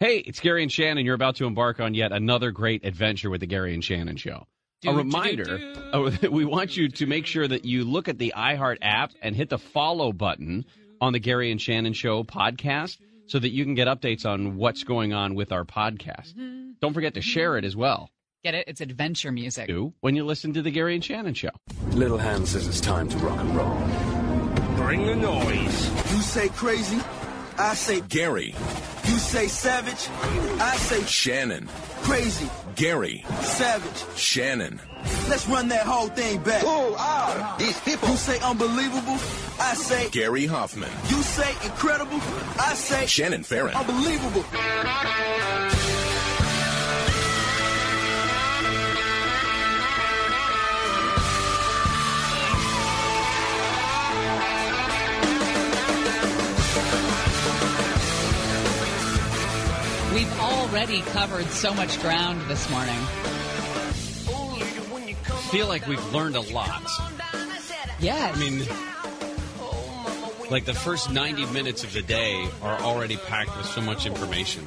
Hey, it's Gary and Shannon. You're about to embark on yet another great adventure with the Gary and Shannon Show. Do, a reminder do, do. oh, we want you to make sure that you look at the iHeart app and hit the follow button on the Gary and Shannon Show podcast so that you can get updates on what's going on with our podcast. Don't forget to share it as well. Get it? It's adventure music. Do when you listen to the Gary and Shannon Show. Little Hand says it's time to rock and roll. Bring the noise. You say crazy, I say Gary, you say savage, I say Shannon, crazy, Gary, savage. Shannon. Let's run that whole thing back. Who are these people? You say unbelievable, I say Gary Hoffmann, you say incredible, I say Shannon Farren. unbelievable. Already covered so much ground this morning. I feel like we've learned a lot. Yes. I mean, like the first 90 minutes of the day are already packed with so much information.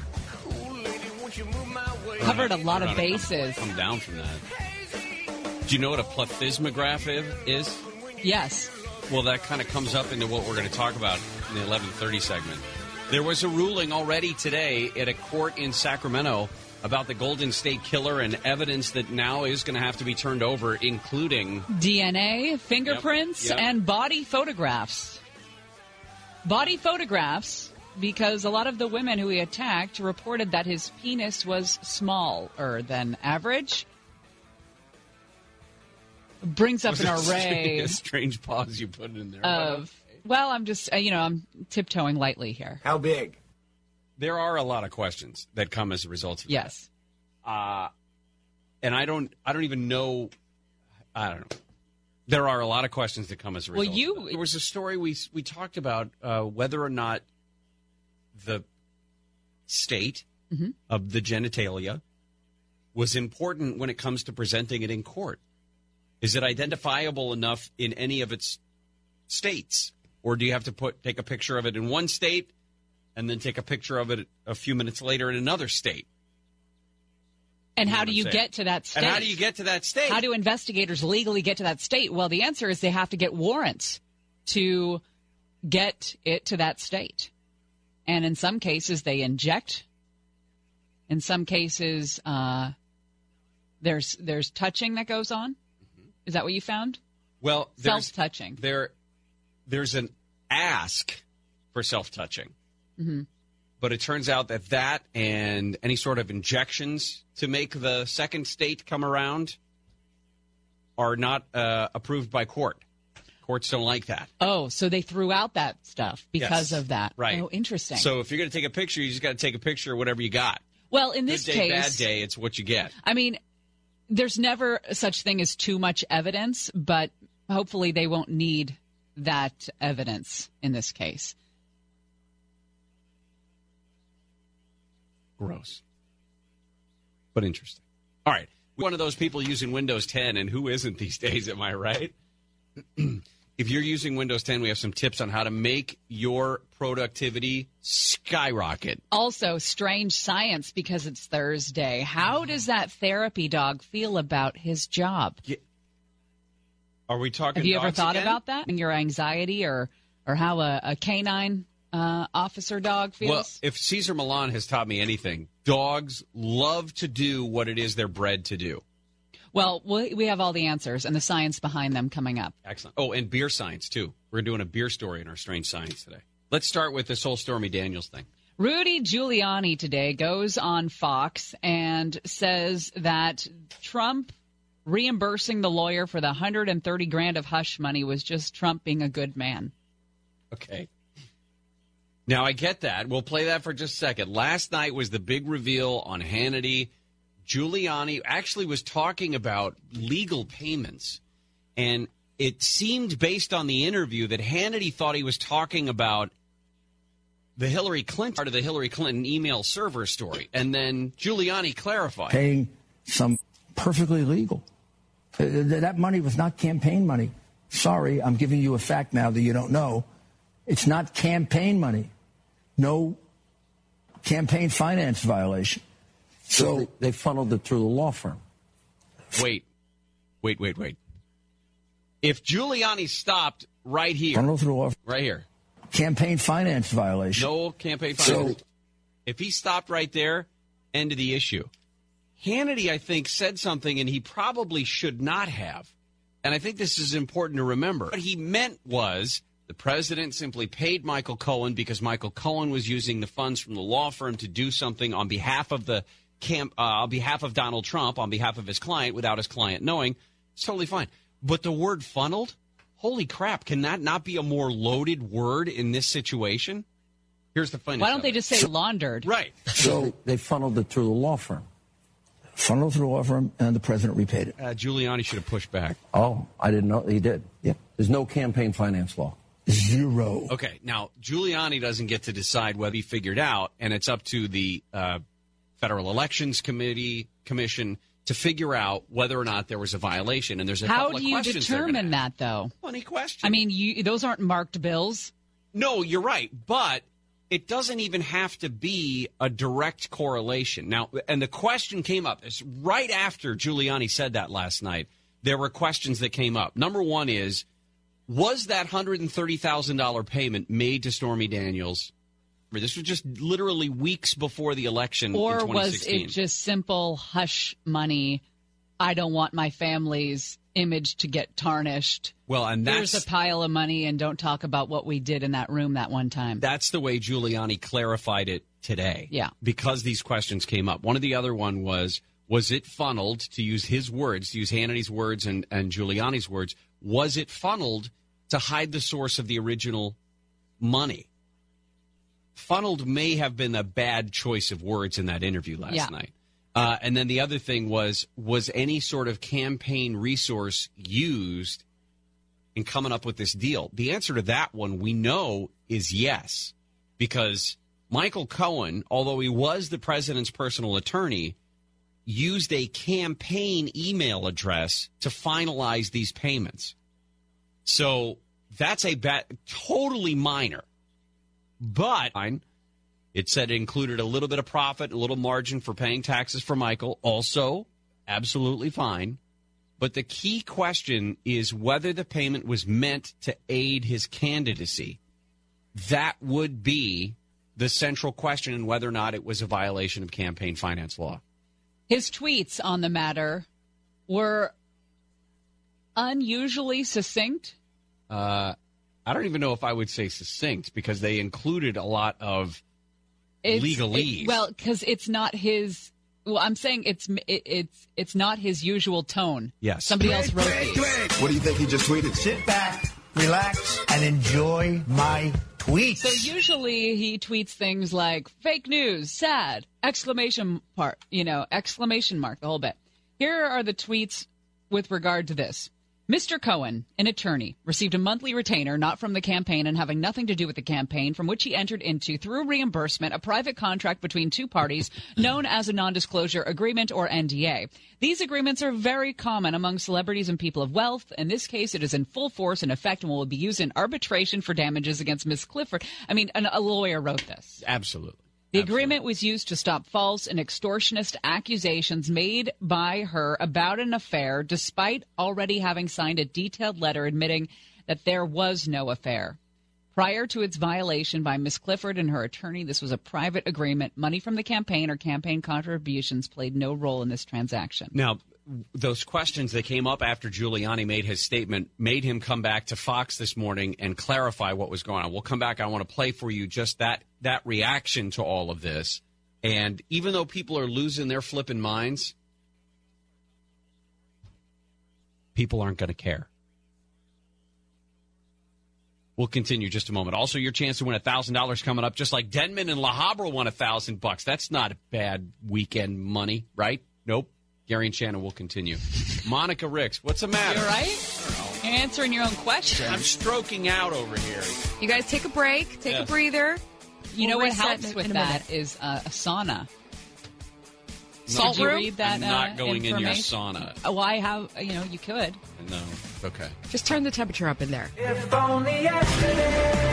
covered a lot of come- bases. Come down from that. Do you know what a plethysmograph is? Yes. Well, that kind of comes up into what we're going to talk about in the 11:30 segment. There was a ruling already today at a court in Sacramento about the Golden State Killer and evidence that now is going to have to be turned over, including DNA, fingerprints, Yep, yep. and body photographs. Body photographs because a lot of the women who he attacked reported that his penis was smaller than average. Brings up an array a strange pause you put in there. of. Well, I'm just, uh, you know, I'm tiptoeing lightly here. How big? there are a lot of questions that come as a result of that. Yes. uh, and I don't, I don't even know. I don't know. There are a lot of questions that come as a result. Well, result. you- of that. there was a story we we talked about uh, whether or not the state Mm-hmm. of the genitalia was important when it comes to presenting it in court. Is it identifiable enough in any of its states, or do you have to put take a picture of it in one state and then take a picture of it a few minutes later in another state? And know how do you saying. get to that state? And how do you get to that state? How do investigators legally get to that state? Well, the answer is they have to get warrants to get it to that state. And in some cases, they inject. In some cases, uh, there's there's touching that goes on. Is that what you found? well, there's, Self touching. there, there's an ask for self touching, Mm-hmm. but it turns out that that and any sort of injections to make the second state come around are not uh, approved by court. Courts don't like that. Oh, so they threw out that stuff because Yes. of that. Right. Oh, interesting. So if you're going to take a picture, you just got to take a picture of whatever you got. well, in this Good day, case, bad day, it's what you get. I mean, there's never such thing as too much evidence, but hopefully they won't need that evidence in this case. Gross. But interesting. All right. One of those people using Windows 10, and who isn't these days, am I right? if you're using Windows 10, we have some tips on how to make your productivity skyrocket. Also, strange science because it's Thursday. How does that therapy dog feel about his job? Are we talking Have you ever thought again? about that? And your anxiety or or how a, a canine uh, officer dog feels? Well, if Cesar Millan has taught me anything, dogs love to do what it is they're bred to do. well, we we have all the answers and the science behind them coming up. Excellent. Oh, and beer science, too. We're doing a beer story in our strange science today. Let's start with this whole Stormy Daniels thing. Rudy Giuliani today goes on Fox and says that Trump reimbursing the lawyer for the 130 grand of hush money was just Trump being a good man. Okay. Now I get that. We'll play that for just a second. Last night was the big reveal on Hannity. Giuliani actually was talking about legal payments, and it seemed based on the interview that Hannity thought he was talking about the Hillary Clinton part of the Hillary Clinton email server story, and then Giuliani clarified. paying some perfectly legal. Uh, That money was not campaign money. Sorry, I'm giving you a fact now that you don't know. It's not campaign money. No campaign finance violation. So they, So they funneled it through the law firm. Wait, wait, wait, wait. If Giuliani stopped right here, funnel through the law firm. right here, campaign finance violation. no campaign So- finance. if he stopped right there, end of the issue. Hannity, I think, said something, and he probably should not have. And I think this is important to remember. What he meant was the president simply paid Michael Cohen because Michael Cohen was using the funds from the law firm to do something on behalf of the camp, uh, on behalf of Donald Trump, on behalf of his client, without his client knowing. It's totally fine. But the word funneled, holy crap, can that not be a more loaded word in this situation? Here's the funny. Thing why don't they just say laundered? right? So they, they funneled it through the law firm. Funnel through law him, and the president repaid it. Uh, Giuliani should have pushed back. Oh, I didn't know he did. Yeah. There's no campaign finance law. Zero. Okay, now Giuliani doesn't get to decide whether he figured out, and it's up to the uh, Federal Elections Committee Commission to figure out whether or not there was a violation. And there's a How couple do of you questions they're determine that, though? Funny question. I mean, you, those aren't marked bills. No, you're right, but it doesn't even have to be a direct correlation. Now, and the question came up it's right after Giuliani said that last night. There were questions that came up. Number one is was that $130,000 payment made to Stormy Daniels? This was just literally weeks before the election in Or was it just simple hush money? I don't want my family's image to get tarnished. well, and that's There's a pile of money, and don't talk about what we did in that room that one time. That's the way Giuliani clarified it today. Yeah. Because these questions came up. One of the other one was was it funneled to use his words, to use Hannity's words and, and Giuliani's words, was it funneled to hide the source of the original money? Funneled may have been a bad choice of words in that interview last Yeah. night. Uh, and then the other thing was was any sort of campaign resource used in coming up with this deal? The answer to that one we know is yes, because Michael Cohen, although he was the president's personal attorney, used a campaign email address to finalize these payments. So that's a bet totally minor. But it said it included a little bit of profit, a little margin for paying taxes for Michael. Also, absolutely fine. But the key question is whether the payment was meant to aid his candidacy. That would be the central question and whether or not it was a violation of campaign finance law. His tweets on the matter were unusually succinct. Uh, I don't even know if I would say succinct because they included a lot of It's, Legalese. it- well, because it's not his. Well, I'm saying it's it, it's it's not his usual tone. Yes. somebody else wrote these. What do you think he just tweeted? Sit back, relax, and enjoy my tweets. So usually he tweets things like fake news, sad, exclamation part, you know, exclamation mark, the whole bit. Here are the tweets with regard to this. Mr. Cohen, an attorney, received a monthly retainer not from the campaign and having nothing to do with the campaign, from which he entered into through reimbursement a private contract between two parties known as a non-disclosure agreement or NDA. These agreements are very common among celebrities and people of wealth. In this case, it is in full force and effect and will be used in arbitration for damages against Ms. Clifford. I mean, an, a lawyer wrote this. absolutely. The agreement was used to stop false and extortionist accusations made by her about an affair, despite already having signed a detailed letter admitting that there was no affair. Prior to its violation by Miss Clifford and her attorney, this was a private agreement. Money from the campaign or campaign contributions played no role in this transaction. Now, those questions that came up after Giuliani made his statement made him come back to Fox this morning and clarify what was going on. We'll come back. I want to play for you just that that reaction to all of this. And even though people are losing their flipping minds, people aren't going to care. We'll continue just a moment. Also, your chance to win thousand dollars coming up, just like Denman and La Habra won a thousand bucks. That's not bad weekend money, right? Nope. Gary and Shannon will continue. Monica Ricks, what's the matter? You're right. You're answering your own question. I'm stroking out over here. You guys take a break, take Yeah. a breather. You know We'll what reset helps with in a that minute. is uh, a sauna. Salt Did you room? read that? I'm not uh, going in your sauna. Oh, I have. You know, you could. No. Okay. Just turn the temperature up in there. If only yesterday.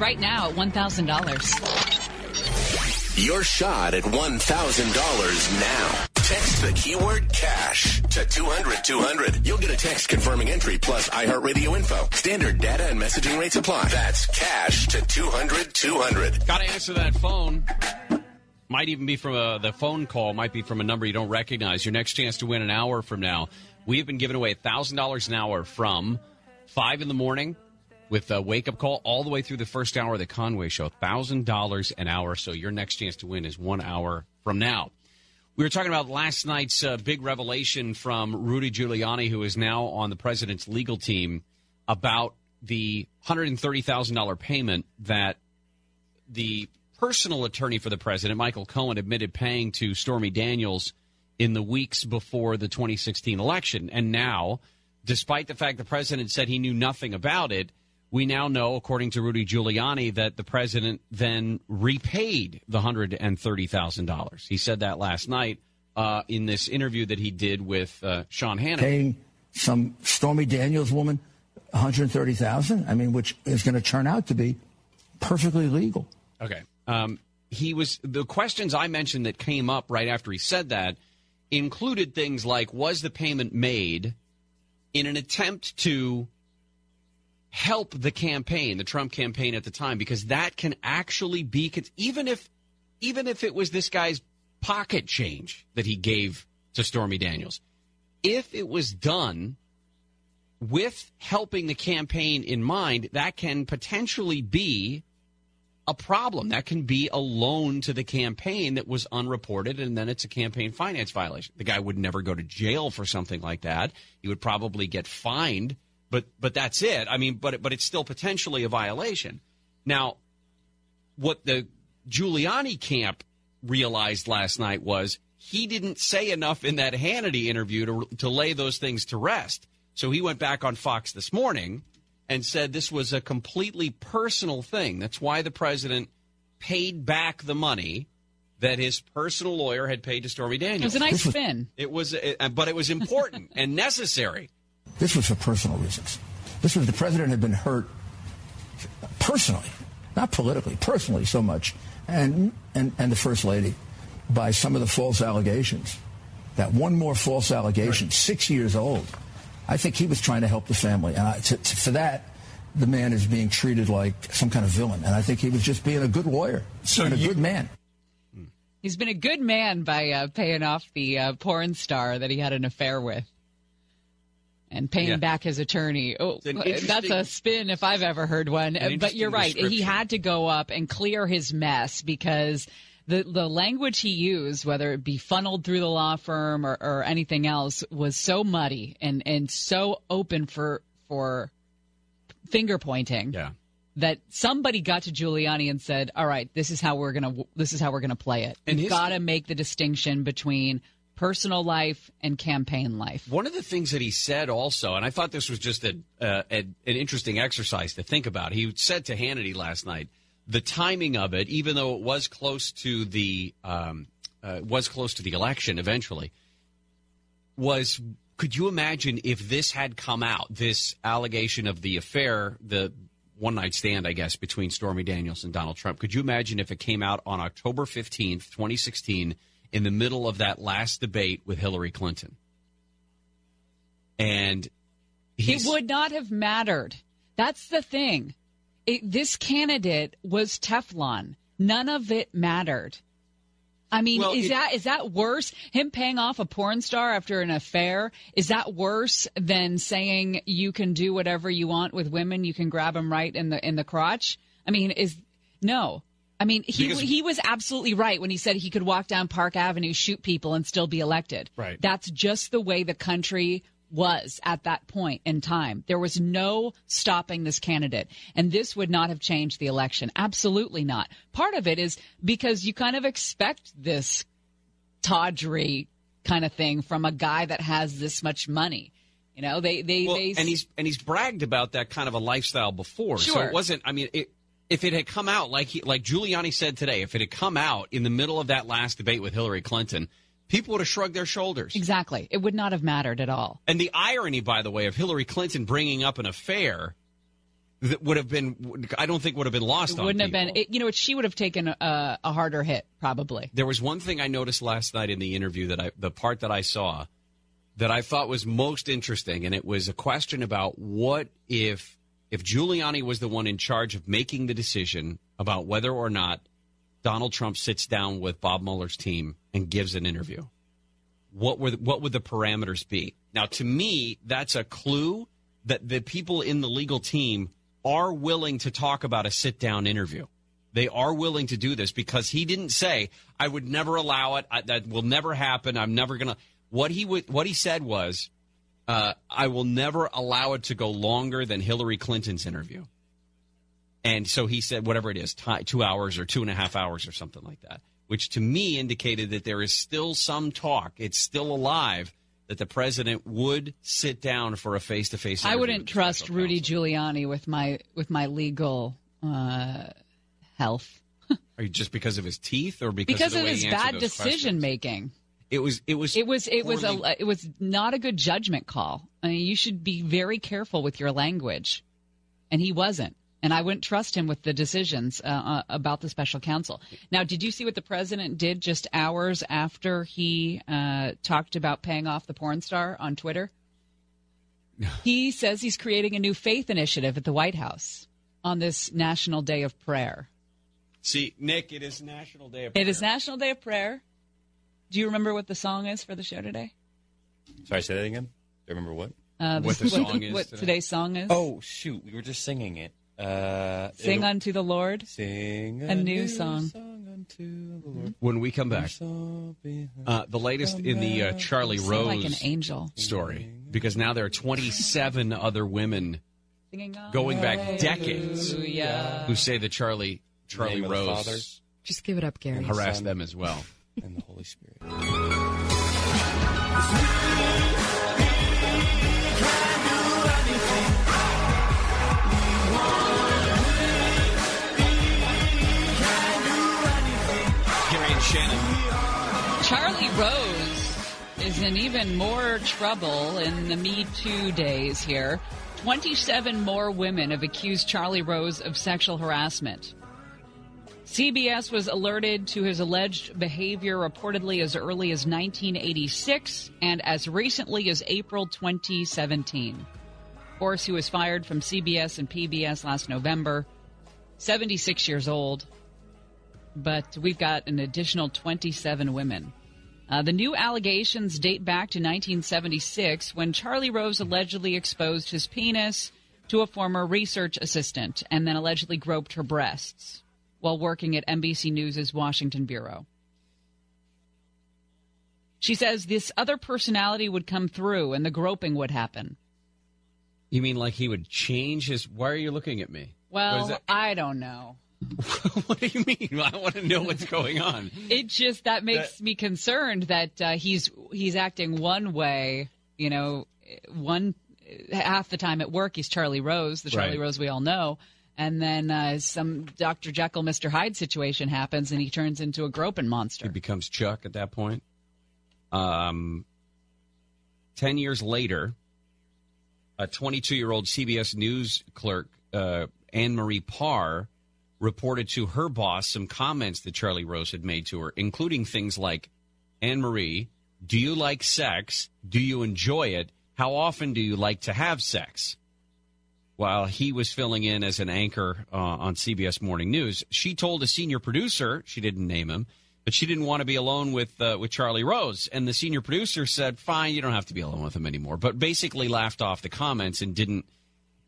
Right now at $1,000. Your shot at $1,000 now. Text the keyword cash to 200 200. You'll get a text confirming entry plus iHeartRadio info. Standard data and messaging rates apply. That's cash to 200 200. Got to answer that phone. Might even be from a, the phone call, might be from a number you don't recognize. Your next chance to win an hour from now. We have been giving away $1,000 an hour from 5 in the morning with a wake up call all the way through the first hour of the Conway Show. $1,000 an hour. So your next chance to win is one hour from now. We were talking about last night's uh, big revelation from Rudy Giuliani, who is now on the president's legal team, about the $130,000 payment that the personal attorney for the president, Michael Cohen, admitted paying to Stormy Daniels in the weeks before the 2016 election. And now, despite the fact the president said he knew nothing about it, we now know, according to Rudy Giuliani, that the president then repaid the $130,000. He said that last night uh, in this interview that he did with uh, Sean Hannity. Paying some Stormy Daniels woman 130000 I mean, which is going to turn out to be perfectly legal. Okay. Um, he was the questions I mentioned that came up right after he said that included things like was the payment made in an attempt to help the campaign, the Trump campaign at the time, because that can actually be even if even if it was this guy's pocket change that he gave to Stormy Daniels, if it was done with helping the campaign in mind, that can potentially be a problem. That can be a loan to the campaign that was unreported, and then it's a campaign finance violation. The guy would never go to jail for something like that. He would probably get fined, but but that's it. I mean, but but it's still potentially a violation. Now, what the Giuliani camp realized last night was he didn't say enough in that Hannity interview to to lay those things to rest. So he went back on Fox this morning and said this was a completely personal thing. That's why the president paid back the money that his personal lawyer had paid to Stormy Daniels. It was a nice spin. It was, uh, but it was important and necessary. This was for personal reasons. This was the president had been hurt personally, not politically, personally so much, and and and the first lady by some of the false allegations. That one more false allegation, right. six years old. I think he was trying to help the family, and I, to, to, for that, the man is being treated like some kind of villain. And I think he was just being a good lawyer so and a you, good man. He's been a good man by uh, paying off the uh, porn star that he had an affair with. And paying yeah. back his attorney. Oh, that's a spin if I've ever heard one. Uh, but you're right. He had to go up and clear his mess because the the language he used, whether it be funneled through the law firm or, or anything else, was so muddy and and so open for for finger pointing. Yeah. That somebody got to Giuliani and said, "All right, this is how we're gonna this is how we're gonna play it. You've got to make the distinction between personal life and campaign life." One of the things that he said also, and I thought this was just a, uh, a an interesting exercise to think about. He said to Hannity last night, the timing of it, even though it was close to the um, uh, was close to the election eventually, was could you imagine if this had come out, this allegation of the affair, the one night stand, I guess, between Stormy Daniels and Donald Trump? Could you imagine if it came out on October 15th, 2016, in the middle of that last debate with Hillary Clinton? And it would not have mattered. That's the thing. It, this candidate was Teflon. None of it mattered. I mean, well, is it, that is that worse? Him paying off a porn star after an affair is that worse than saying you can do whatever you want with women? You can grab them right in the in the crotch. I mean, is no. I mean, he because, he was absolutely right when he said he could walk down Park Avenue, shoot people, and still be elected. Right. That's just the way the country was at that point in time. There was no stopping this candidate. And this would not have changed the election. Absolutely not. Part of it is because you kind of expect this tawdry kind of thing from a guy that has this much money. You know, they, they, well, they. And he's, and he's bragged about that kind of a lifestyle before. Sure. So it wasn't, I mean, it, if it had come out like he, like Giuliani said today, if it had come out in the middle of that last debate with Hillary Clinton, people would have shrugged their shoulders. Exactly. It would not have mattered at all. And the irony, by the way, of Hillary Clinton bringing up an affair that would have been. I don't think would have been lost It on wouldn't have been. It, you know, she would have taken a, a harder hit probably. There was one thing I noticed last night in the interview that I, the part that I saw, that I thought was most interesting, and it was a question about what if if Giuliani was the one in charge of making the decision about whether or not Donald Trump sits down with Bob Mueller's team and gives an interview. What were the, what would the parameters be? Now, to me, that's a clue that the people in the legal team are willing to talk about a sit down interview. They are willing to do this because he didn't say, "I would never allow it. I, that will never happen. I'm never gonna." What he what he said was, uh, "I will never allow it to go longer than Hillary Clinton's interview." And so he said, whatever it is, two hours or two and a half hours or something like that, which to me indicated that there is still some talk. It's still alive that the president would sit down for a face to face. I wouldn't trust Rudy Giuliani with my with my legal uh, health Are you just because of his teeth or because, because of, of his bad decision questions? making. It was. It was. It was it was a it was not a good judgment call. I mean, you should be very careful with your language, and he wasn't. And I wouldn't trust him with the decisions uh, uh, about the special counsel. Now, did you see what the president did just hours after he uh, talked about paying off the porn star on Twitter? He says he's creating a new faith initiative at the White House on this National Day of Prayer. See, Nick, it is National Day of It is National Day of Prayer. Do you remember what the song is for the show today? Sorry, say that again. Do you remember what? Uh, What the song is What today? today's song is? Oh shoot, we were just singing it. Uh, Sing unto the Lord. sing a new song. unto the Lord. When we come back, uh, the latest in the uh, Charlie Sing Rose like an angel. story, because now there are 27 other women going back decades who say that Charlie Charlie name of the Rose Just give it up, Gary. harassed Son. them as well. And the Holy Spirit. Gary and Shannon. Charlie Rose is in even more trouble in the Me Too days here. 27 more women have accused Charlie Rose of sexual harassment. CBS was alerted to his alleged behavior reportedly as early as 1986 and as recently as April 2017. Of course, he was fired from CBS and PBS last November. 76 years old but we've got an additional 27 women. Uh, the new allegations date back to 1976 when Charlie Rose allegedly exposed his penis to a former research assistant and then allegedly groped her breasts while working at NBC News' Washington bureau. She says this other personality would come through and the groping would happen. You mean like he would change his? Why are you looking at me? Well. I don't know. what do you mean? I want to know what's going on. It just that makes me concerned that uh, he's he's acting one way, you know, one half the time at work he's Charlie Rose, the Charlie Right. Rose we all know, and then uh, some Dr. Jekyll, Mr. Hyde situation happens, and he turns into a groping monster. He becomes Chuck at that point. Um, ten years later, a 22-year-old CBS News clerk, uh, Anne Marie Parr, reported to her boss some comments that Charlie Rose had made to her, including things like, "Anne Marie, do you like sex? Do you enjoy it? How often do you like to have sex?" While he was filling in as an anchor uh, on CBS Morning News, she told a senior producer, she didn't name him, but she didn't want to be alone with uh, with Charlie Rose. And the senior producer said, "Fine, you don't have to be alone with him anymore." But basically laughed off the comments and didn't.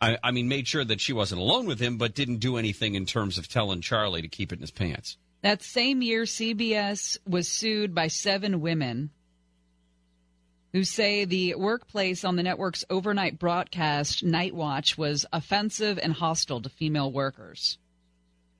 I, I mean, made sure that she wasn't alone with him, but didn't do anything in terms of telling Charlie to keep it in his pants. That same year, CBS was sued by seven women who say the workplace on the network's overnight broadcast, Night Watch, was offensive and hostile to female workers.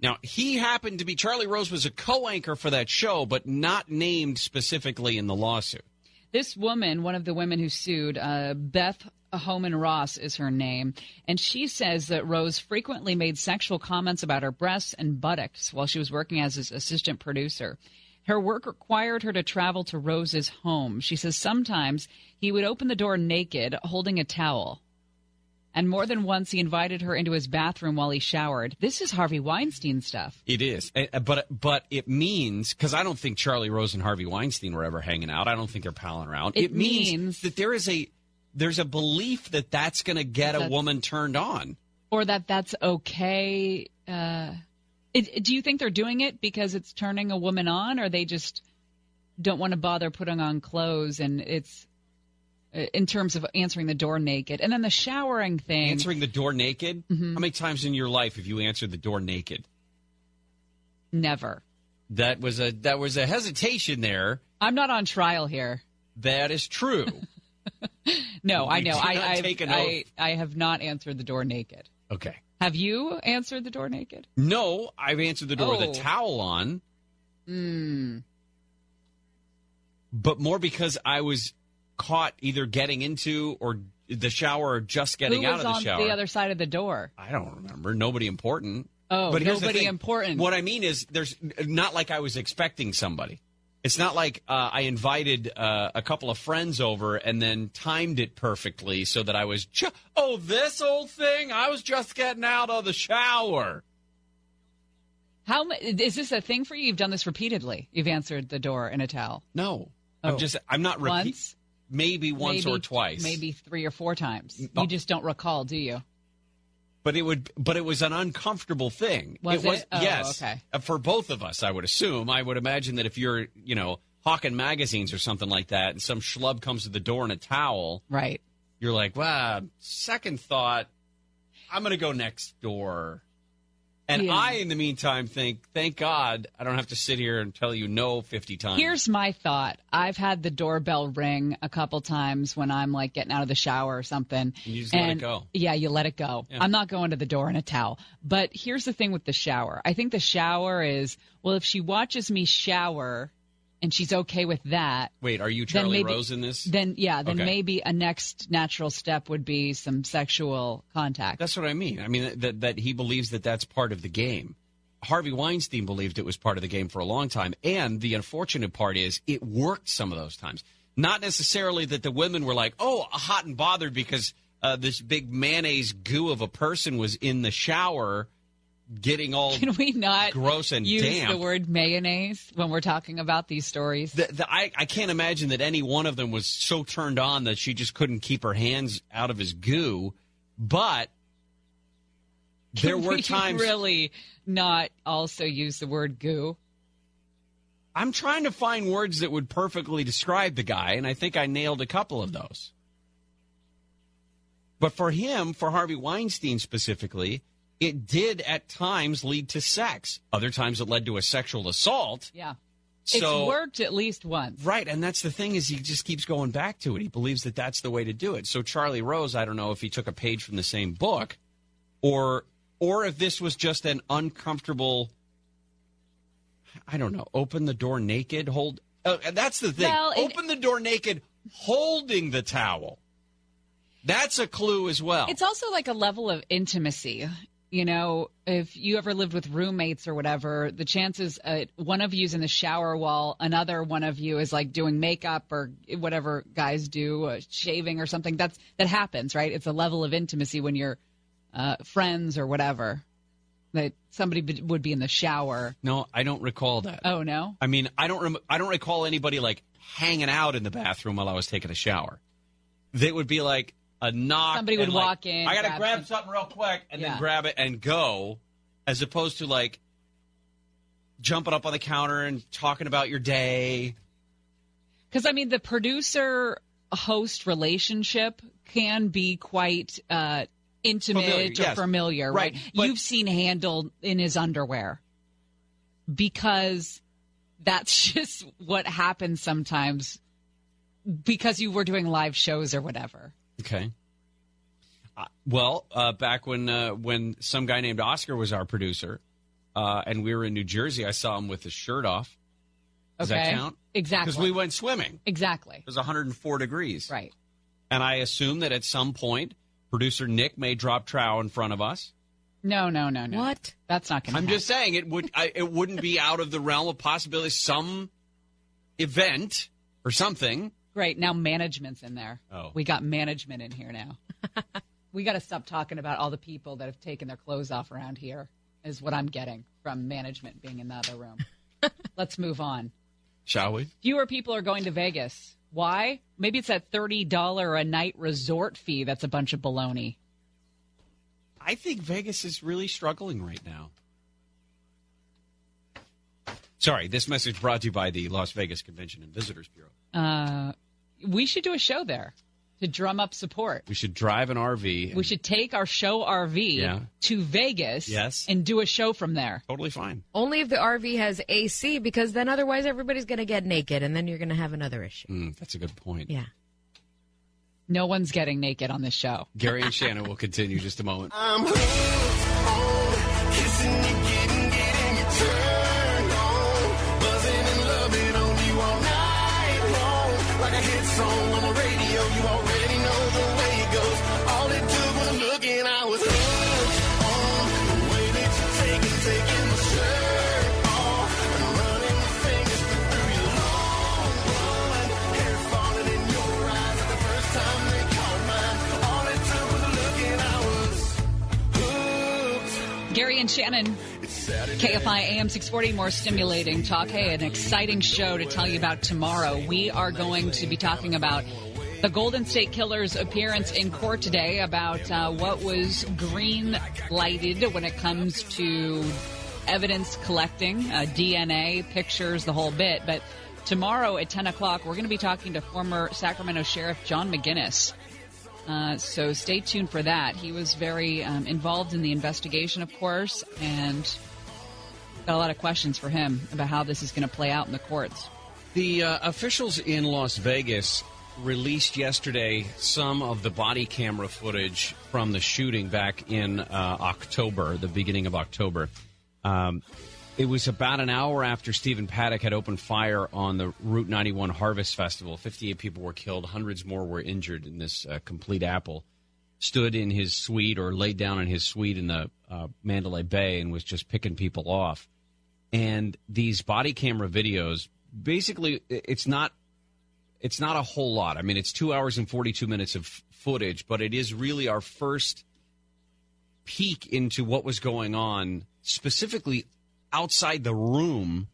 Now, he happened to be Charlie Rose was a co-anchor for that show, but not named specifically in the lawsuit. This woman, one of the women who sued, uh, Beth Homan Ross is her name, and she says that Rose frequently made sexual comments about her breasts and buttocks while she was working as his assistant producer. Her work required her to travel to Rose's home. She says sometimes he would open the door naked, holding a towel. And more than once, he invited her into his bathroom while he showered. This is Harvey Weinstein stuff. It is, Eh, eh, but but it means because I don't think Charlie Rose and Harvey Weinstein were ever hanging out. I don't think they're palling around. It means, means- that there is a there's a belief that that's going to get a woman turned on. Or that that's okay. Uh, it, do you think they're doing it because it's turning a woman on, or they just don't want to bother putting on clothes and it's uh, in terms of answering the door naked? And then the showering thing. Answering the door naked. Mm-hmm. How many times in your life have you answered the door naked? Never. That was a that was a hesitation there. I'm not on trial here. That is true. No, I know. I I, I. I have not answered the door naked. okay. Have you answered the door naked? No, I've answered the door with Oh. a towel on. Hmm. But more because I was caught either getting into or the shower or just getting out of the on shower. the other side of the door? I don't remember. Nobody important. Oh, but nobody important. What I mean is, there's not like I was expecting somebody. It's not like uh, I invited uh, a couple of friends over and then timed it perfectly so that I was. Ju- oh, this old thing! I was just getting out of the shower. How is this a thing for you? You've done this repeatedly. You've answered the door in a towel. No, Oh. I'm just. I'm not repeat. Once? Maybe once maybe, or twice. maybe three or four times. You just don't recall, do you? But it would. But it was an uncomfortable thing. Was it? Oh, yes. okay. Uh, For both of us, I would assume. I would imagine that if you're, you know, hawking magazines or something like that, and some schlub comes to the door in a towel, Right. you're like, wow, second thought, I'm going to go next door. And Yeah. I, in the meantime, think, thank God I don't have to sit here and tell you no 50 times. Here's my thought. I've had the doorbell ring a couple times when I'm like getting out of the shower or something. You just let it And- go. Yeah, you let it go. Yeah. I'm not going to the door in a towel. But here's the thing with the shower. I think the shower is, well, if she watches me shower and she's okay with that, Wait, are you Charlie maybe, Rose in this? Then yeah, then Okay. maybe a next natural step would be some sexual contact. That's what I mean. I mean, that, that he believes that that's part of the game. Harvey Weinstein believed it was part of the game for a long time. And the unfortunate part is it worked some of those times. Not necessarily that the women were like, oh, hot and bothered because uh, this big mayonnaise goo of a person was in the shower getting all. Can we not Gross and use damp. the word mayonnaise when we're talking about these stories? The, the, I, I can't imagine that any one of them was so turned on that she just couldn't keep her hands out of his goo. But there were we times. really not also use the word goo. I'm trying to find words that would perfectly describe the guy, and I think I nailed a couple of those. But for him, for Harvey Weinstein specifically, it did at times lead to sex. Other times it led to a sexual assault. Yeah. So it's worked at least once. Right, and that's the thing is he just keeps going back to it. He believes that that's the way to do it. So Charlie Rose, I don't know if he took a page from the same book, or or if this was just an uncomfortable. I don't know. Open the door naked. Hold. Uh, that's the thing. Well, it- open the door naked, holding the towel. That's a clue as well. It's also like a level of intimacy. You know, if you ever lived with roommates or whatever, the chances uh, one of you's in the shower while another one of you is like doing makeup or whatever guys do, uh, shaving or something. That's that happens, right? It's a level of intimacy when you're uh, friends or whatever. That somebody b- would be in the shower. no, I don't recall that. Oh no, I mean, I don't. Rem- I don't recall anybody like hanging out in the bathroom while I was taking a shower. They would be like a knock. Somebody would like, walk in, I gotta grab grab something real quick, and Yeah. then grab it and go, as opposed to like jumping up on the counter and talking about your day. Because I mean, the producer host relationship can be quite uh, intimate Familiar, or yes. familiar, right? Right, but- You've seen handled in his underwear because that's just what happens sometimes because you were doing live shows or whatever. Okay. Uh, well, uh, back when uh, when some guy named Oscar was our producer, uh, and we were in New Jersey, I saw him with his shirt off. Does okay, that count? Exactly. Because we went swimming. exactly It was 104 degrees. right. And I assume that at some point, producer Nick may drop trow in front of us. No, no, no, no. What? That's not going to I'm happen. just saying it would I, it wouldn't be out of the realm of possibility. Some event or something. Great. Now management's in there. Oh. We got management in here now. We got to stop talking about all the people that have taken their clothes off around here. Is what I'm getting from management being in the other room. Let's move on. Shall we? Fewer people are going to Vegas. Why? Maybe it's that thirty dollar a night resort fee. That's a bunch of baloney. I think Vegas is really struggling right now. Sorry, this message brought to you by the Las Vegas Convention and Visitors Bureau. Uh, we should do a show there to drum up support. We should drive an RV. and- We should take our show RV Yeah. to Vegas Yes. and do a show from there. Totally fine. Only if the RV has AC, because then otherwise everybody's going to get naked, and then you're going to have another issue. Mm, that's a good point. Yeah. No one's getting naked on this show. Gary and Shannon will continue just a moment. I'm And Shannon, KFI AM 640, more stimulating talk. Hey, an exciting show to tell you about tomorrow. We are going to be talking about the Golden State Killer's appearance in court today, about uh, what was green lighted when it comes to evidence collecting, uh, DNA, pictures, the whole bit. But tomorrow at 10 o'clock, we're going to be talking to former Sacramento Sheriff John McGinness. Uh, so stay tuned for that. He was very um, involved in the investigation, of course, and got a lot of questions for him about how this is going to play out in the courts. The uh, officials in Las Vegas released yesterday some of the body camera footage from the shooting back in uh, October, the beginning of October. Um, it was about an hour after Stephen Paddock had opened fire on the Route 91 Harvest Festival. 58 people were killed, hundreds more were injured in this uh, complete apple. Stood in his suite or laid down in his suite in the uh, Mandalay Bay and was just picking people off and these body camera videos basically it's not it's not a whole lot i mean it's two hours and 42 minutes of footage but it is really our first peek into what was going on specifically outside the room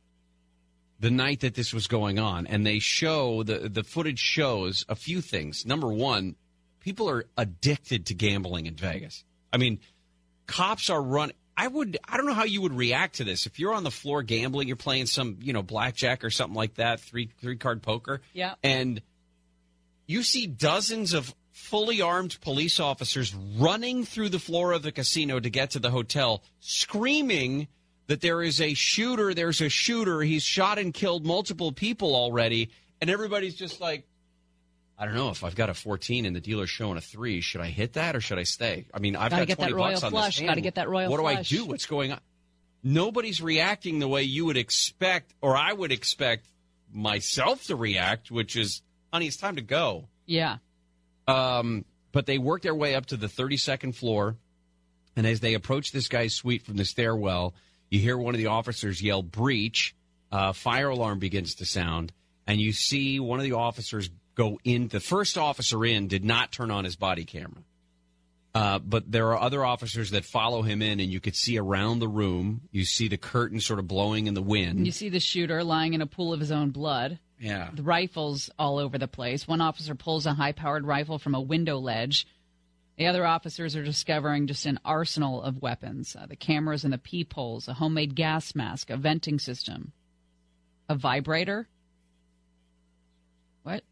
the night that this was going on and they show the the footage shows a few things number one people are addicted to gambling in vegas i mean cops are run I would I don't know how you would react to this. If you're on the floor gambling, you're playing some, you know, blackjack or something like that, three three card poker. Yeah. And you see dozens of fully armed police officers running through the floor of the casino to get to the hotel, screaming that there is a shooter, there's a shooter, he's shot and killed multiple people already, and everybody's just like I don't know if I've got a 14 and the dealer's showing a three. Should I hit that or should I stay? I mean, I've Gotta got 20 royal bucks on flush. this. Gotta get that royal What flush. do I do? What's going on? Nobody's reacting the way you would expect, or I would expect myself to react, which is, honey, it's time to go. Yeah. Um, but they work their way up to the 32nd floor, and as they approach this guy's suite from the stairwell, you hear one of the officers yell "breach." Uh, fire alarm begins to sound, and you see one of the officers go in. The first officer in did not turn on his body camera, uh, but there are other officers that follow him in, and you could see around the room. You see the curtain sort of blowing in the wind. You see the shooter lying in a pool of his own blood. yeah, The rifles all over the place. One officer pulls a high powered rifle from a window ledge. The other officers are discovering just an arsenal of weapons uh, the cameras and the peepholes, a homemade gas mask, a venting system, a vibrator. What?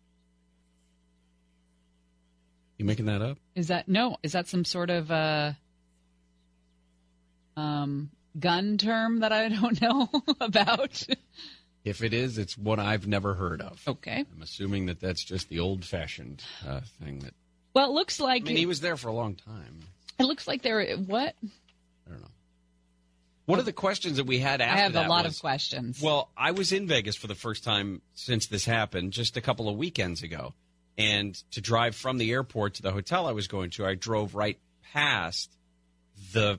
you making that up? Is that no? Is that some sort of uh, um, gun term that I don't know about? If it is, it's one I've never heard of. okay. I'm assuming that that's just the old-fashioned uh, thing that Well, it looks like I mean, he was there for a long time. it looks like there. What? I don't know. One of the questions that we had after I have a lot was, of questions. Well, I was in Vegas for the first time since this happened, just a couple of weekends ago. And to drive from the airport to the hotel I was going to, I drove right past the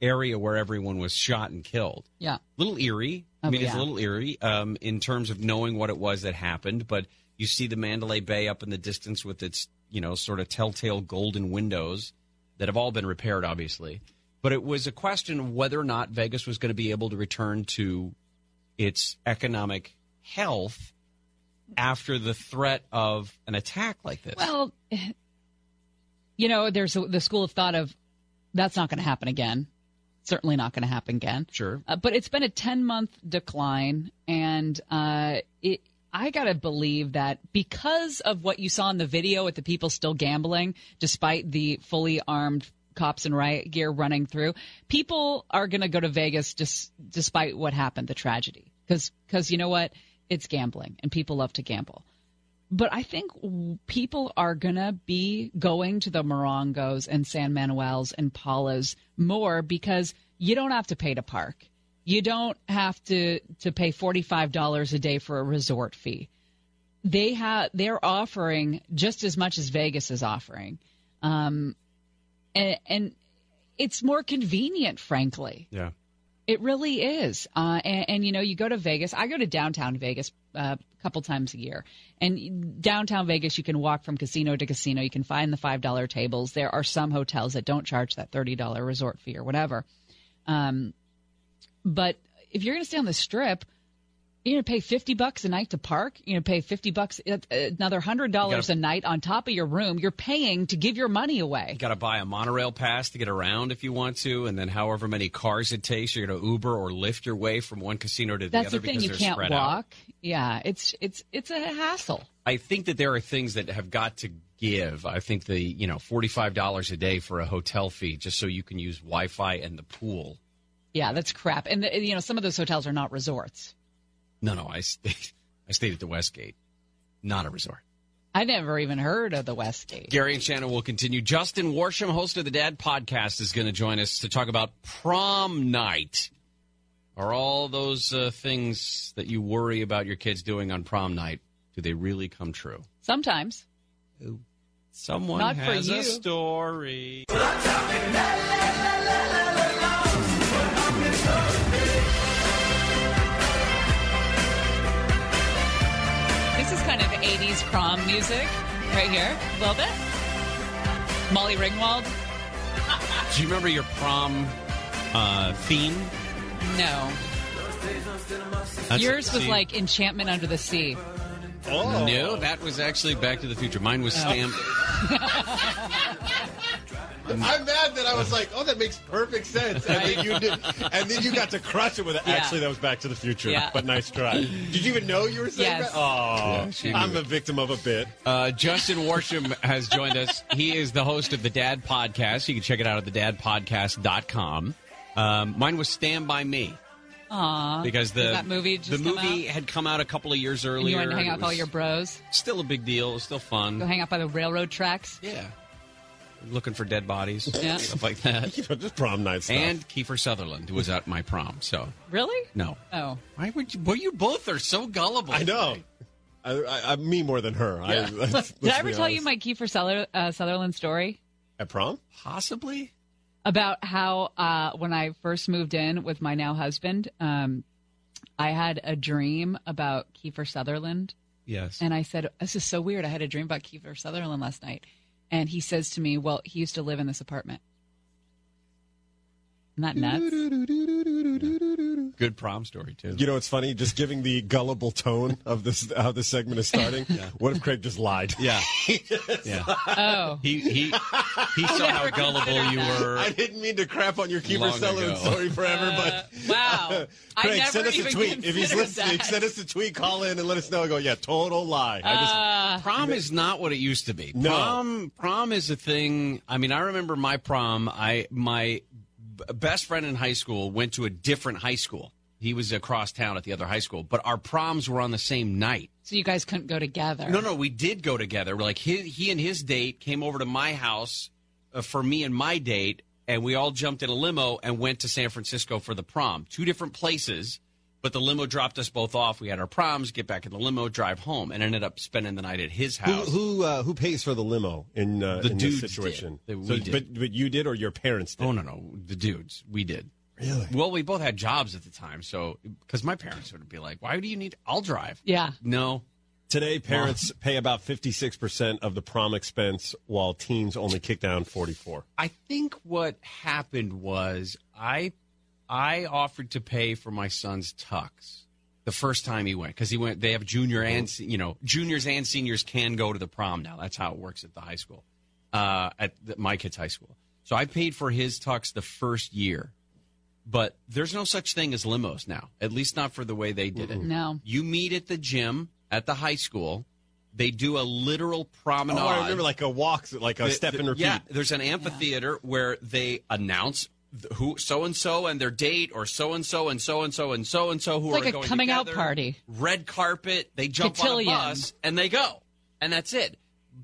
area where everyone was shot and killed. yeah. A little eerie. I Oh, mean, it's a little eerie um, in terms of knowing what it was that happened. But you see the Mandalay Bay up in the distance with its, you know, sort of telltale golden windows. that have all been repaired, obviously. But it was a question of whether or not Vegas was going to be able to return to its economic health after the threat of an attack like this. Well, you know, there's a, the school of thought of that's not going to happen again. Certainly not going to happen again. Sure. Uh, but it's been a 10 month decline. And uh, it, I got to believe that because of what you saw in the video with the people still gambling, despite the fully armed cops and riot gear running through, people are going to go to Vegas just despite what happened, the tragedy. Because you know what? It's gambling, and people love to gamble. But I think people are going to be going to the Morongos and San Manuel's and Pala's more because you don't have to pay to park. You don't have to, to pay $45 a day for a resort fee. They have, they're offering just as much as Vegas is offering. Um, and, and it's more convenient, frankly. yeah. It really is. Uh, and, and, you know, you go to Vegas. I go to downtown Vegas uh, a couple times a year. And downtown Vegas, you can walk from casino to casino. You can find the $5 tables. There are some hotels that don't charge that $30 resort fee or whatever. Um, but if you're going to stay on the strip, you're going to pay 50 bucks a night to park. You're going to pay 50 bucks, uh, another $100 gotta- a night on top of your room. You're paying to give your money away. You got to buy a monorail pass to get around if you want to, and then however many cars it takes, you're going to Uber or Lyft your way from one casino to the That's other the thing. because You they're can't spread out. walk. Yeah, it's it's it's a hassle. I think that there are things that have got to give. I think the you know forty five dollars a day for a hotel fee just so you can use Wi Fi and the pool. Yeah, that's crap. And the, you know, some of those hotels are not resorts. No, no, I stayed, I stayed at the Westgate, not a resort. I never even heard of the Westgate. Gary and Shannon will continue. Justin Worsham, host of the Dad Podcast, is going to join us to talk about prom night. Are all those uh, things that you worry about your kids doing on prom night, do they really come true? Sometimes. Someone Not for has you. a story. 80s prom music right here, a little bit. Molly Ringwald? Do you remember your prom uh, theme? No. That's- Yours was like Enchantment Under the Sea. Oh. No, that was actually Back to the Future. Mine was stamped. I'm mad that I was like, oh, that makes perfect sense. And then you did, and then you got to crush it with it. Yeah. Actually, that was Back to the Future, Yeah. but nice try. Did you even know you were saying Yes. that? Oh, she I'm knew a victim of a bit. Uh, Justin Worsham has joined us. He is the host of the Dad Podcast. You can check it out at thedadpodcast.com. Um, mine was Stand By Me. Aw. Because the that movie the just come movie had come out a couple of years And earlier. you wanted to hang out with all your bros? Still a big deal. It was still fun. Go hang out by the railroad tracks? Yeah. Looking for dead bodies, Yeah. stuff like that. You know, just prom night stuff. And Kiefer Sutherland, who was at my prom. So Really? no, Oh. why would you? Well, you both are so gullible. I know. I, I, I me more than her. I, Yeah. let's- let's Did I ever tell you my Kiefer Suther- uh, Sutherland story? at prom? Possibly. about how uh, when I first moved in with my now husband, um, I had a dream about Kiefer Sutherland. Yes. And I said, This is so weird. I had a dream about Kiefer Sutherland last night. And he says to me, Well, he used to live in this apartment. Isn't that nuts? Good prom story too. You know, it's funny. Just giving the gullible tone of this, how this segment is starting. Yeah. What if Craig just lied? Yeah. yeah. Oh. He he he saw how gullible you were. I didn't mean to crap on your Kiefer Long Sutherland ago. story forever, Uh, but wow. I Craig, never send us a tweet if he's listening. that. Send us a tweet, call in, and let us know. I go, yeah, total lie. I just Uh, Prom is not what it used to be. No. Prom prom is a thing. I mean, I remember my prom. I my b- best friend in high school went to a different high school. He was across town at the other high school, but our proms were on the same night. so you guys couldn't go together. No, no, we did go together. We're Like he, he and his date came over to my house uh, for me and my date, and we all jumped in a limo and went to San Francisco for the prom. Two different places, but the limo dropped us both off. We had our proms, get back in the limo, drive home, and ended up spending the night at his house. who, uh, who pays for the limo in uh, The in dudes this situation? did. The- So- did. But but you did or your parents did? Oh no, no, the dudes, we did. Really? Well, we both had jobs at the time, so because my parents would be like, "Why do you need? I'll drive." Yeah. No, Today, parents pay about 56% of the prom expense, while teens only kick down 44. I think what happened was I I offered to pay for my son's tux the first time he went because he went. They have junior and you know juniors and seniors can go to the prom now. That's how it works at the high school, uh, at the, my kid's high school. So I paid for his tux the first year, but there's no such thing as limos now. At least not for the way they did it. No. You meet at the gym at the high school. They do a literal promenade. Oh, I remember like a walk, like a The- step the- and repeat. Yeah, there's an amphitheater where they announce th- who so and so and their date, or so and so and so and so and so and so who It's like are a going coming out party. Red carpet. They jump Cotillion. on a bus and they go, and that's it.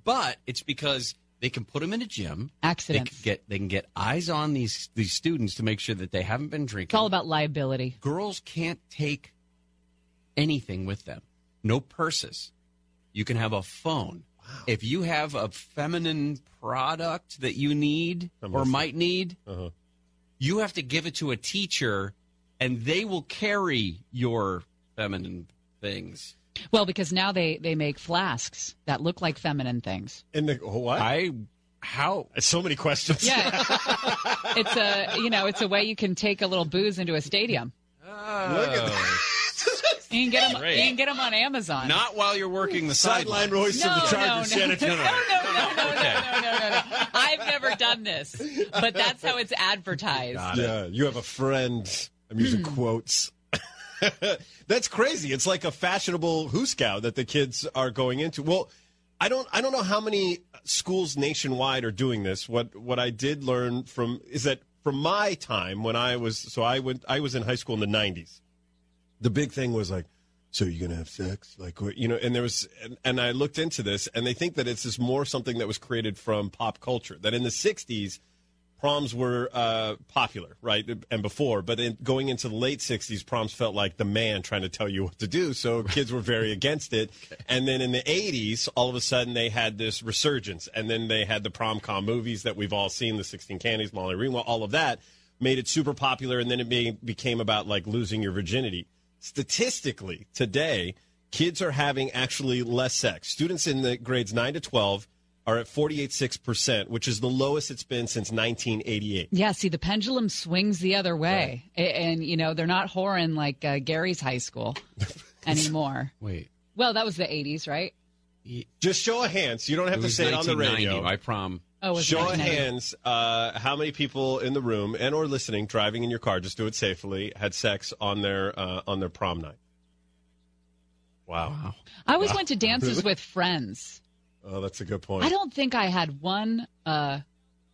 But it's because they can put them in a gym. Accidents. They can get they can get eyes on these these students to make sure that they haven't been drinking. It's all about liability. Girls can't take anything with them. No purses. You can have a phone. If you have a feminine product that you need I'm or listening. might need, Uh-huh. You have to give it to a teacher and they will carry your feminine things. Well, because now they they make flasks that look like feminine things. In the what? I how so many questions. Yeah, it's a you know it's a way you can take a little booze into a stadium. Oh. Look at that. You can get them. Great. You can get them on Amazon. not while you're working the Sideline sideline. voice no, of the no, no, Chargers, no, no, no, no, no, no, no, no, no, no. I've never done this, but that's how it's advertised. Yeah, you have a friend. I'm using quotes. That's crazy. It's like a fashionable who scout that the kids are going into. Well, I don't I don't know how many schools nationwide are doing this. What what I did learn from is that from my time when I was so I went I was in high school in the 90s. The big thing was like so you're gonna have sex like what- you know and there was and, and i looked into this and they think that it's just more something that was created from pop culture that in the 60s proms were uh, popular, right, and before. But in, going into the late '60s, proms felt like the man trying to tell you what to do, so kids were very against it. And then in the '80s, all of a sudden they had this resurgence, and then they had the prom com movies that we've all seen, the Sixteen Candles, Molly Ringwald, all of that made it super popular, and then it be, became about like losing your virginity. Statistically, today, kids are having actually less sex. Students in the grades nine to twelve are at 48.6%, which is the lowest it's been since 1988. Yeah, see, the pendulum swings the other way, A- and you know they're not whoring like uh, Gary's high school anymore. Wait. Well, that was the '80s, right? Just show of hands. You don't have It to say it on the radio. I prom. Oh, Show of hands. Uh, how many people in the room and or listening, driving in your car, just do it safely, had sex on their uh, on their prom night? Wow. I always went to dances with friends. Oh, that's a good point. I don't think I had one uh,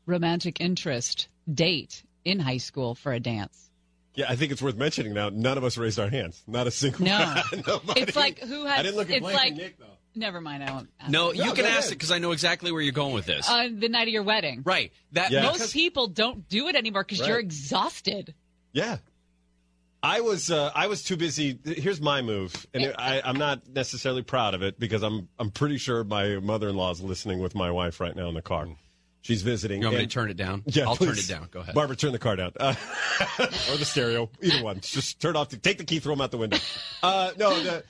romantic interest date in high school for a dance. Yeah, I think it's worth mentioning now. None of us raised our hands. Not a single No. It's like who had? I didn't look at it's Blake like and Nick, though. Never mind. I won't. ask. No, you No, can ask it because I know exactly where you're going with this. Uh, the night of your wedding. right. That Yeah. Most people don't do it anymore because Right. you're exhausted. Yeah. I was uh, I was too busy. Here's my move, and it, I, I'm not necessarily proud of it because I'm I'm pretty sure my mother-in-law is listening with my wife right now in the car. She's visiting. You want me and- to turn it down? Yeah, I'll turn it down. Go ahead. Barbara. Turn the car down, uh, or the stereo, either one. Just turn off. The, take the key, throw them out the window. Uh, no, the,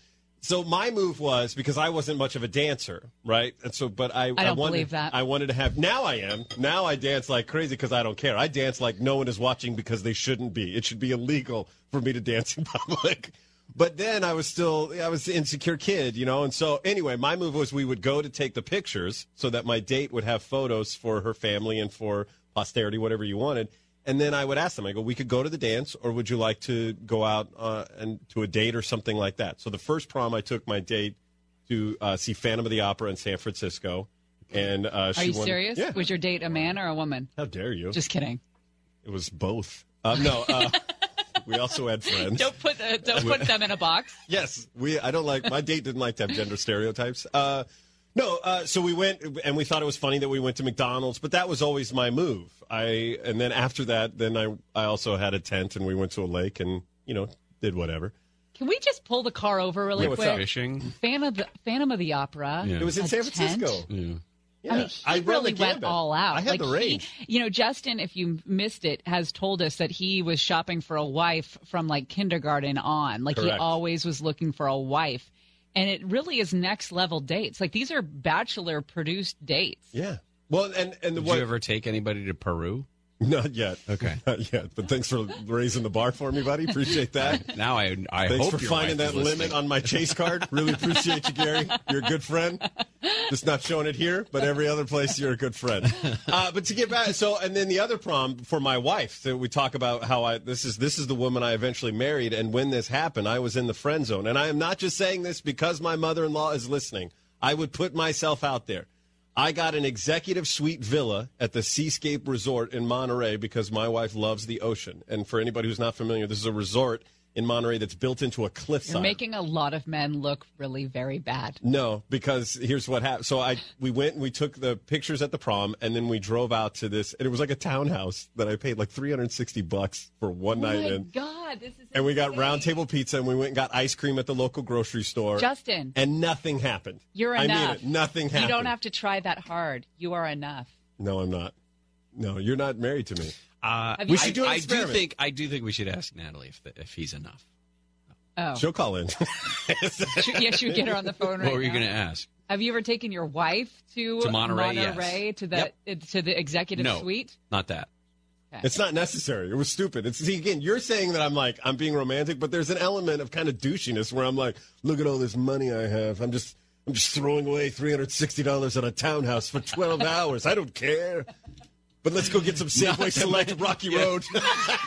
so my move was because I wasn't much of a dancer, right? And so, but I I don't wanted, believe that. I wanted to have. Now I am. Now I dance like crazy because I don't care. I dance like no one is watching because they shouldn't be. It should be illegal for me to dance in public. But then I was still, I was an insecure kid, you know. And so, anyway, my move was we would go to take the pictures so that my date would have photos for her family and for posterity, whatever you wanted. And then I would ask them, I go, we could go to the dance, or would you like to go out uh, and to a date or something like that? So the first prom, I took my date to uh, see Phantom of the Opera in San Francisco. And uh, Are she you wanted- serious? Yeah. Was your date a man or a woman? How dare you? Just kidding. it was both. Uh, no, uh, we also had friends. Don't put uh, don't put them in a box. Yes, we. I don't like my date didn't like to have gender stereotypes. Uh, no, uh, so we went and we thought it was funny that we went to McDonald's, but that was always my move. I and then after that, then I I also had a tent and we went to a lake and you know did whatever. Can we just pull the car over really Yeah, what's quick? up? Fishing. Phantom of the Phantom of the Opera. Yeah. It was in A San tent? Francisco. Yeah. I mean, he I really went gambit. all out. I had like the range. He, you know, Justin, if you missed it, has told us that he was shopping for a wife from like kindergarten on. Like he always was looking for a wife. And it really is next level dates. Like these are bachelor produced dates. Yeah. Well, and and the Did what? you ever take anybody to Peru? Not yet. Okay. Not yet. But thanks for raising the bar for me, buddy. Appreciate that. Now I I Thanks hope for finding that limit on my chase card. Really appreciate you, Gary. You're a good friend. Just not showing it here, but every other place you're a good friend. Uh, but to get back, so and then the other prom for my wife. So we talk about how I this is this is the woman I eventually married, and when this happened, I was in the friend zone. And I am not just saying this because my mother-in-law is listening. I would put myself out there. I got an executive suite villa at the Seascape Resort in Monterey because my wife loves the ocean. And for anybody who's not familiar, this is a resort in Monterey that's built into a cliffside. You're making a lot of men look really very bad. No, because here's what happened. So I we went and we took the pictures at the prom, and then we drove out to this, and it was like a townhouse that I paid like 360 bucks for one Oh night in. Oh. God, this is And we got insane. round table pizza, and we went and got ice cream at the local grocery store. Justin. and nothing happened. You're I enough. mean it. Nothing happened. You don't have to try that hard. You are enough. No, I'm not. No, you're not married to me. Uh, We you- should do an I do think I do think we should ask Natalie if if he's enough. Oh, She'll call in. Should- yeah, should we get her on the phone right what were you going to ask? Have you ever taken your wife to, To Monterey, yes. To the Yep. to the executive No, suite? not that. It's not necessary. It was stupid. It's see again. You're saying that I'm like I'm being romantic, but there's an element of kind of douchiness where I'm like, look at all this money I have. I'm just I'm just throwing away three hundred sixty dollars on a townhouse for twelve hours. I don't care. But let's go get some Safeway Select Rocky Road.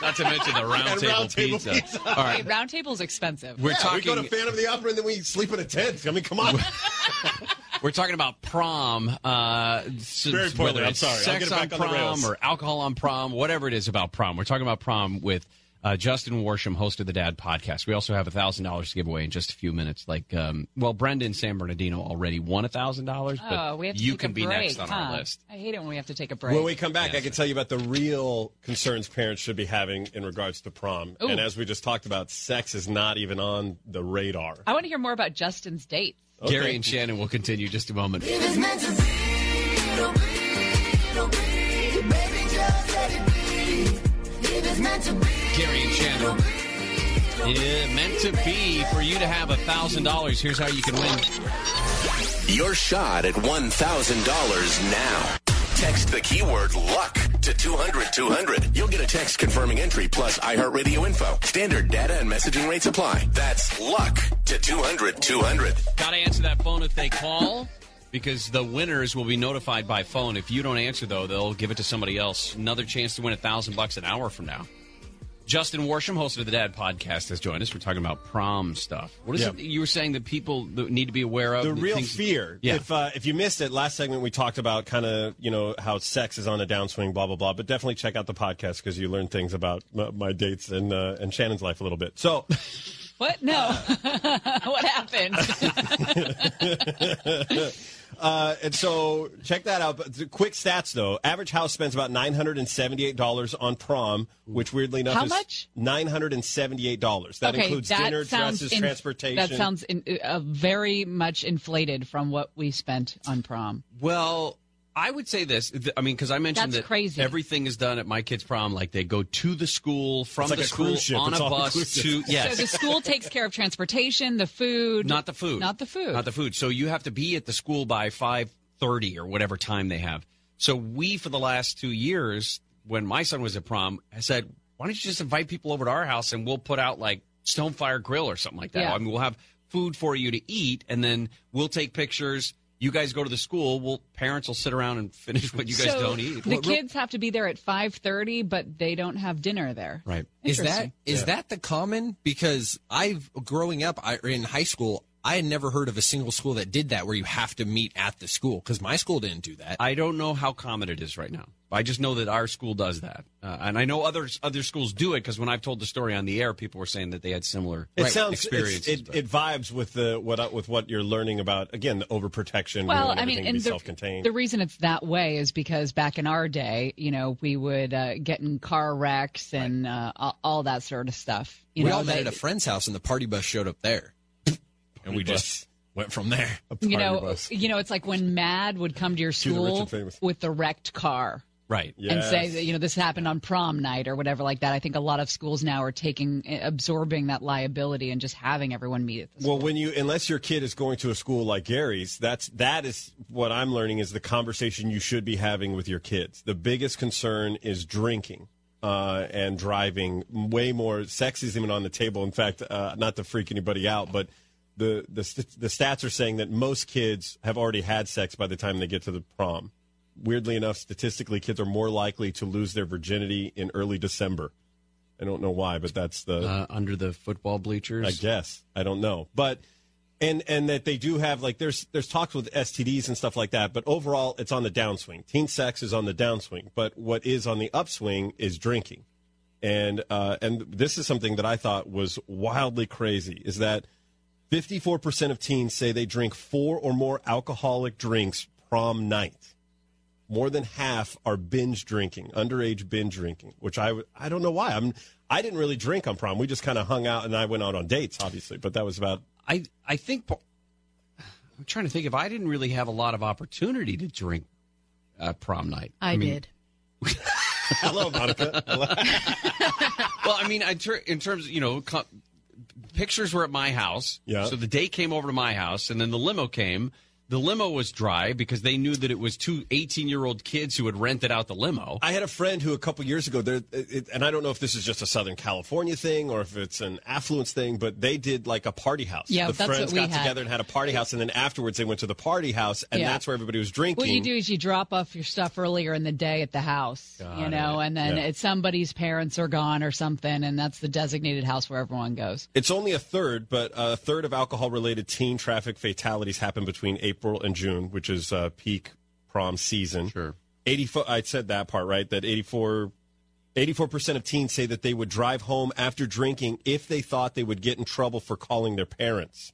Not to mention the round table round table pizza. pizza. All Hey, round table's expensive. we're Yeah, talking. we go to Phantom of the Opera and then we sleep in a tent. I mean, come on. We're talking about prom. Uh, Very poorly. I'm it's sorry. I'll Sex get it back on on the prom rails. or alcohol on prom, whatever it is about prom. We're talking about prom with uh, Justin Worsham, host of the Dad Podcast. We also have a thousand dollars to give away in just a few minutes. Like, um, well, Brendan San Bernardino already won a thousand dollars, but Oh, we have to you take can a be break, next on huh? our list. I hate it when we have to take a break. When we come back, I can tell you about the real concerns parents should be having in regards to prom. Ooh. And as we just talked about, sex is not even on the radar. I want to hear more about Justin's dates. Okay. Gary and Shannon will continue just a moment. Gary Shannon. Yeah, meant to be for you to have a thousand dollars. Here's how you can win. Your shot at $1,000 now. Text the keyword luck to 200 200. You'll get a text confirming entry plus iHeartRadio info. Standard data and messaging rates apply. That's luck to 200 200. Got to answer that phone if they call because the winners will be notified by phone. If you don't answer, though, they'll give it to somebody else. Another chance to win a thousand bucks an hour from now. Justin Worsham, host of the Dad Podcast, has joined us. We're talking about prom stuff. What is Yeah. it you were saying that people need to be aware of? the real things- fear. Yeah. If uh, if you missed it last segment, we talked about kind of you know how sex is on a downswing, blah blah blah. But definitely check out the podcast because you learn things about my, my dates and uh, and Shannon's life a little bit. So What? No. what happened? uh, and so check that out. But the quick stats though: average house spends about nine hundred and seventy eight dollars on prom, which weirdly enough How is much? nine hundred and seventy eight dollars. That okay, includes that dinner, dresses, in- transportation. That sounds in, uh, very much inflated from what we spent on prom. Well, I would say this. th- I mean, because I mentioned That's that crazy. everything is done at my kid's prom. Like they go to the school, from It's like the a school cruise on It's a bus inclusive. to yes. So the school takes care of transportation, the food, not the food not the food. not the food so you have to be at the school by 5.30 or whatever time they have so we for the last two years when my son was at prom I said why don't you just invite people over to our house and we'll put out like stonefire grill or something like that Yeah. i mean we'll have food for you to eat and then we'll take pictures you guys go to the school well parents will sit around and finish what you guys So don't eat The kids have to be there at five thirty, but they don't have dinner there. right Is that is Interesting. is that the common? Because I've growing up I, in high school, I had never heard of a single school that did that, where you have to meet at the school. Because my school didn't do that. I don't know how common it is right now. I just know that our school does that, uh, and I know others other schools do it because when I've told the story on the air, people were saying that they had similar It sounds experiences. It, it vibes with the what with what you're learning about again the overprotection. Well, I mean, and the, self-contained. the reason it's that way is because back in our day, you know, we would uh, get in car wrecks and uh, all, all that sort of stuff. You we know, all met they- at a friend's house, and the party bus showed up there, and we just went from there. you know, bus. you know, it's like when MADD would come to your To the rich school and with the wrecked car. Right. and say that you know this happened on prom night or whatever like that. I think a lot of schools now are taking absorbing that liability and just having everyone meet at the Well, when you unless your kid is going to a school like Gary's, that's that is what I'm learning is the conversation you should be having with your kids. The biggest concern is drinking uh, and driving. Way more sex isn't even on the table. In fact, uh, not to freak anybody out, but the the st- the stats are saying that most kids have already had sex by the time they get to the prom. Weirdly enough, statistically, kids are more likely to lose their virginity in early December. I don't know why, but that's the Uh, under the football bleachers. I guess I don't know, but and and that they do have like there's there's talks with STDs and stuff like that, but overall it's on the downswing. Teen sex is on the downswing, but what is on the upswing is drinking, and uh, and this is something that I thought was wildly crazy. Is that 54 percent of teens say they drink four or more alcoholic drinks prom night. More than half are binge drinking, underage binge drinking, which I I don't know why. I'm I didn't really drink on prom. We just kind of hung out and I went out on dates, obviously, but that was about I I think I'm trying to think if I didn't really have a lot of opportunity to drink uh, prom night. I, mean, did. Hello, Monica. well, I mean, I ter- in terms of, you know, co- pictures were at my house. Yeah. So the date came over to my house, and then the limo came. The limo was dry because they knew that it was two 18 year old kids who had rented out the limo. I had a friend who a couple years ago, there, it, and I don't know if this is just a Southern California thing or if it's an affluence thing, but they did like a party house. Yeah, the that's friends what we got had. together and had a party house, and then afterwards they went to the party house, and Yeah. that's where everybody was drinking. What you do is you drop off your stuff earlier in the day at the house, Got you know, it. and then Yeah. it's somebody's parents are gone or something, and that's the designated house where everyone goes. It's only a third, but a third of alcohol related teen traffic fatalities happen between April and June, which is uh, peak prom season. Sure. 84, I said that part, right? That 84, 84% of teens say that they would drive home after drinking if they thought they would get in trouble for calling their parents.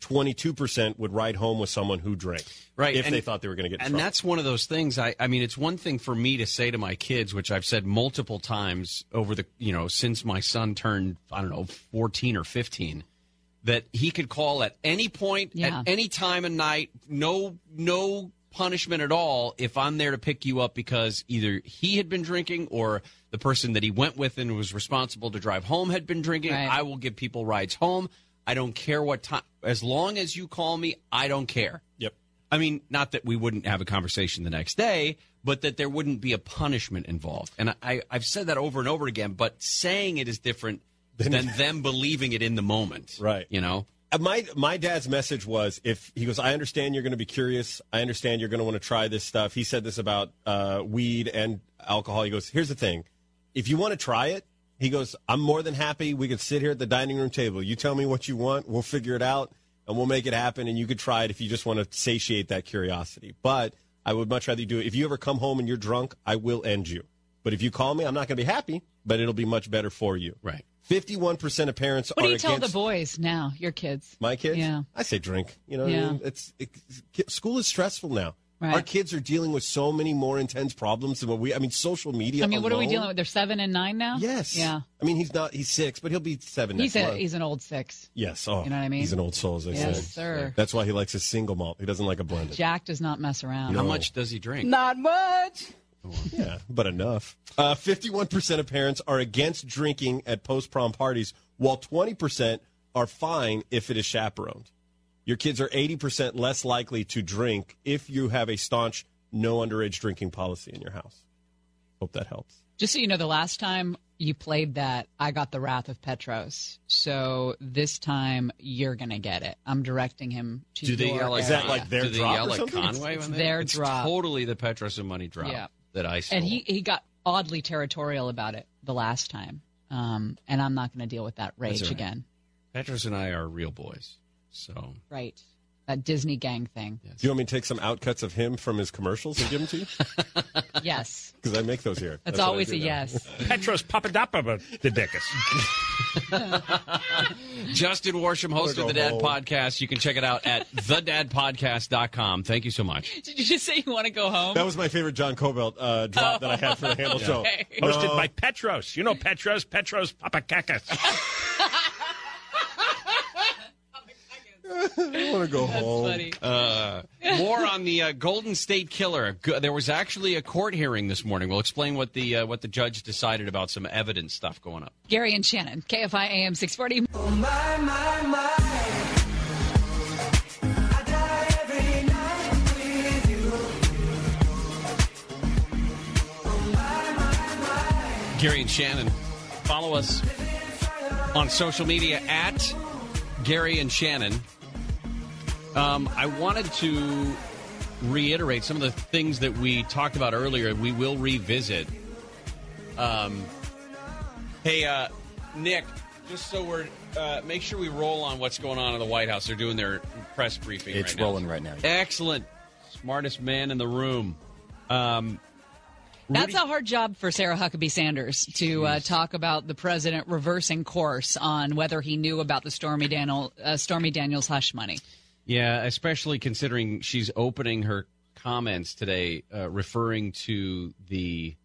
22% would ride home with someone who drank. Right, If and- they thought they were going to get in and trouble. that's one of those things I, I mean it's one thing for me to say to my kids which i've said multiple times over the you know since my son turned i don't know 14 or 15 that he could call at any point Yeah. at any time of night no no punishment at all if i'm there to pick you up because either he had been drinking or the person that he went with and was responsible to drive home had been drinking Right. i will give people rides home i don't care what time as long as you call me i don't care Yep. I mean, not that we wouldn't have a conversation the next day, but that there wouldn't be a punishment involved. And I, I've said that over and over again, but saying it is different than them believing it in the moment. Right. You know? Uh, my my dad's message was if he goes, I understand you're going to be curious. I understand you're going to want to try this stuff. He said this about uh, weed and alcohol. He goes, here's the thing, if you want to try it, he goes, I'm more than happy. We can sit here at the dining room table. You tell me what you want, we'll figure it out, and we'll make it happen. And you could try it if you just want to satiate that curiosity. But I would much rather you do it. If you ever come home and you're drunk, I will end you. But if you call me, I'm not going to be happy, but it'll be much better for you. Right. 51% of parents are. What are do you tell against the boys now, your kids? my kids. Yeah. I say drink. You know, what I Yeah. mean? it's it, school is stressful now. Right. Our kids are dealing with so many more intense problems than what we. I mean, social media. I mean, what are we dealing with? They're seven and nine now? Yes. Yeah. I mean, he's not. He's six, but he'll be seven He's next a, month. he's an old six. yes. Oh, You know what I mean? He's an old soul, as I Yes, say. sir. That's why he likes his single malt. He doesn't like a blended. Jack does not mess around. How much does he drink? Not much. Yeah, but enough. Uh, 51% of parents are against drinking at post prom parties, while 20% are fine if it is chaperoned. Your kids are 80% less likely to drink if you have a staunch no underage drinking policy in your house. Hope that helps. Just so you know, the last time you played that, I got the wrath of Petros. So this time you're going to get it. I'm directing him to Do they yell like Is that like their do they yell or like? Conway? It's when they- their it's drop. totally the Petros and money drop Yeah. That I stole. And he, he got oddly territorial about it the last time. Um, and I'm not going to deal with that rage right. again. Petros and I are real boys. So Right. That Disney gang thing. Do you want me to take some outcuts of him from his commercials and give them to you? Yes. Because I make those here. That's, what I always a now. yes. Petros Papadopoulos. Justin Worsham, host of Wanna the Dad home. Podcast. You can check it out at thedadpodcast.com. Thank you so much. Did you just say you want to go home? That was my favorite John Kobylt uh, drop that I had for the Handel Show. Okay. Hosted No. by Petros. You know Petros? Petros Papadakis. I want to go home. Funny. Uh, More on the uh, Golden State Killer. There was actually a court hearing this morning. We'll explain what the uh, what the judge decided about some evidence stuff going up. Gary and Shannon, KFI AM 640. Oh my my my. Gary and Shannon. Follow us on social media at Gary and Shannon. Um, I wanted to reiterate some of the things that we talked about earlier. We will revisit. Um, hey, uh, Nick, just so we're uh, make sure we roll on what's going on in the White House. They're doing their press briefing. It's right now. rolling right now. Excellent, smartest man in the room. Um, That's a hard job for Sarah Huckabee Sanders to uh, talk about the president reversing course on whether he knew about the Stormy Daniel uh, Stormy Daniels hush money. Yeah, especially considering she's opening her comments today, uh, referring to the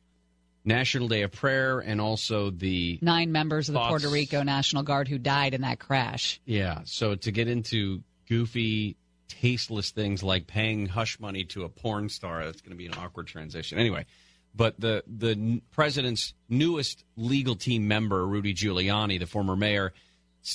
National Day of Prayer and also the Nine members of the Thoughts? Puerto Rico National Guard who died in that crash. yeah. So to get into goofy, tasteless things like paying hush money to a porn star, that's going to be an awkward transition. Anyway, but the the president's newest legal team member, Rudy Giuliani, the former mayor,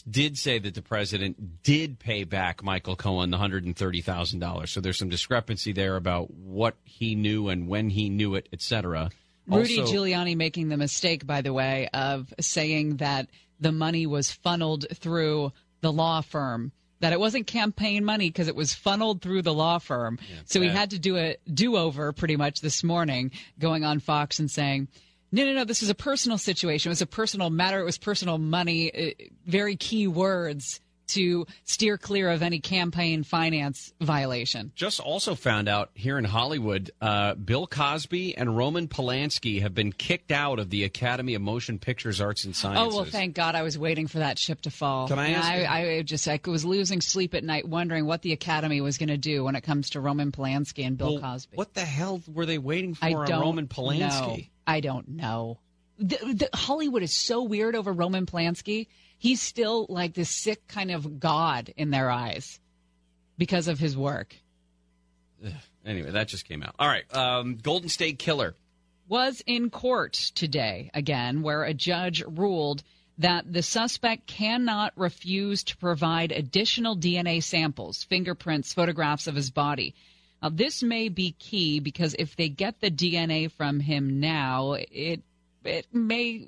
did say that the president did pay back Michael Cohen the hundred and thirty thousand dollars. So there's some discrepancy there about what he knew and when he knew it, et cetera. Rudy Also- Giuliani making the mistake, by the way, of saying that the money was funneled through the law firm. That it wasn't campaign money because it was funneled through the law firm. so he had to do a do over pretty much this morning, going on Fox and saying, no, no, no, this is a personal situation. It was a personal matter. It was personal money. Uh, very key words to steer clear of any campaign finance violation. Just also found out here in Hollywood, uh, Bill Cosby and Roman Polanski have been kicked out of the Academy of Motion Pictures Arts and Sciences. Oh well, thank God! I was waiting for that ship to fall. Can I ask I, I just I was losing sleep at night, wondering what the Academy was going to do when it comes to Roman Polanski and Bill Well, Cosby. What the hell were they waiting for I on Roman know. I don't know. The, the, Hollywood is so weird over Roman Polanski. He's still like this sick kind of god in their eyes because of his work. Anyway, that just came out. All right, um, Golden State Killer. was in court today again, where a judge ruled that the suspect cannot refuse to provide additional DNA samples, fingerprints, photographs of his body. Now, this may be key because if they get the DNA from him now, it it may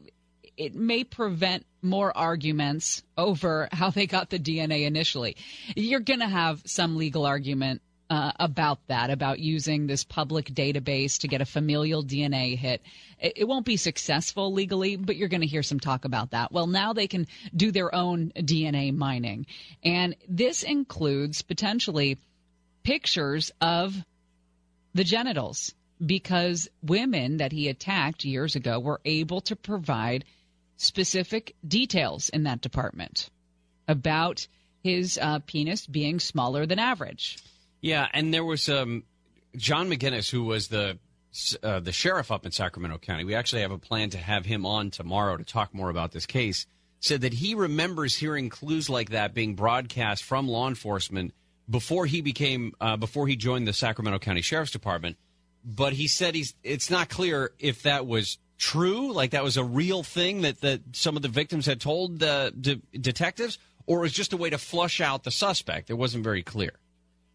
it may prevent more arguments over how they got the DNA initially. You're going to have some legal argument uh, about that, about using this public database to get a familial DNA hit. It, it won't be successful legally, but you're going to hear some talk about that. Well, now they can do their own DNA mining. And this includes potentially pictures of the genitals because women that he attacked years ago were able to provide specific details in that department about his uh, penis being smaller than average. Yeah, and there was um, John McGinness, who was the uh, the sheriff up in Sacramento County. We actually have a plan to have him on tomorrow to talk more about this case. Said that he remembers hearing clues like that being broadcast from law enforcement before he became uh, before he joined the Sacramento County Sheriff's Department. But he said he's it's not clear if that was true, like that was a real thing that that some of the victims had told the de- detectives, or it was just a way to flush out the suspect. It wasn't very clear.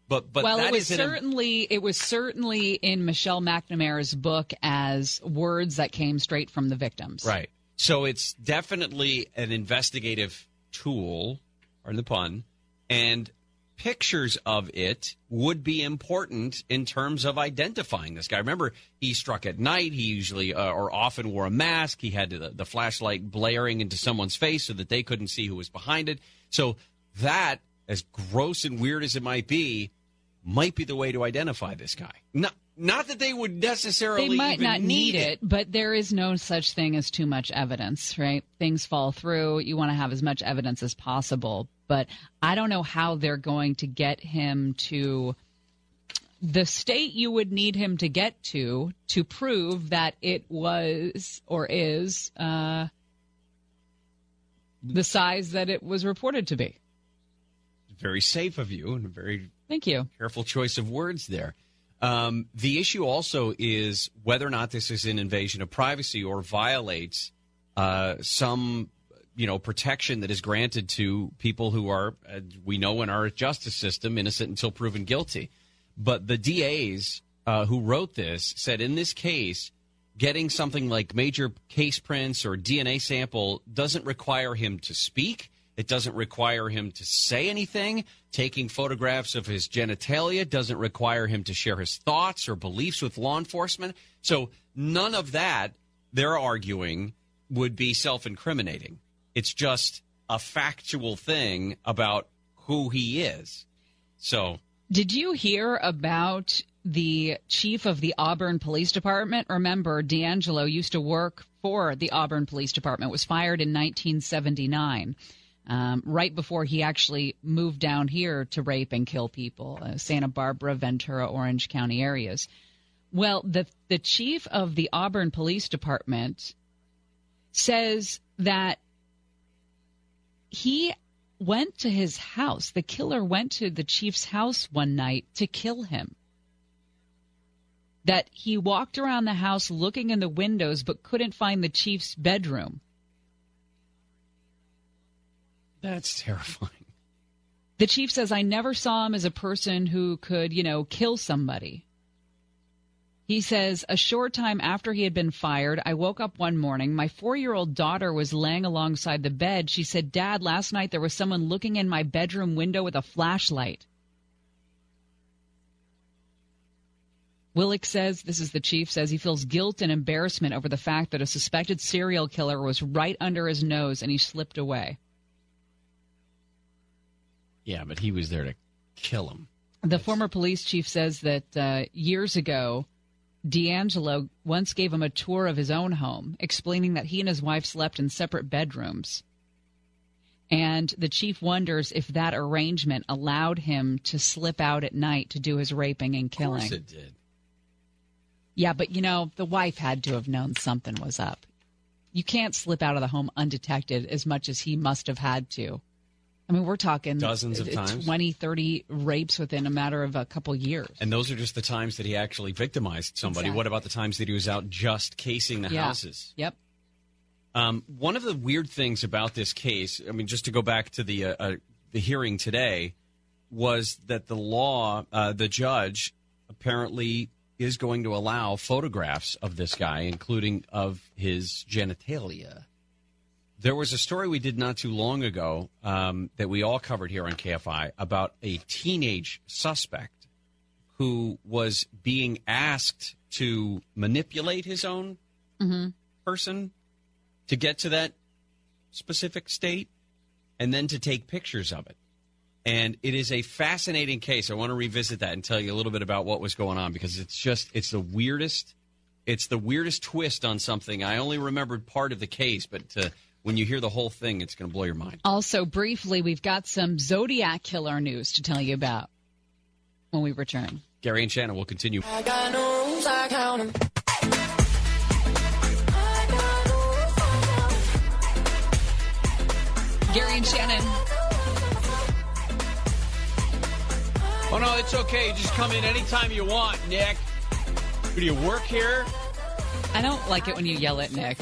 But but well, that it was certainly it was certainly in Michelle McNamara's book as words that came straight from the victims. Right. So it's definitely an investigative tool, or the pun, and pictures of it would be important in terms of identifying this guy. Remember, he struck at night. He usually uh, or often wore a mask. He had the, the flashlight blaring into someone's face so that they couldn't see who was behind it. So that, as gross and weird as it might be, might be the way to identify this guy. Not not that they would necessarily They might not need it, but there is no such thing as too much evidence, right? Things fall through. You want to have as much evidence as possible, but I don't know how they're going to get him to the state you would need him to get to to prove that it was or is uh, the size that it was reported to be. very safe of you and very Thank you. Careful choice of words there. Um, the issue also is whether or not this is an invasion of privacy or violates uh, some, you know, protection that is granted to people who are, uh, we know, in our justice system, innocent until proven guilty. But the DAs uh, who wrote this said in this case, getting something like major case prints or DNA sample doesn't require him to speak. It doesn't require him to say anything. Taking photographs of his genitalia doesn't require him to share his thoughts or beliefs with law enforcement. So none of that, they're arguing, would be self incriminating. It's just a factual thing about who he is. So Did you hear about the chief of the Auburn Police Department? Remember, DeAngelo used to work for the Auburn Police Department, was fired in 1979, um, right before he actually moved down here to rape and kill people, uh, Santa Barbara, Ventura, Orange County areas. Well, the, the chief of the Auburn Police Department says that he went to his house. The killer went to the chief's house one night to kill him. That he walked around the house looking in the windows but couldn't find the chief's bedroom. That's terrifying. The chief says, I never saw him as a person who could, you know, kill somebody. He says, a short time after he had been fired, I woke up one morning. My four year old daughter was laying alongside the bed. She said, Dad, last night there was someone looking in my bedroom window with a flashlight. Willick says, this is the chief, says he feels guilt and embarrassment over the fact that a suspected serial killer was right under his nose and he slipped away. Yeah, but he was there to kill him. The former police chief says that uh, years ago, DeAngelo once gave him a tour of his own home, explaining that he and his wife slept in separate bedrooms. And the chief wonders if that arrangement allowed him to slip out at night to do his raping and killing. Of course it did. Yeah, but you know, the wife had to have known something was up. You can't slip out of the home undetected as much as he must have had to. I mean, we're talking Dozens of uh, times. 20, 30 rapes within a matter of a couple years. And those are just the times that he actually victimized somebody. Exactly. What about the times that he was out just casing the Yeah. houses? Yep. Um, one of the weird things about this case, I mean, just to go back to the uh, uh, the hearing today, was that the law, uh, the judge apparently is going to allow photographs of this guy, including of his genitalia. There was a story we did not too long ago um, that we all covered here on KFI about a teenage suspect who was being asked to manipulate his own person to get to that specific state and then to take pictures of it. And it is a fascinating case. I want to revisit that and tell you a little bit about what was going on because it's just it's the weirdest it's the weirdest twist on something. I only remembered part of the case, but uh, when you hear the whole thing, it's going to blow your mind. Also, briefly, we've got some Zodiac killer news to tell you about when we return. Gary and Shannon will continue. I got no rules, I count 'em. Gary and Shannon. Oh no, it's okay. Just come in anytime you want, Nick. Do you work here? I don't like it when you yell at Nick.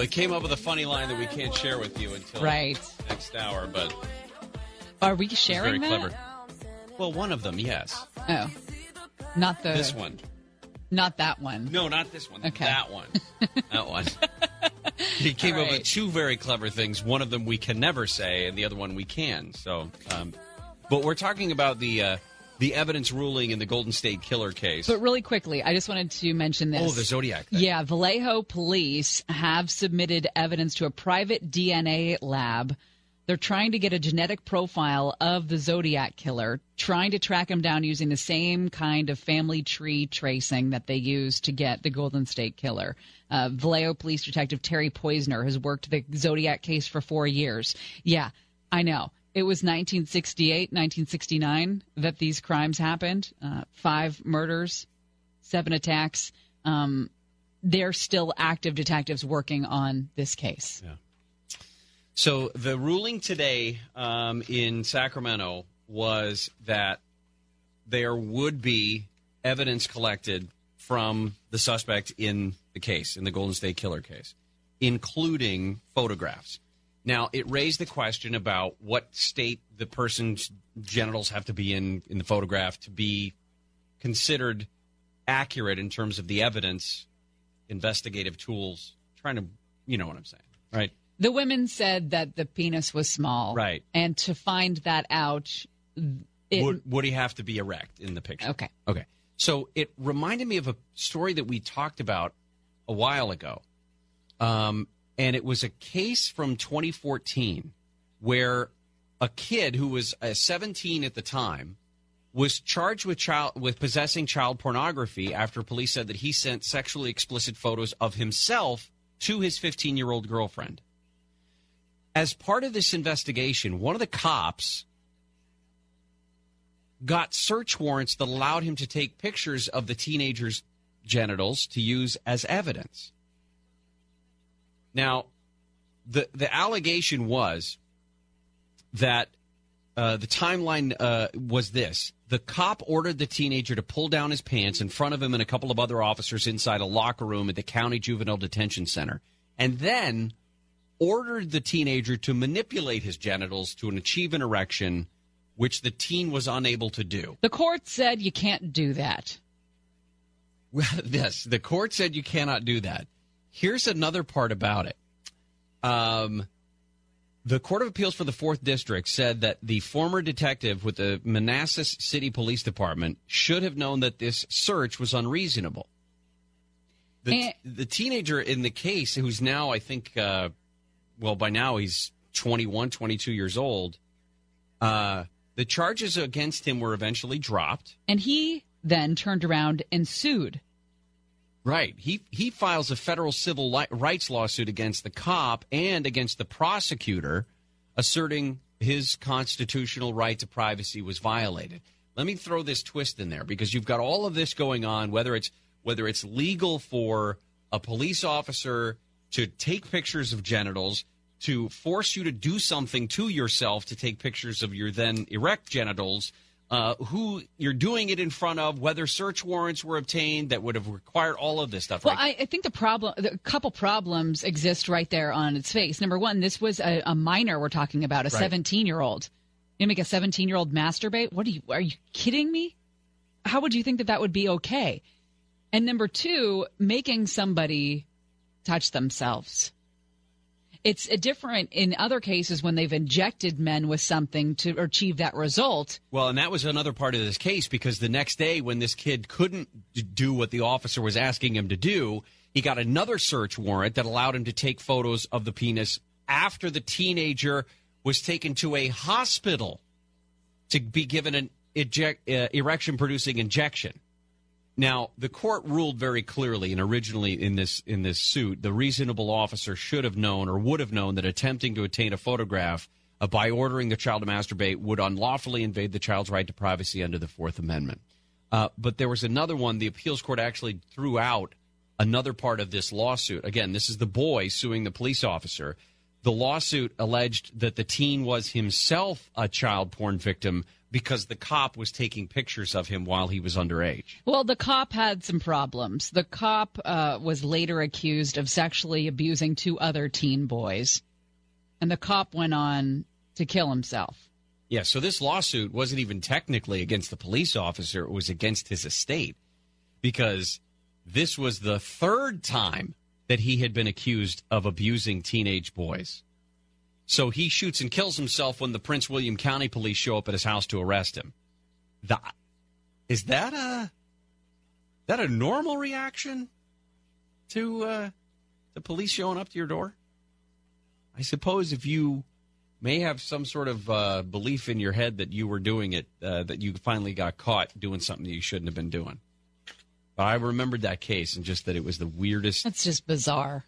It came up with a funny line that we can't share with you until Right. next hour, but Are we sharing very that? clever. Well, one of them, yes. Oh, not the This one. Not that one. No, not this one. Okay. That one. that one. He came All up with two very clever things. One of them we can never say, and the other one we can. So, um, but we're talking about the uh, the evidence ruling in the Golden State Killer case. But really quickly, I just wanted to mention this. Oh, the Zodiac thing. Yeah, Vallejo police have submitted evidence to a private DNA lab. They're trying to get a genetic profile of the Zodiac killer, trying to track him down using the same kind of family tree tracing that they used to get the Golden State Killer. Uh, Vallejo Police Detective Terry Poyser has worked the Zodiac case for four years. Yeah, I know. It was 1968, 1969 that these crimes happened. Uh, five murders, seven attacks. Um, they're still active detectives working on this case. Yeah. So the ruling today um, in Sacramento was that there would be evidence collected from the suspect in the case, in the Golden State Killer case, including photographs. Now, it raised the question about what state the person's genitals have to be in in the photograph to be considered accurate in terms of the evidence, investigative tools, trying to, you know what I'm saying, right? The women said that the penis was small. Right. And to find that out, it, would, would he have to be erect in the picture? Okay. Okay. So it reminded me of a story that we talked about a while ago. Um, and it was a case from 2014 where a kid who was uh, 17 at the time was charged with child with possessing child pornography after police said that he sent sexually explicit photos of himself to his 15 year old girlfriend. As part of this investigation, one of the cops got search warrants that allowed him to take pictures of the teenager's genitals to use as evidence. Now, the the allegation was that uh, the timeline uh, was this: the cop ordered the teenager to pull down his pants in front of him and a couple of other officers inside a locker room at the county juvenile detention center, and then ordered the teenager to manipulate his genitals to achieve an erection, which the teen was unable to do. the court said you can't do that. Well, yes, the court said you cannot do that. Here's another part about it. Um, the Court of Appeals for the Fourth District said that the former detective with the Manassas City Police Department should have known that this search was unreasonable. The, And- the teenager in the case, who's now, I think, uh, well, by now he's 21, 22 years old, uh, the charges against him were eventually dropped. And he then turned around and sued. Right. He he files a federal civil li- rights lawsuit against the cop and against the prosecutor, asserting his constitutional right to privacy was violated. Let me throw this twist in there because you've got all of this going on. Whether it's whether it's legal for a police officer to take pictures of genitals, to force you to do something to yourself to take pictures of your then erect genitals uh, who you're doing it in front of, whether search warrants were obtained that would have required all of this stuff. Well, right? I, I think the problem, a couple problems exist right there on its face. Number one, this was a, a minor we're talking about, a Right. 17 year old. You make a 17 year old masturbate? What are you, are you kidding me? How would you think that that would be okay? And number two, making somebody touch themselves. It's different in other cases when they've injected men with something to achieve that result. Well, and that was another part of this case because the next day, when this kid couldn't do what the officer was asking him to do, he got another search warrant that allowed him to take photos of the penis after the teenager was taken to a hospital to be given an eject, uh, erection producing injection. Now, the court ruled very clearly, and originally in this in this suit, the reasonable officer should have known or would have known that attempting to obtain a photograph uh, by ordering the child to masturbate would unlawfully invade the child's right to privacy under the Fourth Amendment. Uh, but there was another one. The appeals court actually threw out another part of this lawsuit. Again, this is the boy suing the police officer. The lawsuit alleged that the teen was himself a child porn victim because the cop was taking pictures of him while he was underage. Well, the cop had some problems. The cop uh, was later accused of sexually abusing two other teen boys, and the cop went on to kill himself. Yeah, so this lawsuit wasn't even technically against the police officer, it was against his estate because this was the third time that he had been accused of abusing teenage boys. So he shoots and kills himself when the Prince William County police show up at his house to arrest him. The, is that a that a normal reaction to uh, the police showing up to your door? I suppose if you may have some sort of uh, belief in your head that you were doing it, uh, that you finally got caught doing something you shouldn't have been doing. But I remembered that case and just that it was the weirdest, That's just bizarre.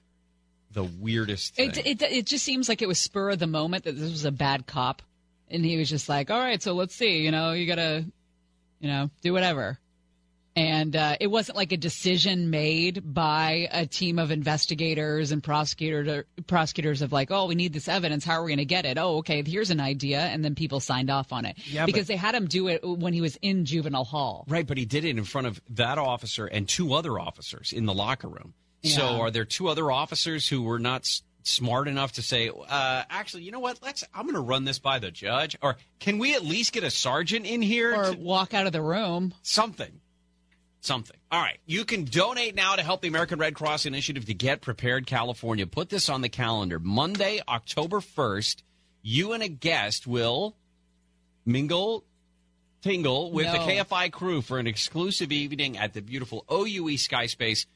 The weirdest thing. It, it it just seems like it was spur of the moment that this was a bad cop, and he was just like, "All right, so let's see. You know, you gotta, you know, do whatever." And uh, it wasn't like a decision made by a team of investigators and prosecutors, prosecutors of like, oh, we need this evidence. How are we going to get it? Oh, okay, here's an idea, and then people signed off on it Yeah, because but- they had him do it when he was in juvenile hall. Right, but he did it in front of that officer and two other officers in the locker room. So are there two other officers who were not s- smart enough to say, uh, actually, you know what? Let's I'm going to run this by the judge or can we at least get a sergeant in here Or to- walk out of the room. something. Something. All right. You can donate now to help the American Red Cross Initiative to get prepared California. Put this on the calendar. Monday, October 1st, you and a guest will mingle, tingle with the KFI crew for an exclusive evening at the beautiful OUE Sky Space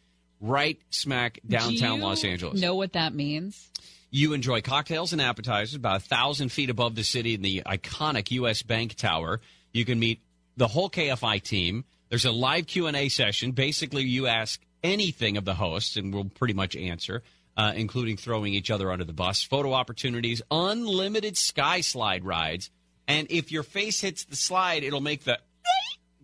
right smack downtown Los Angeles. Know what that means? You enjoy cocktails and appetizers about a thousand feet above the city in the iconic U.S. Bank Tower. You can meet the whole KFI team. There's a live Q and A session. Basically, you ask anything of the hosts, and we'll pretty much answer, uh, including throwing each other under the bus. Photo opportunities, unlimited sky slide rides, and if your face hits the slide, it'll make the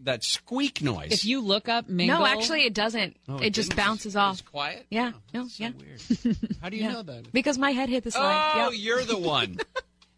that squeak noise. If you look up Mingle. No, actually, it doesn't. Oh, it, it just bounces It was off. quiet. Yeah. no. yeah. How do you Yeah. know that? Because my head hit the slide. Oh, Yep. you're the one.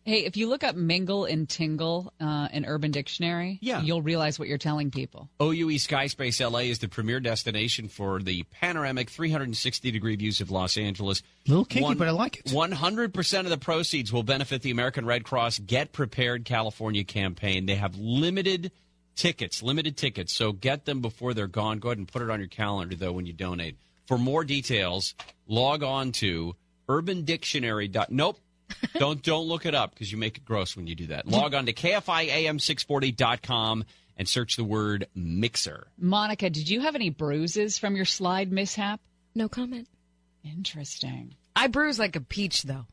Hey, if you look up mingle and tingle uh, in Urban Dictionary, Yeah. you'll realize what you're telling people. OUE Skyspace LA is the premier destination for the panoramic 360 degree views of Los Angeles. Little kinky, but I like it. 100% of the proceeds will benefit the American Red Cross Get Prepared California campaign. They have limited tickets, limited tickets, so get them before they're gone. Go ahead and put it on your calendar, though, when you donate. For more details, log on to urbandictionary. dot- Nope. don't don't look it up because you make it gross when you do that. Log on to kfiam640.com and search the word mixer. Monica, did you have any bruises from your slide mishap? No comment. Interesting. I bruise like a peach, though.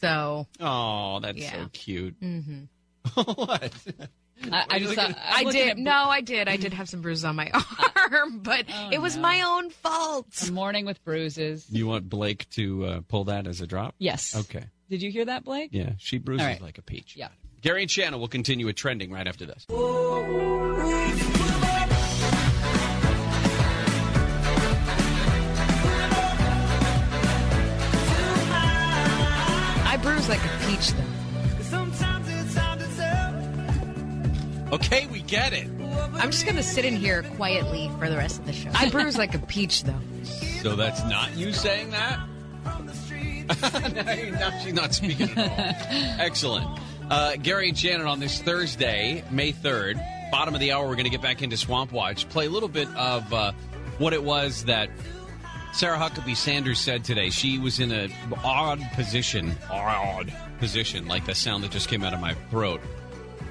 So. Oh, that's Yeah. so cute. Mm-hmm. what? I, I just thought, I did. bru- No, I did. I did have some bruises on my arm, but it was no. my own fault. A morning with bruises. You want Blake to uh, pull that as a drop? Yes. Okay. Did you hear that, Blake? Yeah, she bruises All right. like a peach. Yeah. Gary and Shannon will continue with trending right after this. I bruise like a peach, though. Okay, we get it. I'm just gonna sit in here quietly for the rest of the show. I bruise like a peach, though. So that's not you saying that? now she's not speaking at all. Excellent. Uh, Gary and Shannon on this Thursday, May 3rd, bottom of the hour, we're going to get back into Swamp Watch, play a little bit of uh, what it was that Sarah Huckabee Sanders said today. She was in an odd position, odd position, like the sound that just came out of my throat.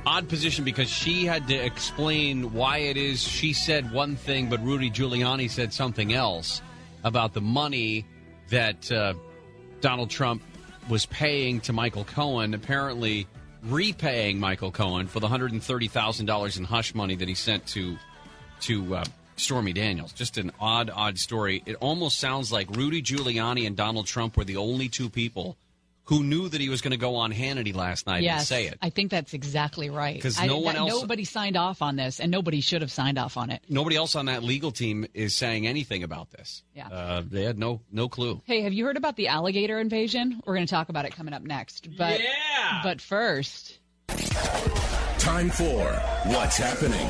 Odd position because she had to explain why it is she said one thing, but Rudy Giuliani said something else about the money that uh, Donald Trump was paying to Michael Cohen, apparently repaying Michael Cohen for the $130,000 in hush money that he sent to to uh, Stormy Daniels. Just an odd, odd story. It almost sounds like Rudy Giuliani and Donald Trump were the only two people who knew that he was going to go on Hannity last night and say it. I think that's exactly right. 'Cause I- no one that- else- Nobody signed off on this, and nobody should have signed off on it. Nobody else on that legal team is saying anything about this. Yeah. Uh, they had no no clue. Hey, have you heard about the alligator invasion? We're going to talk about it coming up next. But, Yeah. But first, Time for What's Happening.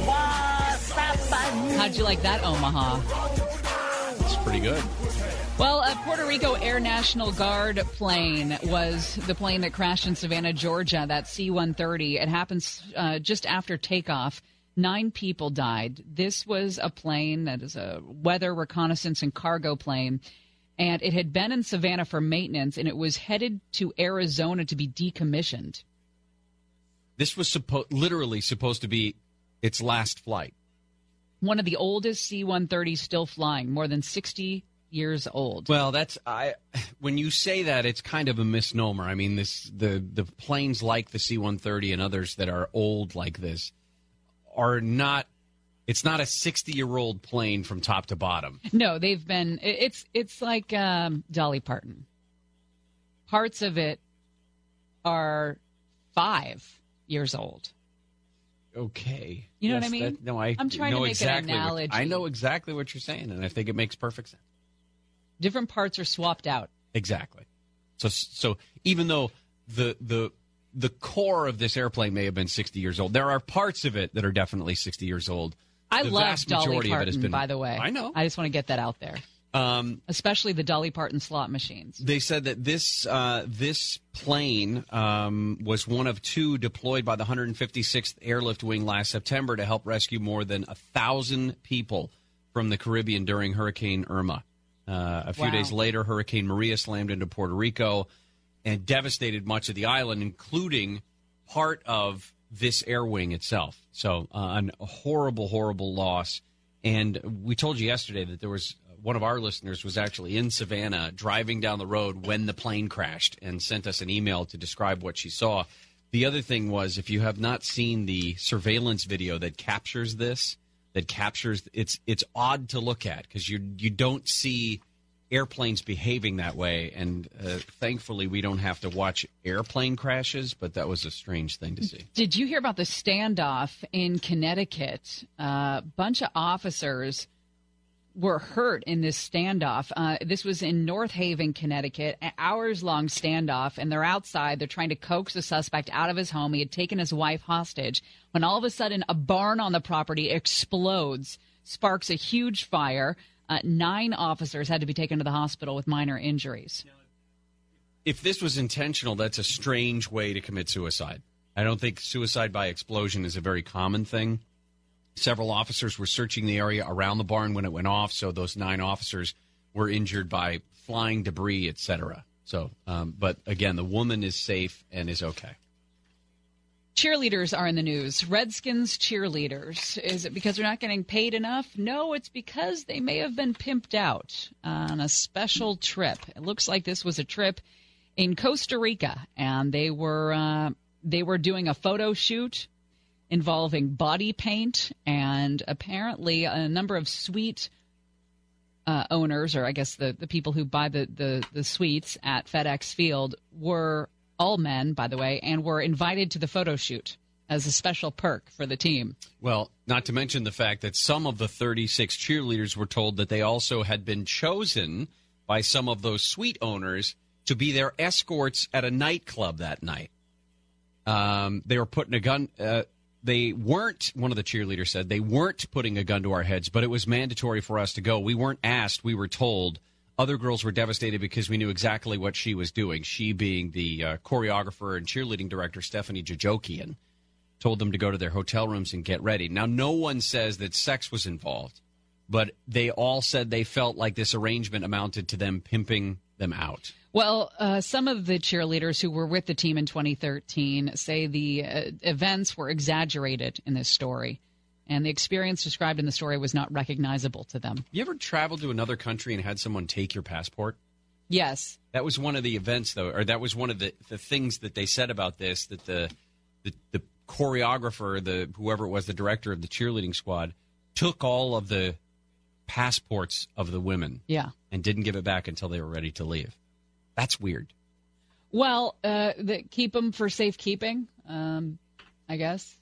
how'd you like that, Omaha? It's pretty good. Well, a Puerto Rico Air National Guard plane was the plane that crashed in Savannah, Georgia, that C 130. It happens uh, just after takeoff. Nine people died. This was a plane that is a weather reconnaissance and cargo plane. And it had been in Savannah for maintenance, and it was headed to Arizona to be decommissioned. This was suppo- literally supposed to be its last flight. One of the oldest C 130s still flying, more than 60 years old. Well, that's I. When you say that, it's kind of a misnomer. I mean, this the the planes like the C-130 and others that are old like this are not. It's not a 60 year old plane from top to bottom. No, they've been. It's it's like um, Dolly Parton. Parts of it are five years old. okay. You know what I mean? that- no, I I'm trying to make an exactly what- analogy. I know exactly what you're saying, and I think it makes perfect sense. Different parts are swapped out. Exactly. So so even though the the the core of this airplane may have been 60 years old, there are parts of it that are definitely 60 years old. I the love vast Dolly majority Parton, of it has been. by the way. I know. I just want to get that out there. Um, Especially the Dolly Parton slot machines. They said that this uh, this plane um, was one of two deployed by the 156th Airlift Wing last September to help rescue more than a thousand people from the Caribbean during Hurricane Irma. Uh, a few Wow. days later, Hurricane Maria slammed into Puerto Rico and devastated much of the island, including part of this air wing itself. So, uh, a horrible, horrible loss. And we told you yesterday that there was one of our listeners was actually in Savannah driving down the road when the plane crashed and sent us an email to describe what she saw. The other thing was if you have not seen the surveillance video that captures this, that captures it's it's odd to look at because you you don't see airplanes behaving that way and uh, thankfully we don't have to watch airplane crashes but that was a strange thing to see Did you hear about the standoff in Connecticut? A uh, bunch of officers were hurt in this standoff. Uh, this was in North Haven, Connecticut, an hours long standoff, and they're outside. They're trying to coax the suspect out of his home. He had taken his wife hostage when all of a sudden a barn on the property explodes, sparks a huge fire. Uh, nine officers had to be taken to the hospital with minor injuries. if this was intentional that's a strange way to commit suicide i don't think suicide by explosion is a very common thing several officers were searching the area around the barn when it went off so those nine officers were injured by flying debris etc so um, but again the woman is safe and is okay Cheerleaders are in the news. Redskins cheerleaders. Is it because they're not getting paid enough? No, it's because they may have been pimped out on a special trip. It looks like this was a trip in Costa Rica, and they were uh, they were doing a photo shoot involving body paint, and apparently a number of suite uh, owners, or I guess the, the people who buy the, the, the suites at FedEx Field, were all men, by the way, and were invited to the photo shoot as a special perk for the team. Well, not to mention the fact that some of the 36 cheerleaders were told that they also had been chosen by some of those suite owners to be their escorts at a nightclub that night. Um, they were putting a gun. Uh, they weren't. One of the cheerleaders said they weren't putting a gun to our heads, but it was mandatory for us to go. We weren't asked. We were told. Other girls were devastated because we knew exactly what she was doing. She, being the uh, choreographer and cheerleading director, Stephanie Jojokian, told them to go to their hotel rooms and get ready. Now, no one says that sex was involved, but they all said they felt like this arrangement amounted to them pimping them out. Well, uh, some of the cheerleaders who were with the team in 2013 say the uh, events were exaggerated in this story, and the experience described in the story was not recognizable to them. You ever traveled to another country and had someone take your passport? Yes. That was one of the events, though, or that was one of the, the things that they said about this that the, the the choreographer, the whoever it was, the director of the cheerleading squad, took all of the passports of the women Yeah. and didn't give it back until they were ready to leave. That's weird. Well, uh, the, keep them for safekeeping, um, I guess.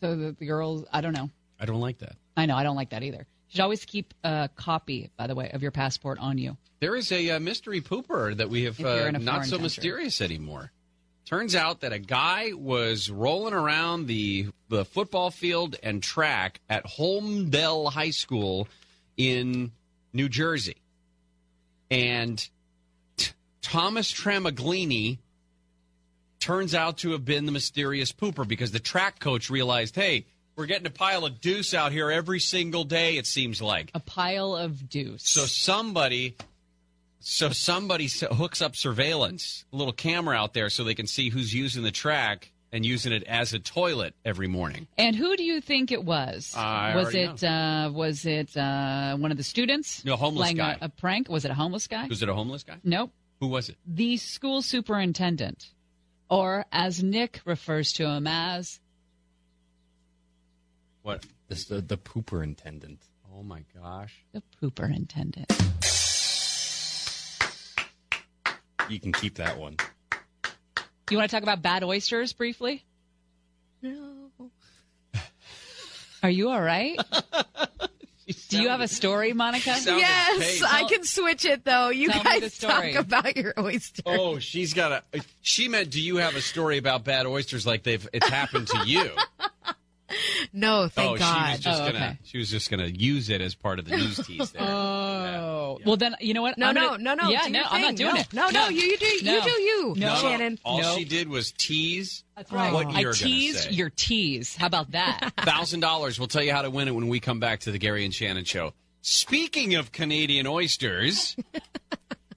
So that the girls, I don't know. I don't like that. I know, I don't like that either. You should always keep a copy, by the way, of your passport on you. There is a, uh mystery pooper that we have uh, not so country. mysterious anymore. Turns out that a guy was rolling around the the football field and track at Holmdel High School in New Jersey, and t- Thomas Tramaglini turns out to have been the mysterious pooper because the track coach realized, hey, we're getting a pile of deuce out here every single day. It seems like A pile of deuce. so somebody, so somebody hooks up surveillance, a little camera out there, so they can see who's using the track and using it as a toilet every morning. And who do you think it was? I was it uh, was it uh, one of the students? No, homeless guy. A, a prank? Was it a homeless guy? Was it a homeless guy? Nope. Who was it? The school superintendent, or as Nick refers to him as, What? This the the pooper intendant. Oh my gosh! the pooperintendent. You can keep that one. You want to talk about bad oysters briefly? No. Are you all right? Do you have a story, Monica? Yes, I can switch it though. You Tell me the guys story. talk about your oyster. Oh, she's got a. She meant, do you have a story about bad oysters like they've it's happened to you? No, thank oh, God. she was just Oh, gonna. okay. She was just gonna use it as part of the news tease. There. Oh, well then you know what? No, no, gonna- no, no. Yeah, no, I'm not doing no, it. No, no, you, you do, you do you, No. Shannon. All No. she did was tease. That's right. What I you're gonna teased say. your tease. How about that? Thousand dollars. We'll tell you how to win it when we come back to the Gary and Shannon show. Speaking of Canadian oysters,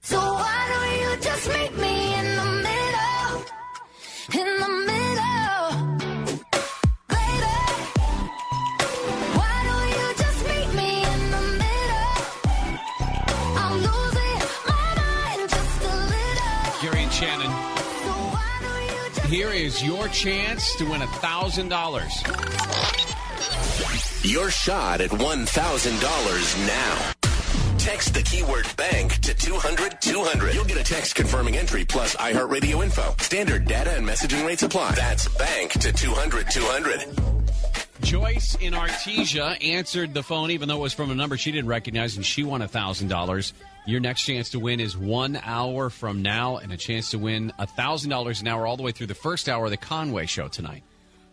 So why don't you just meet me in the middle? In the middle. Here is your chance to win a thousand dollars. Your shot at $1,000 now. Text the keyword bank to 200 200. You'll get a text confirming entry plus iHeartRadio info. Standard data and messaging rates apply. That's bank to 200 200. Joyce in Artesia answered the phone, even though it was from a number she didn't recognize, and she won a thousand dollars. Your next chance to win is one hour from now, and a chance to win a thousand dollars an hour all the way through the first hour of the Conway Show tonight.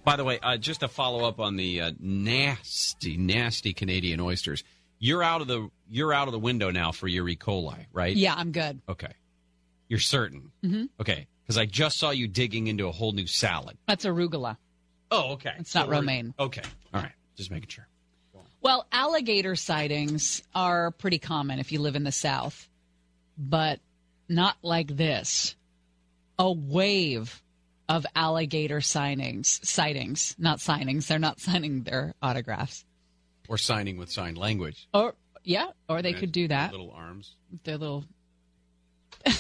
By the way, uh, just to follow up on the uh, nasty, nasty Canadian oysters, you're out of the you're out of the window now for your E. coli, right? yeah, I'm good. Okay, you're certain. Mhm. Okay, because I just saw you digging into a whole new salad. That's arugula. Oh, okay. It's not So romaine. Okay, all right. Just making sure. Well, alligator sightings are pretty common if you live in the South, but not like this. A wave of alligator sightings, sightings, not signings. They're not signing their autographs. Or signing with sign language. Or yeah, or they could do that. Little arms. Their little.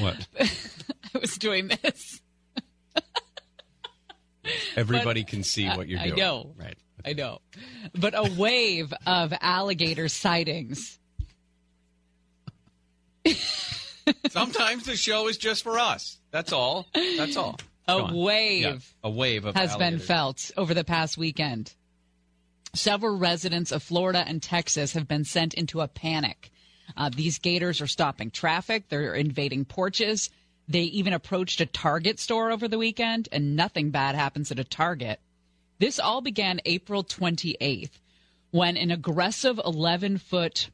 What? I was doing this. Everybody can see what you're doing. I know. Right. I know. But a wave of alligator sightings. Sometimes the show is just for us. That's all. That's all. A wave Yeah, a wave of has been felt over the past weekend. Several residents of Florida and Texas have been sent into a panic. Uh, these gators are stopping traffic, they're invading porches. They even approached a Target store over the weekend, and nothing bad happens at a Target. This all began April 28th when an aggressive 11 foot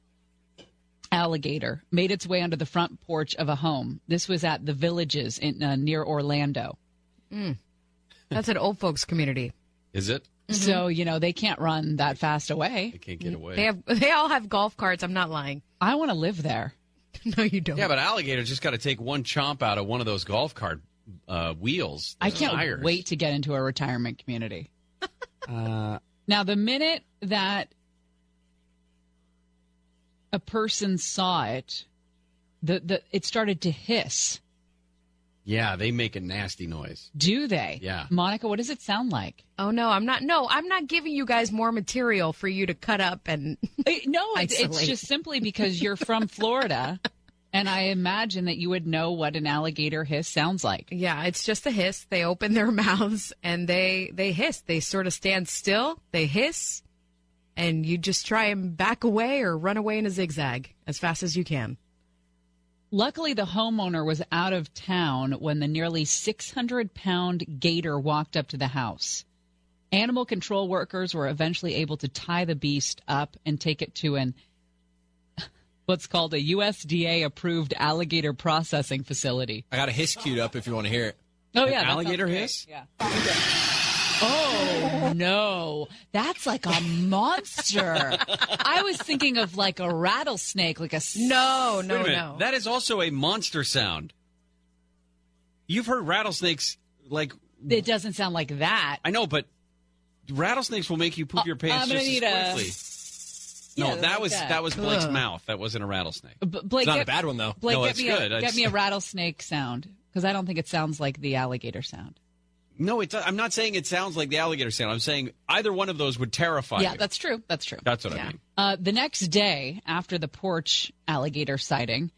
alligator made its way onto the front porch of a home. This was at the Villages in uh, near Orlando. Mm. That's an old folks community. Is it? So you know they can't run that fast away. They can't get away. They have they all have golf carts. I'm not lying. I want to live there. no, you don't. Yeah, but alligators just got to take one chomp out of one of those golf cart uh, wheels. I can't tires. wait to get into a retirement community. Uh, Now, the minute that a person saw it, the, the it started to hiss. yeah, they make a nasty noise. Do they? Yeah. Monica, what does it sound like? Oh no, I'm not. No, I'm not giving you guys more material for you to cut up and. no, it's, it's just simply because you're from Florida, and I imagine that you would know what an alligator hiss sounds like. Yeah, it's just a hiss. They open their mouths and they they hiss. They sort of stand still. They hiss, and you just try and back away or run away in a zigzag as fast as you can. Luckily, the homeowner was out of town when the nearly 600 pound gator walked up to the house. Animal control workers were eventually able to tie the beast up and take it to an what's called a USDA approved alligator processing facility. I got a hiss queued up if you want to hear it. Oh An yeah, alligator sounds great. hiss? Yeah. Oh no, that's like a monster. I was thinking of like a rattlesnake, like a s- no, Wait a minute. That is also a monster sound. You've heard rattlesnakes like It doesn't sound like that. I know, but rattlesnakes will make you poop uh, your pants I'm gonna just need as a- quickly. Yeah, no, that like was that. that. was Blake's Ugh. mouth. That wasn't a rattlesnake. B- Blake, it's not get, a bad one though. Blake, no, get it's me good. A, I get just- me a rattlesnake sound because I don't think it sounds like the alligator sound. No, it's. I'm not saying it sounds like the alligator sound. I'm saying either one of those would terrify yeah, you. that's true. That's true. That's what I mean. Uh, the next day after the porch alligator sighting,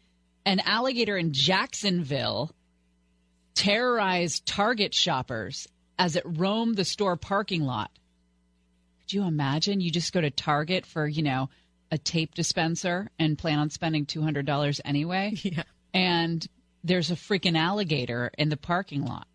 an alligator in Jacksonville terrorized Target shoppers as it roamed the store parking lot. Could you imagine? You just go to Target for, you know, a tape dispenser and plan on spending $200 anyway. Yeah. And there's a freaking alligator in the parking lot.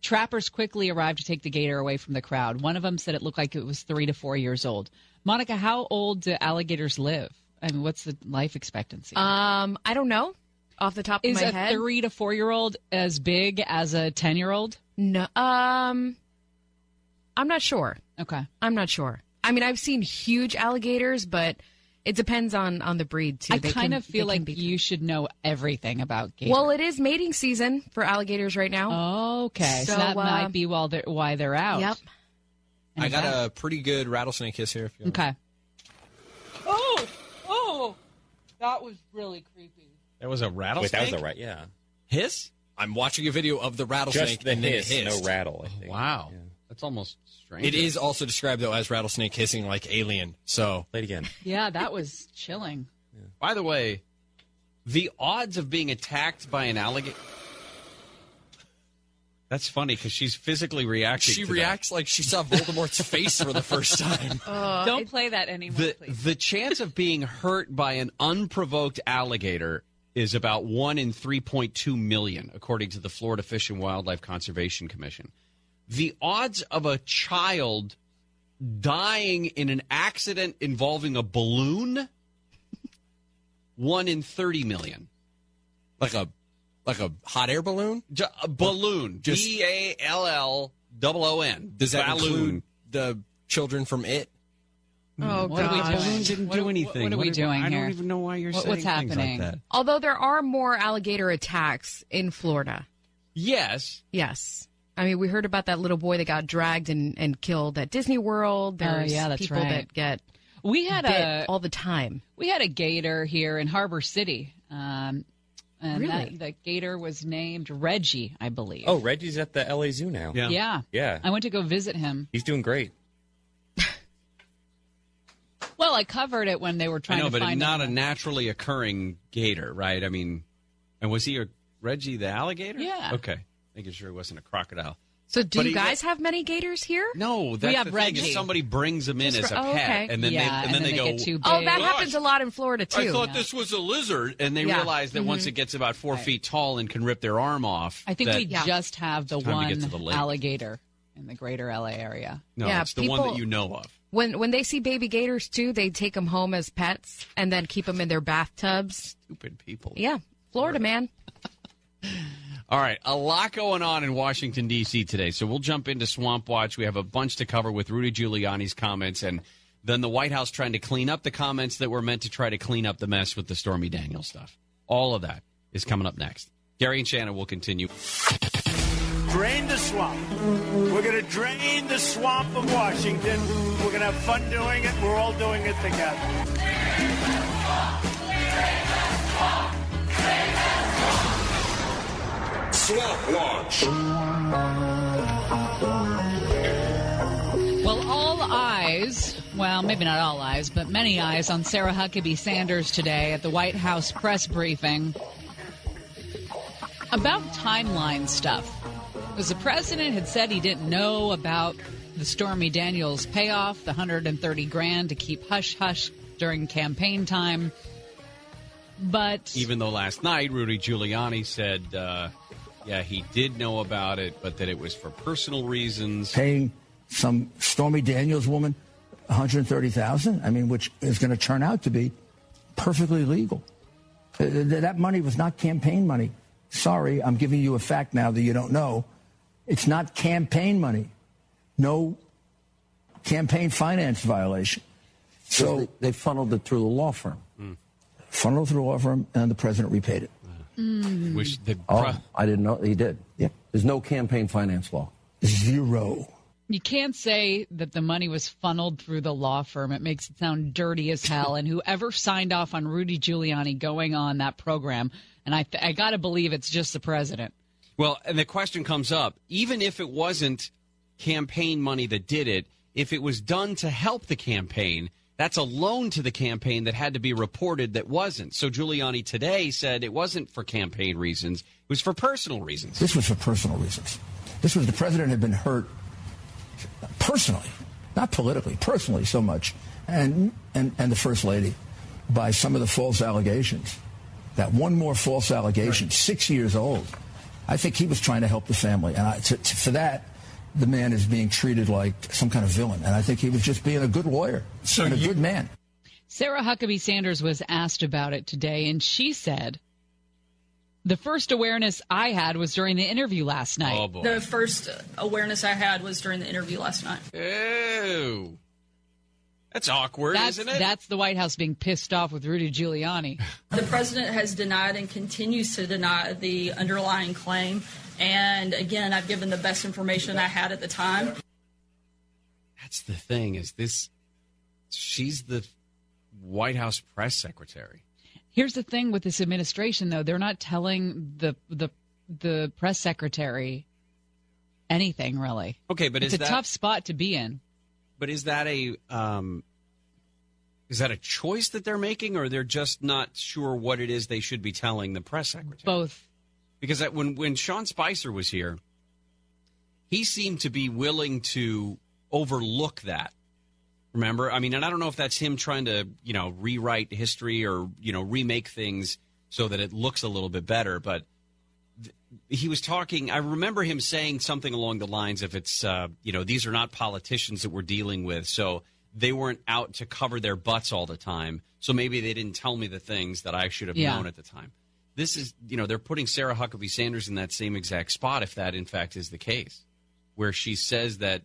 Trappers quickly arrived to take the gator away from the crowd. One of them said it looked like it was three to four years old. Monica, how old do alligators live? I mean, what's the life expectancy? Um, I don't know off the top Is of my head. Is a three to four year old as big as a 10 year old? No, um, I'm not sure. Okay. I'm not sure. I mean, I've seen huge alligators, but it depends on on the breed too. I They kind can- of feel like you should know everything about gators. Well, it is mating season for alligators right now. okay, so, So, that uh, might be while they're, why they're out. Yep. I got a pretty good rattlesnake hiss here. If you Okay. Oh, oh, that was really creepy. That was a Wait, rattlesnake. that was a right. Yeah. hiss. I'm watching a video of the rattlesnake Just the and then hiss, it no rattle. I think. Wow, that's almost strange. It is also described though as rattlesnake hissing like alien. So Play it again. Yeah, that was chilling. By the way, the odds of being attacked by an alligator. That's funny because she's physically reacting. she to that. reacts like she saw Voldemort's face for the first time. Uh, Don't play that anymore, the please. the chance of being hurt by an unprovoked alligator is about one in 3.2 million, according to the Florida Fish and Wildlife Conservation Commission. The odds of a child dying in an accident involving a balloon, one in 30 million. Like a like a hot air balloon. Ju- a balloon, Just- B A L L double O N. Does that balloon? include the children from it? Oh What are we God. doing? Balloon didn't What- do what- anything. what are we doing I here? I don't even know why you're What- saying what's things happening? like that. Although there are more alligator attacks in Florida. Yes, Yes. I mean, we heard about that little boy that got dragged and, and killed at Disney World. Oh, There's yeah, that's people right. that get We had bit a all the time. we had a gator here in Harbor City. Um, and Really? that, the gator was named Reggie, I believe. Oh, Reggie's at the LA Zoo now. Yeah. yeah. Yeah. I went to go visit him. He's doing great. Well, I covered it when they were I trying know, to but find not him. a naturally occurring gator, right? I mean, and was he a Reggie the alligator? Yeah. Okay, making sure he wasn't a crocodile. So, do But you he- guys have many gators here? No, that's have the thing. is Reggie. Somebody brings them in Just as a for- oh, pet, okay. and then yeah, they and then, they, go. too big. Oh, that Gosh. happens a lot in Florida too. I thought this was a lizard, and they Yeah. realize that once it mm-hmm. gets about four feet tall and can rip their arm off. I think that- we just have the It's to one to the alligator in the greater LA area. no, Yeah, it's the one that you know of. when when they see baby gators too, they take them home as pets and then keep them in their bathtubs. Stupid people. Yeah, Florida man. All right, a lot going on in Washington D.C. today, so we'll jump into Swamp Watch. We have a bunch to cover with Rudy Giuliani's comments, and then the White House trying to clean up the comments that were meant to try to clean up the mess with the Stormy Daniels stuff. All of that is coming up next. Gary and Shannon will continue. Drain the swamp. We're going to drain the swamp of Washington. We're going to have fun doing it. We're all doing it together. Swamp Watch. Well, all eyes, well, maybe not all eyes, but many eyes on Sarah Huckabee Sanders today at the White House press briefing about timeline stuff. Because the president had said he didn't know about the Stormy Daniels payoff, the 130 grand to keep hush hush during campaign time. But Even though last night Rudy Giuliani said, uh, yeah, he did know about it, but that it was for personal reasons. Paying some Stormy Daniels woman 130000 I mean, which is going to turn out to be perfectly legal. Uh, That money was not campaign money. Sorry, I'm giving you a fact now that you don't know. It's not campaign money. No campaign finance violation. So So they, they funneled it through the law firm. funneled through a law firm, and the president repaid it. Mm. Which the Oh, pro- I didn't know he did. Yeah. There's no campaign finance law. Zero. You can't say that the money was funneled through the law firm. It makes it sound dirty as hell. And whoever signed off on Rudy Giuliani going on that program, and I, th- I got to believe it's just the president. Well, and the question comes up even if it wasn't campaign money that did it, if it was done to help the campaign, that's a loan to the campaign that had to be reported that wasn't. So Giuliani today said it wasn't for campaign reasons, it was for personal reasons. This was for personal reasons. This was the president had been hurt personally, not politically, personally so much, and, and, and the First Lady by some of the false allegations. That one more false allegation, six years old. I think he was trying to help the family. And I, to, to- for that, the man is being treated like some kind of villain. And I think he was just being a good lawyer and a good man. Sarah Huckabee Sanders was asked about it today, and she said, The first awareness I had was during the interview last night. Oh, boy. The first awareness I had was during the interview last night. Ew. That's awkward, that's, isn't it? That's the White House being pissed off with Rudy Giuliani. The president has denied and continues to deny the underlying claim. And again, I've given the best information I had at the time. That's the thing is this she's the White House press secretary. Here's the thing with this administration, though: they're not telling the the the press secretary anything really. Okay, but it's is a that tough spot to be in. but is that a um is that a choice that they're making or they're just not sure what it is they should be telling the press secretary? Both. Because when when Sean Spicer was here, he seemed to be willing to overlook that. Remember? I mean, and I don't know if that's him trying to, you know, rewrite history or, you know, remake things so that it looks a little bit better, but he was talking I remember him saying something along the lines of it's uh, you know, these are not politicians that we're dealing with, so they weren't out to cover their butts all the time. So maybe they didn't tell me the things that I should have Yeah. known at the time. This is, you know, they're putting Sarah Huckabee Sanders in that same exact spot if that in fact is the case, where she says that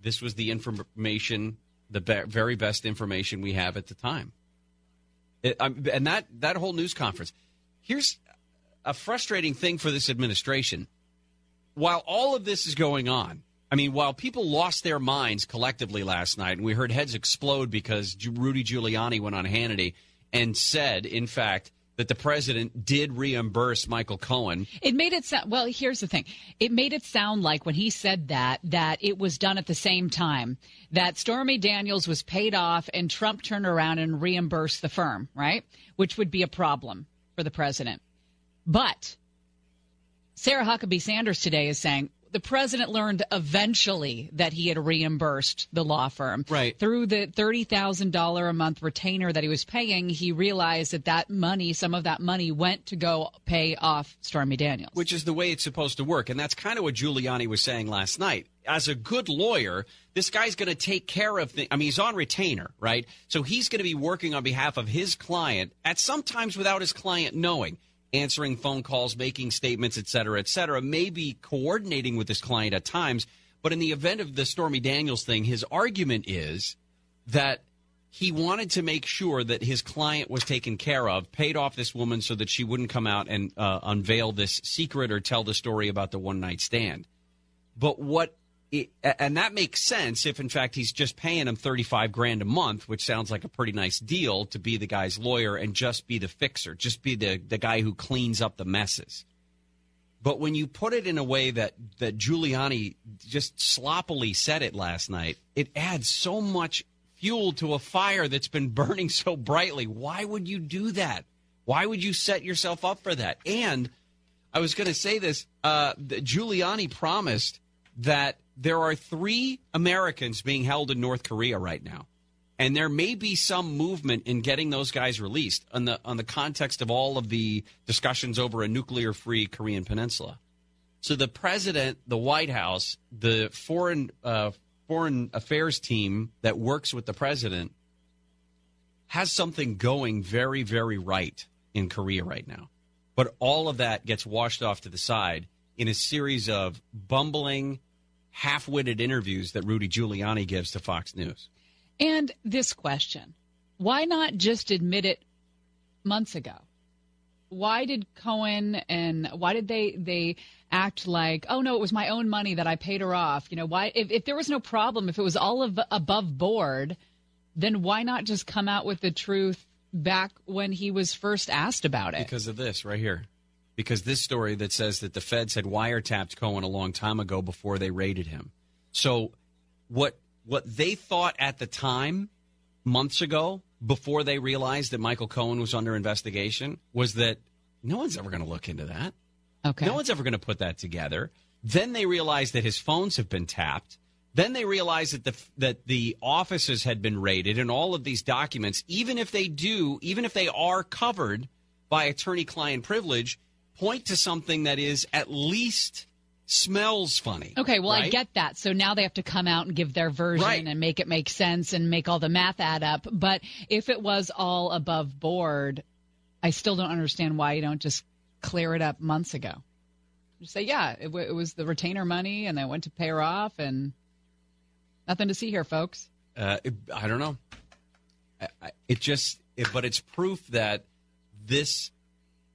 this was the information, the be- very best information we have at the time. It, um, and that that whole news conference. Here's a frustrating thing for this administration. While all of this is going on, I mean, while people lost their minds collectively last night, and we heard heads explode because Rudy Giuliani went on Hannity and said, in fact, that the president did reimburse Michael Cohen. It made it sound well. Here's the thing: it made it sound like when he said that that it was done at the same time that Stormy Daniels was paid off and Trump turned around and reimbursed the firm, right? Which would be a problem for the president. But Sarah Huckabee Sanders today is saying the president learned eventually that he had reimbursed the law firm. Right. Through the $30,000 a month retainer that he was paying, he realized that that money, some of that money went to go pay off Stormy Daniels. which is the way it's supposed to work. And that's kind of what Giuliani was saying last night. As a good lawyer, this guy's going to take care of things. I mean, he's on retainer, right? So he's going to be working on behalf of his client at sometimes without his client knowing, answering phone calls, making statements, et cetera, et cetera, maybe coordinating with his client at times. But in the event of the Stormy Daniels thing, his argument is that he wanted to make sure that his client was taken care of, paid off this woman so that she wouldn't come out and uh, unveil this secret or tell the story about the one night stand. But what, and that makes sense if in fact he's just paying him 35 grand a month, which sounds like a pretty nice deal to be the guy's lawyer and just be the fixer, just be the, the guy who cleans up the messes. But when you put it in a way that, that Giuliani just sloppily said it last night, it adds so much fuel to a fire that's been burning so brightly. Why would you do that? Why would you set yourself up for that? And I was going to say this uh, Giuliani promised that there are three Americans being held in North Korea right now. And there may be some movement in getting those guys released on the on the context of all of the discussions over a nuclear free Korean peninsula. So the president, the White House, the foreign uh, foreign affairs team that works with the president has something going very very right in Korea right now. But all of that gets washed off to the side in a series of bumbling, half-witted interviews that Rudy Giuliani gives to Fox News. And this question why not just admit it months ago? Why did Cohen and why did they they act like oh no it was my own money that I paid her off you know why if, if there was no problem if it was all of, above board then why not just come out with the truth back when he was first asked about it Because of this right here. Because this story that says that the feds had wiretapped Cohen a long time ago before they raided him. So what what they thought at the time, months ago, before they realized that Michael Cohen was under investigation, was that no one's ever going to look into that. Okay. No one's ever going to put that together. Then they realized that his phones have been tapped. Then they realized that the that the offices had been raided and all of these documents, even if they do, even if they are covered by attorney-client privilege, point to something that is at least smells funny. Okay, well, I get that. So now they have to come out and give their version Right. and make it make sense and make all the math add up. But if it was all above board, I still don't understand why you don't just clear it up months ago. Just say, yeah, it, w- it was the retainer money and I went to pay her off and nothing to see here, folks. Uh, it- I don't know. I, I, it just, it, but it's proof that this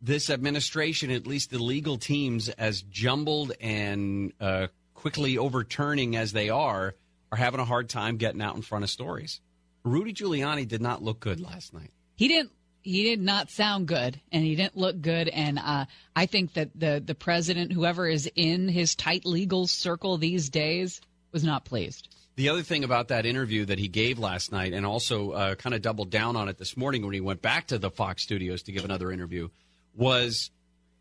this administration, at least the legal teams, as jumbled and uh, quickly overturning as they are, are having a hard time getting out in front of stories. Rudy Giuliani did not look good last night. He didn't. He did not sound good, and he didn't look good. And uh, I think that the the president, whoever is in his tight legal circle these days, was not pleased. The other thing about that interview that he gave last night, and also uh, kind of doubled down on it this morning when he went back to the Fox studios to give another interview, was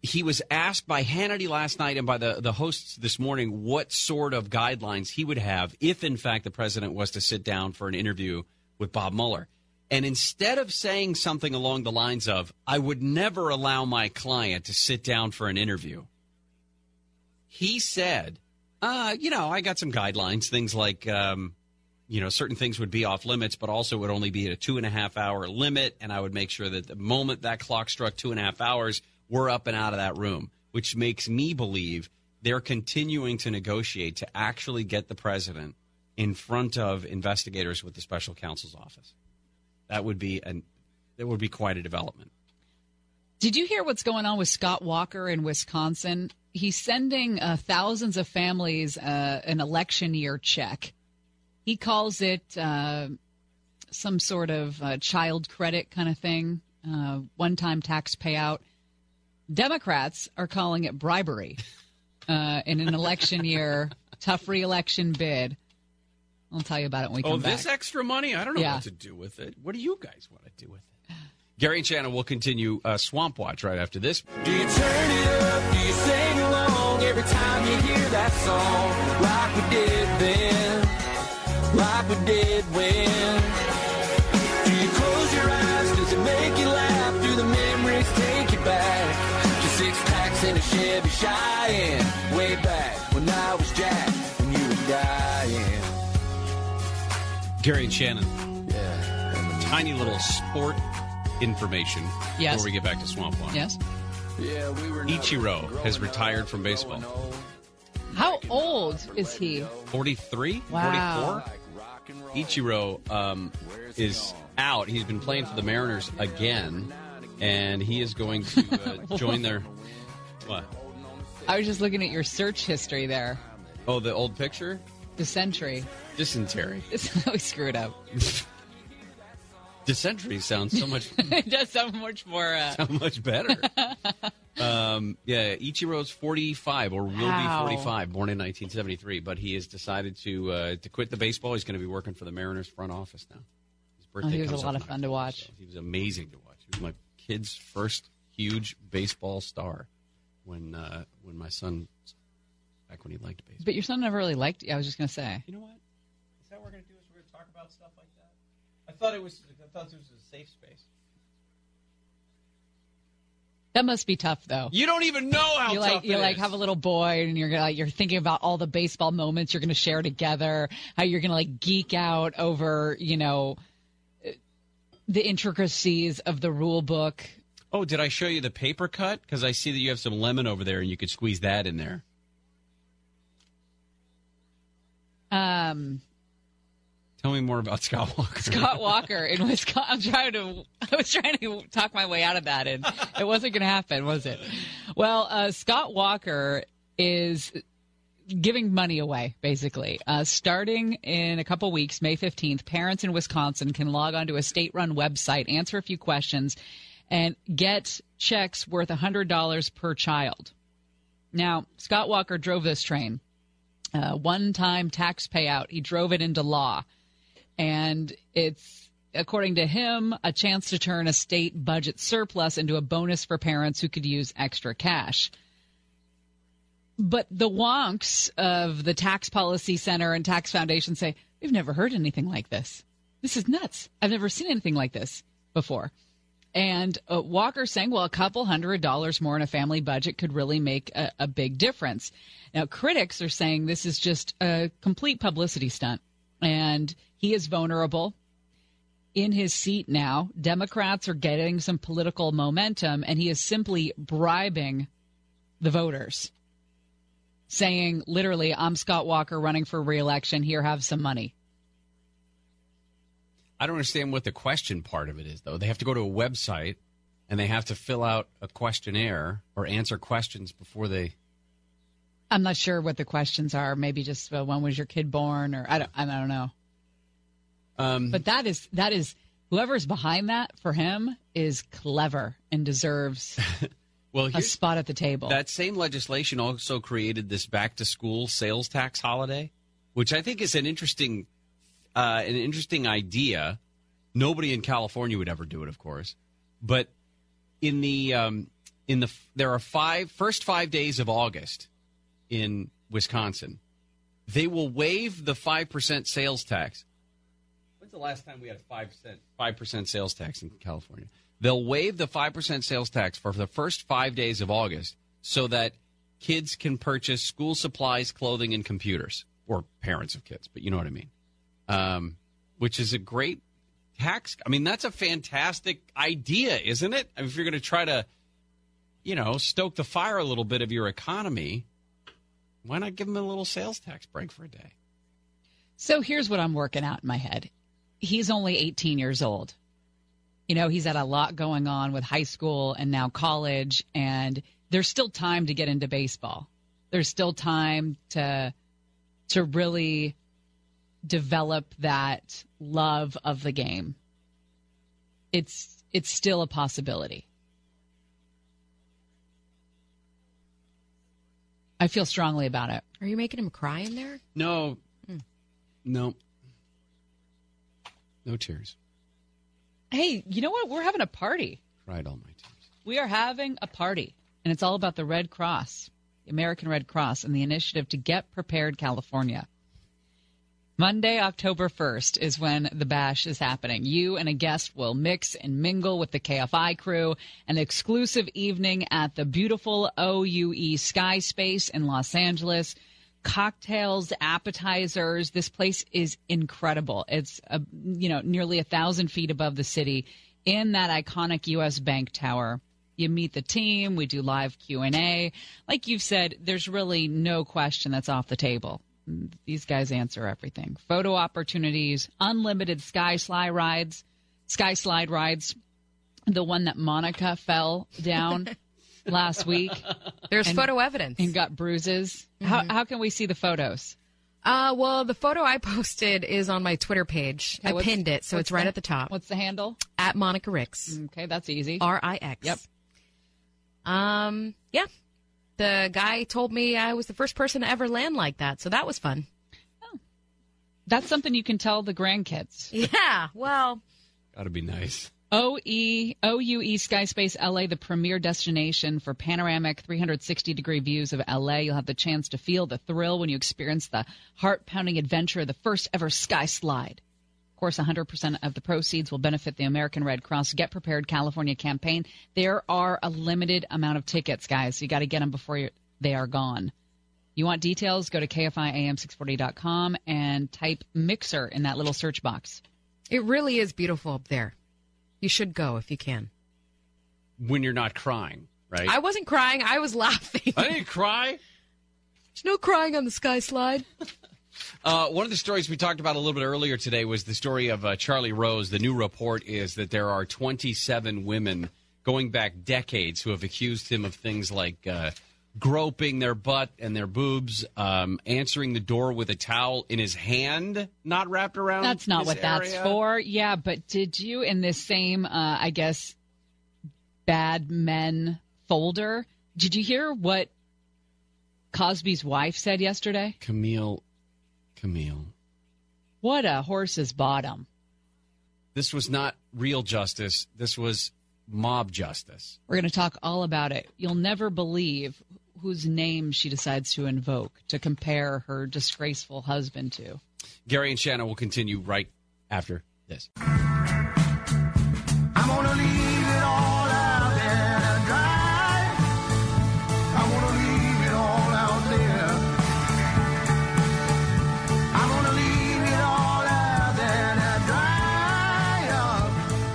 he was asked by Hannity last night and by the, the hosts this morning what sort of guidelines he would have if, in fact, the president was to sit down for an interview with Bob Mueller. And instead of saying something along the lines of, I would never allow my client to sit down for an interview, he said, uh, you know, I got some guidelines, things like, um, you know, certain things would be off limits, but also would only be at a two and a half hour limit. And I would make sure that the moment that clock struck two and a half hours, we're up and out of that room, which makes me believe they're continuing to negotiate to actually get the president in front of investigators with the special counsel's office. That would be an that would be quite a development. Did you hear what's going on with Scott Walker in Wisconsin? He's sending uh, thousands of families uh, an election year check. He calls it uh, some sort of uh, child credit kind of thing, uh, one time tax payout. Democrats are calling it bribery uh, in an election year, tough reelection bid. I'll tell you about it when we come back. oh, back. this extra money? I don't know Yeah. what to do with it. What do you guys want to do with it? Gary and Shannon will continue uh, Swamp Watch right after this. Do you turn it up? Do you sing along every time you hear that song? Like we did then, like we did when. Do you close your eyes? Does it make you laugh? Do the memories take you back to six packs in a Chevy Cheyenne? Way back when I was Jack and you were Diane. Gary and Shannon. Yeah. Tiny little sport information Yes. before we get back to Swamp One. Yes. Yeah, we were Ichiro has retired from baseball. How old is he? 43? Wow. 44? Ichiro um, is out. He's been playing for the Mariners again, and he is going to uh, join their. What? I was just looking at your search history there. Oh, the old picture? Dysentery. Dysentery. we screwed up. Dysentery sounds so much it does sound much more. Uh, so much better. um, yeah, Ichiro's 45 or will Wow. be 45, born in 1973, but he has decided to uh, to quit the baseball. He's going to be working for the Mariners front office now. His oh, birthday he was a lot of fun to watch. He was amazing to watch. He was my kid's first huge baseball star when uh, when my son back when he liked baseball. But your son never really liked. I was just going to say. You know what? Is that what we're going to do? Is we're going to talk about stuff like that? I thought it was I thought this was a safe space. That must be tough, though. You don't even know how you like tough you like is. have a little boy and you're gonna like you're thinking about all the baseball moments you're gonna share together how you're gonna like geek out over you know uh, the intricacies of the rule book Oh, did I show you the paper cut? Because I see that you have some lemon over there, and you could squeeze that in there. um Tell me more about Scott Walker. Scott Walker in Wisconsin I'm trying to I was trying to talk my way out of that and it wasn't gonna happen was it well uh, Scott Walker is giving money away, basically. Uh, starting in a couple weeks, May 15th, parents in Wisconsin can log onto a state run website, answer a few questions, and get checks worth $100 per child. Now, Scott Walker drove this train, uh, one time tax payout. He drove it into law. And it's, according to him, a chance to turn a state budget surplus into a bonus for parents who could use extra cash. But the wonks of the Tax Policy Center and Tax Foundation say, we've never heard anything like this. This is nuts. I've never seen anything like this before. And uh, Walker saying, well, a couple hundred dollars more in a family budget could really make a, a big difference. Now, critics are saying this is just a complete publicity stunt, and he is vulnerable in his seat now. Democrats are getting some political momentum, and he is simply bribing the voters, saying, literally, I'm Scott Walker running for reelection. Here, have some money. I don't understand what the question part of it is, though. They have to go to a website and they have to fill out a questionnaire or answer questions before they. I'm not sure what the questions are. Maybe just uh, when was your kid born, or I don't, I don't know. Um, But that is that is whoever's behind that for him is clever and deserves well, a spot at the table. That same legislation also created this back to school sales tax holiday, which I think is an interesting uh, an interesting idea. Nobody in California would ever do it, of course, but in the um, in the there are five first five days of August in Wisconsin. They will waive the five percent sales tax. The last time we had a five percent five percent sales tax in California? They'll waive the five percent sales tax for the first five days of August, so that kids can purchase school supplies, clothing, and computers, or parents of kids. But you know what I mean. Um, which is a great tax. I mean, that's a fantastic idea, isn't it? I mean, if you're going to try to, you know, stoke the fire a little bit of your economy, why not give them a little sales tax break for a day? So here's what I'm working out in my head. He's only 18 years old. You know, he's had a lot going on with high school and now college, and there's still time to get into baseball. There's still time to to really develop that love of the game. It's it's still a possibility. I feel strongly about it. Are you making him cry in there? No, hmm. no, no tears. Hey, you know what? We're having a party. Cried all my tears. We are having a party, and it's all about the Red Cross, the American Red Cross, and the initiative to Get Prepared California. Monday, October 1st is when the bash is happening. You and a guest will mix and mingle with the KFI crew. An exclusive evening at the beautiful OUE Sky Space in Los Angeles. Cocktails, appetizers. This place is incredible. It's, uh you know, nearly a thousand feet above the city in that iconic U.S. Bank Tower. You meet the team. We do live Q and A. Like you've said, there's really no question that's off the table. These guys answer everything. Photo opportunities, unlimited sky slide rides, sky slide rides. The one that Monica fell down last week. There's photo evidence and got bruises. How how can we see the photos? Uh, well, the photo I posted is on my Twitter page. Okay, I pinned it, so it's right the- at the top. What's the handle? At Monica Rix. Okay, that's easy. R I X. Yep. Um, yeah. The guy told me I was the first person to ever land like that, so that was fun. That's something you can tell the grandkids. Yeah, well, Got to be nice. OE OUE Skyspace LA, the premier destination for panoramic 360 degree views of LA. You'll have the chance to feel the thrill when you experience the heart pounding adventure of the first ever sky slide. Of course, 100% of the proceeds will benefit the American Red Cross Get Prepared California campaign. There are a limited amount of tickets, guys. So you got to get them before they are gone. You want details? Go to KFIAM640.com and type Mixer in that little search box. it really is beautiful up there. You should go if you can. When you're not crying, right? I wasn't crying, I was laughing. I didn't cry. There's no crying on the sky slide. Uh, one of the stories we talked about a little bit earlier today was the story of uh, Charlie Rose. The new report is that there are 27 women going back decades who have accused him of things like uh, groping their butt and their boobs, um, answering the door with a towel in his hand, not wrapped around. That's not what that's for. Yeah, but did you in this same, uh, I guess, bad men folder? Did you hear what Cosby's wife said yesterday? Camille, Camille. What a horse's bottom. This was not real justice. This was mob justice. We're going to talk all about it. You'll never believe whose name she decides to invoke to compare her disgraceful husband to. Gary and Shannon will continue right after this. I'm gonna leave it all out there dry. I'm gonna leave it all out there. I'm gonna leave it all out there dry.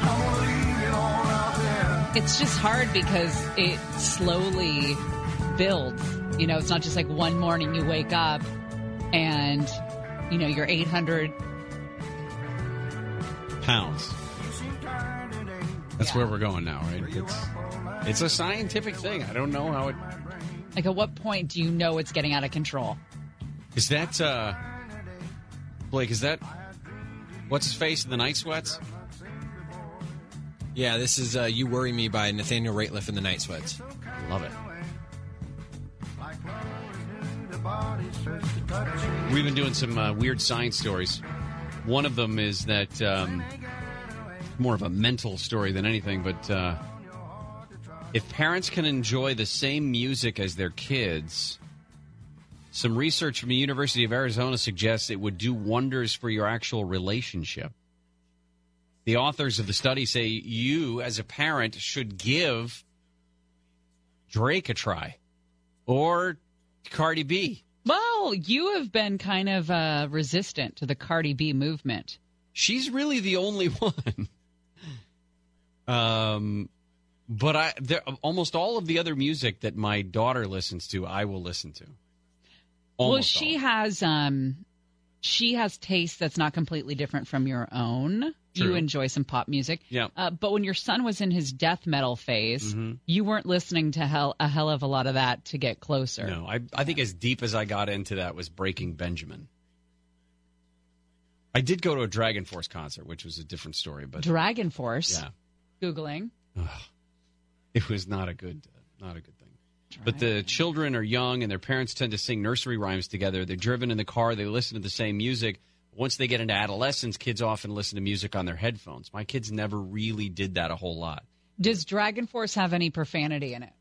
I'm gonna leave it all out there. It's just hard because it slowly builds. You know, it's not just like one morning you wake up and, you know, you're 800. Pounds. That's where we're going now, right? It's, it's a scientific thing. I don't know how it. Like, at what point do you know it's getting out of control? Is that, uh. Blake, is that. What's his face in the night sweats? Yeah, this is uh, "You Worry Me" by Nathaniel Rateliff and the Night Sweats. Love it. We've been doing some uh, weird science stories. One of them is that um, more of a mental story than anything, but uh, if parents can enjoy the same music as their kids, some research from the University of Arizona suggests it would do wonders for your actual relationship. The authors of the study say you, as a parent, should give Drake a try or Cardi B. Well, you have been kind of uh, resistant to the Cardi B movement. She's really the only one. um, but I there, almost all of the other music that my daughter listens to, I will listen to. well, Almost she has um, she has taste that's not completely different from your own. You enjoy some pop music, Yeah. Uh, but when your son was in his death metal phase, Mhm. you weren't listening to hell a hell of a lot of that to get closer. No, I I think as deep as I got into that was Breaking Benjamin. I did go to a Dragon Force concert, which was a different story, but Dragon Force. yeah, Googling. it was not a good not a good. But the children are young and their parents tend to sing nursery rhymes together. They're driven in the car, they listen to the same music. Once they get into adolescence, kids often listen to music on their headphones. My kids never really did that a whole lot. Does Dragon Force have any profanity in it?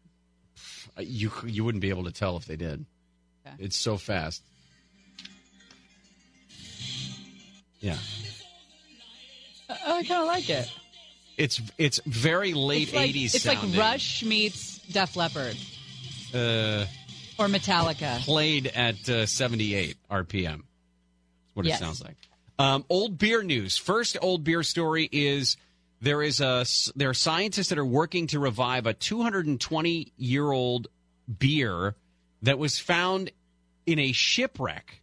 Uh, You you wouldn't be able to tell if they did. Okay. It's so fast. Yeah. I kind of like it. It's it's very late it's like, eighties. It's like Rush meets Def Leppard Uh, or Metallica. played at uh, seventy eight RPM. That's what Yes. it sounds like. Um, old beer news. First, old beer story is there is a there are scientists that are working to revive a two hundred and twenty year old beer that was found in a shipwreck.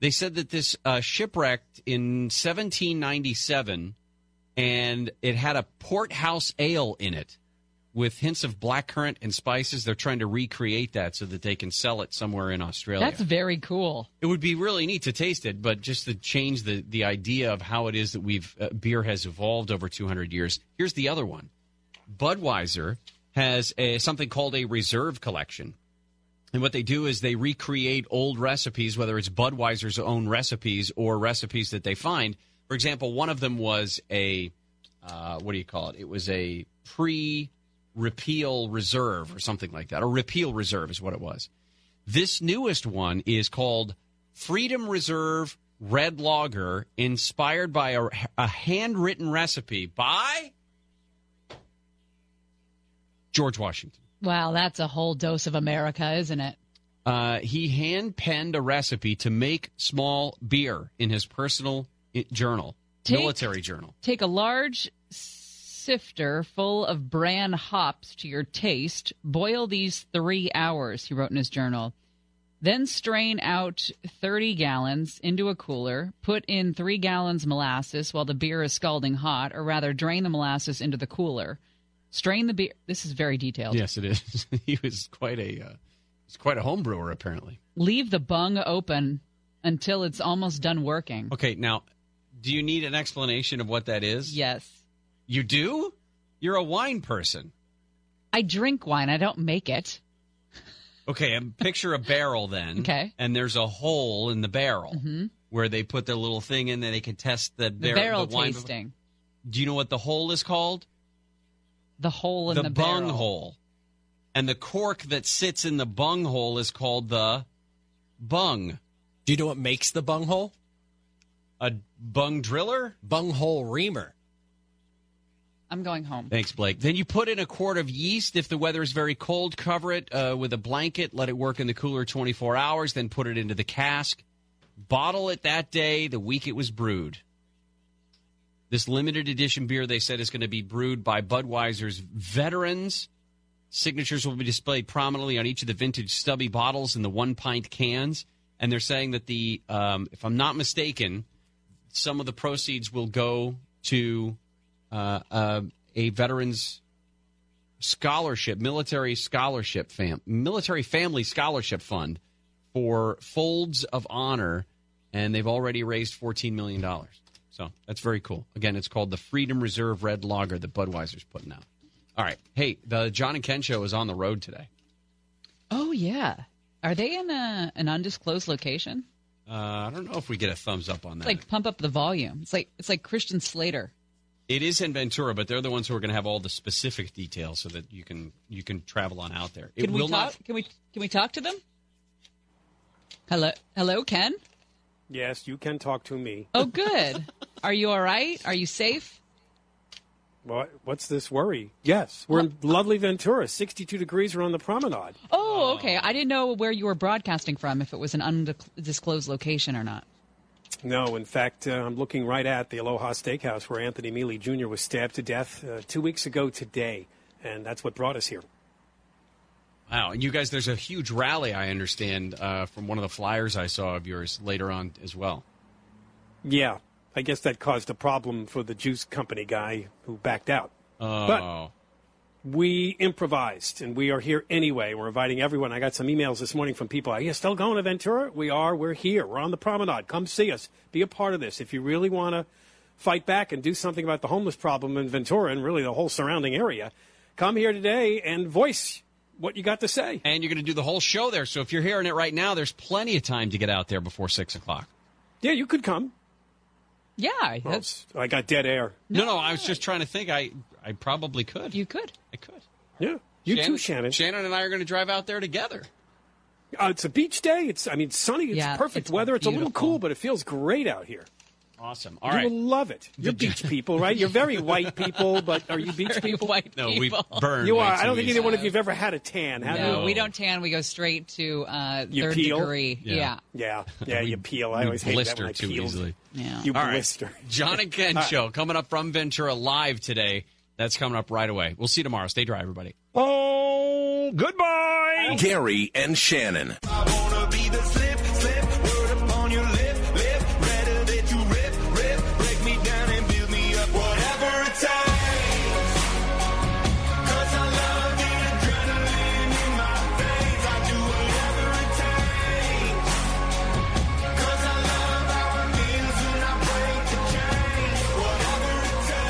They said that this uh, shipwrecked in 1797, and it had a port house ale in it with hints of blackcurrant and spices. They're trying to recreate that so that they can sell it somewhere in Australia. That's very cool. It would be really neat to taste it, but just to change the, the idea of how it is that we've uh, beer has evolved over 200 years. Here's the other one. Budweiser has a, something called a reserve collection. And what they do is they recreate old recipes, whether it's Budweiser's own recipes or recipes that they find. For example, one of them was a, uh, what do you call it? It was a pre repeal reserve or something like that, or repeal reserve is what it was. This newest one is called Freedom Reserve Red Lager, inspired by a, a handwritten recipe by George Washington. Wow, that's a whole dose of America, isn't it? Uh, he hand penned a recipe to make small beer in his personal journal, Take- military journal. Take a large sifter full of bran hops to your taste. Boil these three hours, he wrote in his journal. Then strain out 30 gallons into a cooler. Put in three gallons molasses while the beer is scalding hot, or rather, drain the molasses into the cooler. Strain the beer. This is very detailed. Yes, it is. he was quite a uh, he's quite a home brewer, apparently. Leave the bung open until it's almost done working. Okay, now, do you need an explanation of what that is? Yes. You do? You're a wine person. I drink wine. I don't make it. Okay, and picture a barrel then. Okay. And there's a hole in the barrel Mhm. where they put their little thing in there. They can test the, The barrel the wine. tasting. Do you know what the hole is called? The hole in the, the, bung barrel. hole. And the cork that sits in the bung hole is called the bung. Do you know what makes the bung hole? A bung driller? Bung hole reamer. I'm going home. Thanks, Blake. Then you put in a quart of yeast. If the weather is very cold, cover it uh, with a blanket. Let it work in the cooler 24 hours. Then put it into the cask. Bottle it that day, the week it was brewed. This limited edition beer, they said, is going to be brewed by Budweiser's veterans. Signatures will be displayed prominently on each of the vintage stubby bottles and the one pint cans. And they're saying that the, um, if I'm not mistaken, some of the proceeds will go to uh, uh, a veterans scholarship, military scholarship, fam- military family scholarship fund for Folds of Honor, and they've already raised $14 million. So that's very cool. Again, it's called the Freedom Reserve Red Lager that Budweiser's putting out. All right. Hey, the John and Ken show is on the road today. Oh yeah. Are they in a, an undisclosed location? Uh, I don't know if we get a thumbs up on that. It's like pump up the volume. It's like it's like Christian Slater. It is in Ventura, but they're the ones who are going to have all the specific details so that you can you can travel on out there. It Can we will talk? not. Can we can we talk to them? Hello, hello, Ken. Yes, you can talk to me. Oh, good. Are you all right? Are you safe? What, what's this worry? Yes, we're in lovely Ventura. 62 degrees. We're on the promenade. Oh, okay. I didn't know where you were broadcasting from. If it was an undisclosed location or not. No, in fact, uh, I'm looking right at the Aloha Steakhouse where Anthony Mele Jr. was stabbed to death uh, two weeks ago today, and that's what brought us here. Wow, and you guys, there's a huge rally I understand uh, from one of the flyers I saw of yours later on as well. Yeah, I guess that caused a problem for the juice company guy who backed out. Oh, But we improvised, and we are here anyway. We're inviting everyone. I got some emails this morning from people. Are you still going to Ventura? We are. We're here. We're on the promenade. Come see us. Be a part of this. If you really want to fight back and do something about the homeless problem in Ventura and really the whole surrounding area, come here today and voice what you got to say. and you're going to do the whole show there. So if you're hearing it right now, there's plenty of time to get out there before six o'clock. Yeah, you could come. Yeah, Well, I got dead air. No, no, I was just trying to think. I I probably could. You could. I could. Yeah, you too, Shannon. Shannon and I are going to drive out there together. Uh, it's a beach day. It's I mean sunny. It's Yeah, perfect it's weather. It's a little cool, but it feels great out here. Awesome. All you right. will love it. You're beach people, right? You're very white people, but are you beach people? White people. No, we people. burn You are. I don't think either one of you've ever had a tan, have no, you? we don't tan. We go straight to uh, You third peel? degree. Yeah. Yeah, yeah, you peel. I always hate that blister when I too peel. easily. Yeah. You All right. blister. John and Ken All right. show coming up from Ventura live today. That's coming up right away. We'll see you tomorrow. Stay dry, everybody. Oh, goodbye. Gary and Shannon.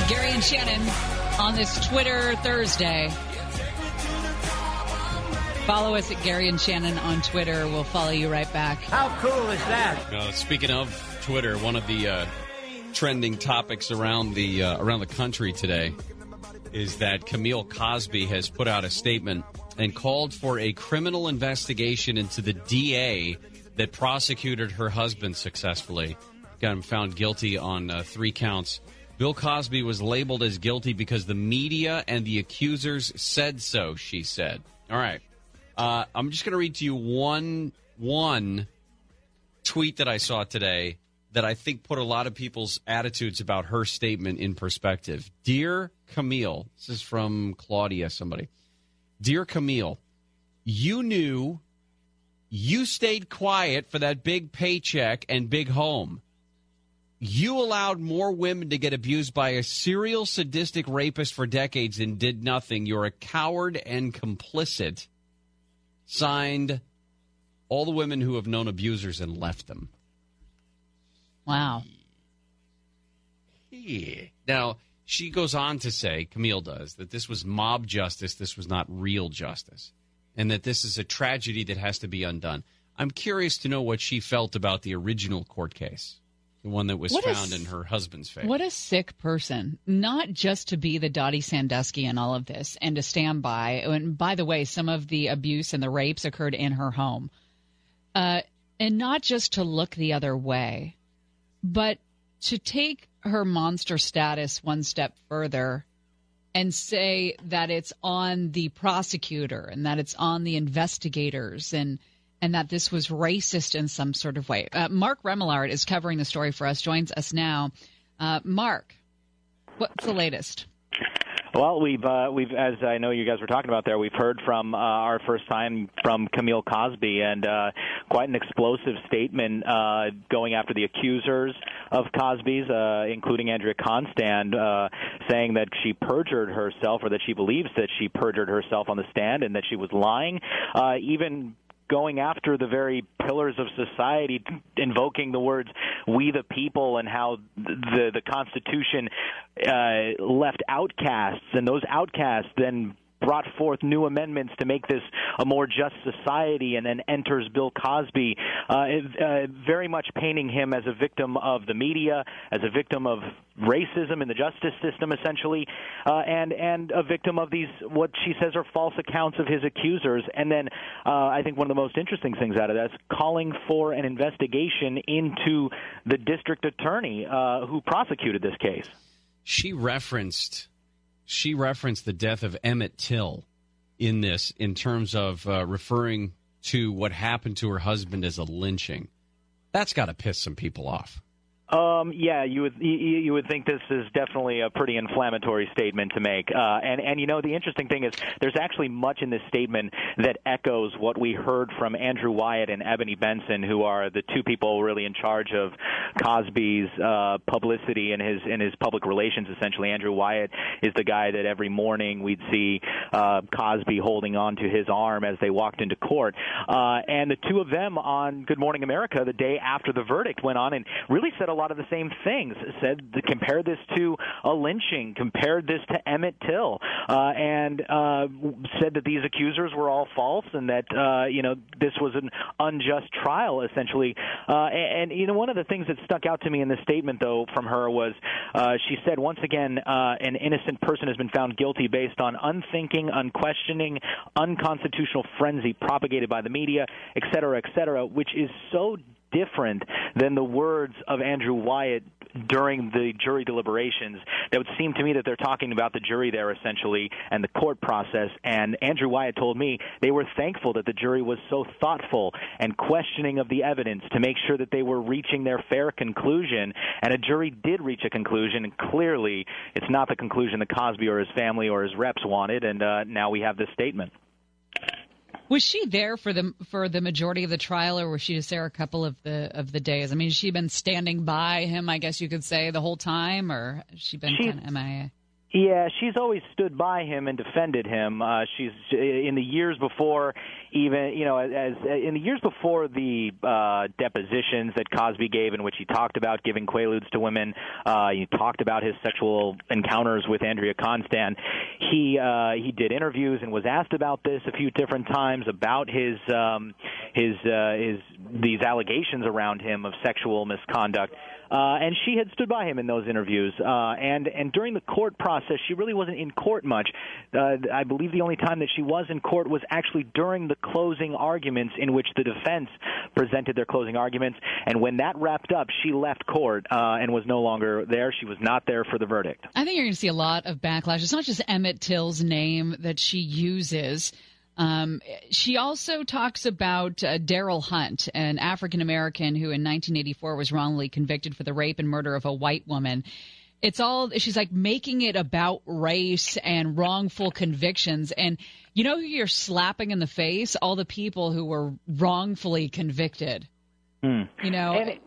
Gary and Shannon on this Twitter Thursday. Follow us at Gary and Shannon on Twitter. We'll follow you right back. How cool is that? Uh, speaking of Twitter, one of the uh, trending topics around the uh, around the country today is that Camille Cosby has put out a statement and called for a criminal investigation into the DA that prosecuted her husband successfully. Got him found guilty on uh, three counts. Bill Cosby was labeled as guilty because the media and the accusers said so. She said. All right. Uh, I'm just going to read to you one one tweet that I saw today that I think put a lot of people's attitudes about her statement in perspective. Dear Camille, this is from Claudia, somebody. Dear Camille, you knew you stayed quiet for that big paycheck and big home. You allowed more women to get abused by a serial sadistic rapist for decades and did nothing. You're a coward and complicit. Signed, all the women who have known abusers and left them. Wow. Yeah. Now, she goes on to say, Camille does, that this was mob justice, this was not real justice, and that this is a tragedy that has to be undone. I'm curious to know what she felt about the original court case. The one that was What found s- in her husband's face. What a sick person. Not just to be the Dottie Sandusky in all of this and to stand by. And by the way, some of the abuse and the rapes occurred in her home. Uh, and not just to look the other way, but to take her monster status one step further and say that it's on the prosecutor and that it's on the investigators and and that this was racist in some sort of way. Uh, Mark Remillard is covering the story for us. Joins us now. Uh, Mark, what's the latest? Well, we've uh, we've as I know you guys were talking about there, we've heard from uh, our first time from Camille Cosby, and uh, quite an explosive statement uh, going after the accusers of Cosby's, uh, including Andrea Constand, uh, saying that she perjured herself, or that she believes that she perjured herself on the stand, and that she was lying. Uh, even going after the very pillars of society, invoking the words "we the people" and how the the Constitution uh, left outcasts, and those outcasts then brought forth new amendments to make this a more just society, and then enters Bill Cosby, uh, uh, very much painting him as a victim of the media, as a victim of racism in the justice system, essentially, uh, and and a victim of these what she says are false accounts of his accusers. And then uh, I think one of the most interesting things out of that is calling for an investigation into the district attorney uh, who prosecuted this case. She referenced she referenced the death of Emmett Till in this in terms of uh, referring to what happened to her husband as a lynching. That's got to piss some people off. Um, yeah, you would you, would think this is definitely a pretty inflammatory statement to make. Uh, and and you know the interesting thing is there's actually much in this statement that echoes what we heard from Andrew Wyatt and Ebonee Benson, who are the two people really in charge of Cosby's uh, publicity and his and his public relations. Essentially, Andrew Wyatt is the guy that every morning we'd see uh, Cosby holding on to his arm as they walked into court. Uh, and the two of them on Good Morning America the day after the verdict went on and really said a lot of the same things. Said compared this to a lynching, compared this to Emmett Till, uh, and uh, said that these accusers were all false and that uh, you know this was an unjust trial essentially. Uh, and, and you know one of the things that stuck out to me in this statement though from her was uh, she said once again uh, an innocent person has been found guilty based on unthinking, unquestioning, unconstitutional frenzy propagated by the media, et cetera, et cetera, which is so different than the words of Andrew Wyatt during the jury deliberations. That would seem to me that they're talking about the jury there essentially and the court process. And Andrew Wyatt told me they were thankful that the jury was so thoughtful and questioning of the evidence to make sure that they were reaching their fair conclusion. And a jury did reach a conclusion, and clearly it's not the conclusion that Cosby or his family or his reps wanted. And uh, now we have this statement. Was she there for the for the majority of the trial, or was she just there a couple of the of the days? I mean, she been standing by him, I guess you could say, the whole time, or has she been She- kind of MIA? Yeah, she's always stood by him and defended him. Uh, she's in the years before, even you know, as in the years before the uh, depositions that Cosby gave, in which he talked about giving quaaludes to women. Uh, he talked about his sexual encounters with Andrea Constand. He uh, he did interviews and was asked about this a few different times about his um, his uh, his these allegations around him of sexual misconduct. Uh, and she had stood by him in those interviews. Uh, and and during the court process, she really wasn't in court much. Uh, I believe the only time that she was in court was actually during the closing arguments, in which the defense presented their closing arguments. And when that wrapped up, she left court uh, and was no longer there. She was not there for the verdict. I think you're going to see a lot of backlash. It's not just Emmett Till's name that she uses. Um, she also talks about uh, Darryl Hunt, an African American who in 1984 was wrongly convicted for the rape and murder of a white woman. It's all, she's like making it about race and wrongful convictions. And you know who you're slapping in the face? All the people who were wrongfully convicted. Hmm. You know, And-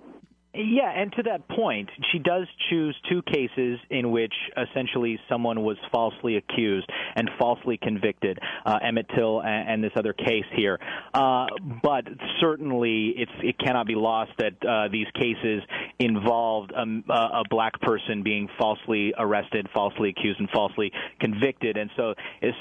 Yeah, and to that point, she does choose two cases in which essentially someone was falsely accused and falsely convicted, uh, Emmett Till and, and this other case here. Uh, but certainly, it's, it cannot be lost that uh, these cases involved um, a, a black person being falsely arrested, falsely accused, and falsely convicted, and so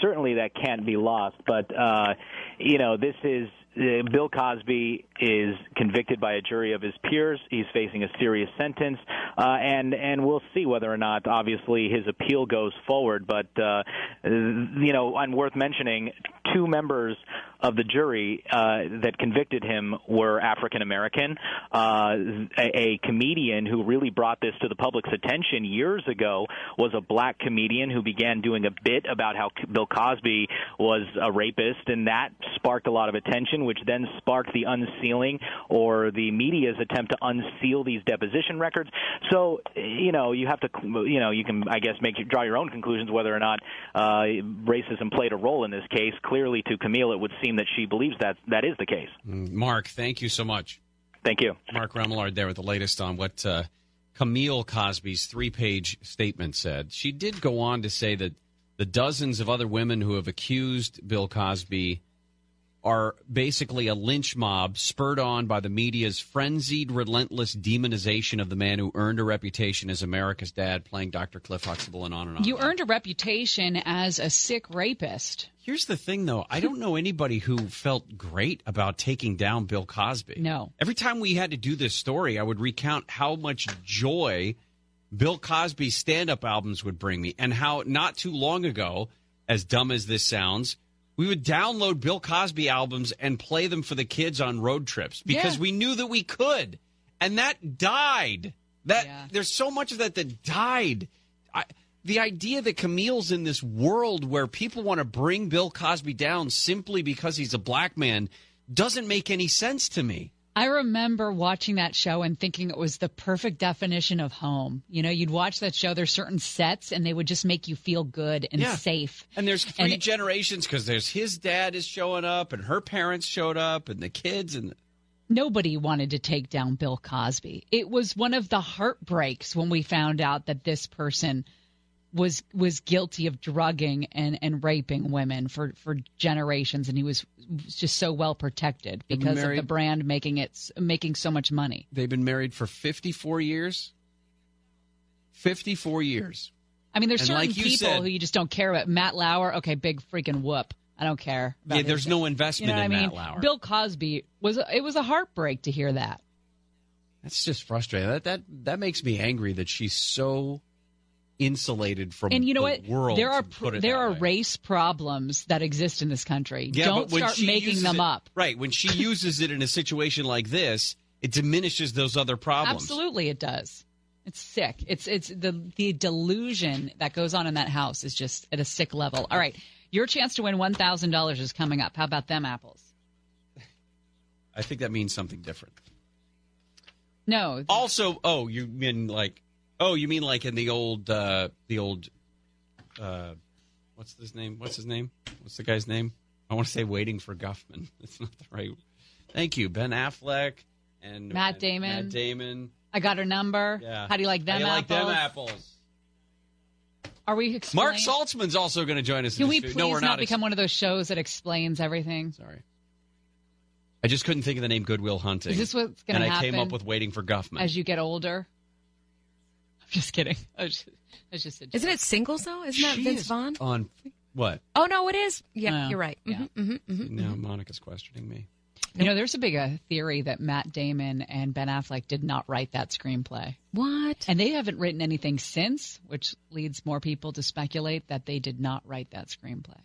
certainly that can't be lost. But uh, you know, this is Bill Cosby is convicted by a jury of his peers. He's facing a serious sentence, uh, and and we'll see whether or not, obviously, his appeal goes forward. But uh, you know, and worth mentioning, two members of the jury uh, that convicted him were African American. Uh, a, a comedian who really brought this to the public's attention years ago was a black comedian who began doing a bit about how Bill Cosby was a rapist, and that sparked a lot of attention, which then sparked the unsealing or the media's attempt to unseal these deposition records. So, you know, you have to, you know, you can, I guess, make draw your own conclusions whether or not uh, racism played a role in this case. Clearly, to Camille, it would seem that she believes that that is the case. Mark, thank you so much. Thank you. Mark Remillard there with the latest on what uh, Camille Cosby's three page statement said. She did go on to say that the dozens of other women who have accused Bill Cosby are basically a lynch mob spurred on by the media's frenzied, relentless demonization of the man who earned a reputation as America's dad, playing Dr. Cliff Huxtable, and on and on. You earned a reputation as a sick rapist. Here's the thing, though. I don't know anybody who felt great about taking down Bill Cosby. No. Every time we had to do this story, I would recount how much joy Bill Cosby's stand up albums would bring me, and how not too long ago, as dumb as this sounds, we would download Bill Cosby albums and play them for the kids on road trips because Yeah. we knew that we could. And that died. That there's so much of that that died. I, the idea that Camille's in this world where people want to bring Bill Cosby down simply because he's a black man doesn't make any sense to me. I remember watching that show and thinking it was the perfect definition of home. You know, you'd watch that show, there's certain sets, and they would just make you feel good and Yeah. safe. And there's three And it- generations because there's his dad is showing up and her parents showed up and the kids and Nobody wanted to take down Bill Cosby. It was one of the heartbreaks when we found out that this person was was guilty of drugging and, and raping women for, for generations, and he was just so well protected because of the brand making it making so much money. they've been married for 54 years. 54 years. I mean, there's And certain like people said- who you just don't care about. Matt Lauer, okay, big freaking whoop. I don't care. about Yeah, there's no investment you know in I mean? Matt Lauer. Bill Cosby was it was a heartbreak to hear that. That's just frustrating. That that that makes me angry that she's so insulated from and you know the what? world. there are there are way. race problems that exist in this country. Yeah, don't start making them it- up. Right, when she uses it in a situation like this, it diminishes those other problems. Absolutely, it does. It's sick. It's it's the the delusion that goes on in that house is just at a sick level. All right, your chance to win one thousand dollars is coming up. How about them apples? I think that means something different. No, Also, oh, you mean like, oh, you mean like in the old, uh the old, uh what's his name? What's his name? What's the guy's name? I want to say Waiting for Guffman. That's not the right. Thank you, Ben Affleck and Matt and Damon. Matt Damon. I got her number. Yeah. How do you like them How do you like apples? them apples? Are we explain- Marc Saltzman's also going to join us. Can in we please. No, we're not, not. become one of those shows that explains everything? Sorry. I just couldn't think of the name Goodwill Hunting. Is this what's going to happen? And I came up with Waiting for Guffman. as you get older? I'm just kidding. I was just, I was just a Isn't it singles though? Isn't that She Vince is Vaughn? on what? Oh no, it is. Yeah, Well, you're right. yeah. Mhm, mhm, mhm, Now mhm. Monica's questioning me. You know, there's a big uh, theory that Matt Damon and Ben Affleck did not write that screenplay. What? And they haven't written anything since, which leads more people to speculate that they did not write that screenplay.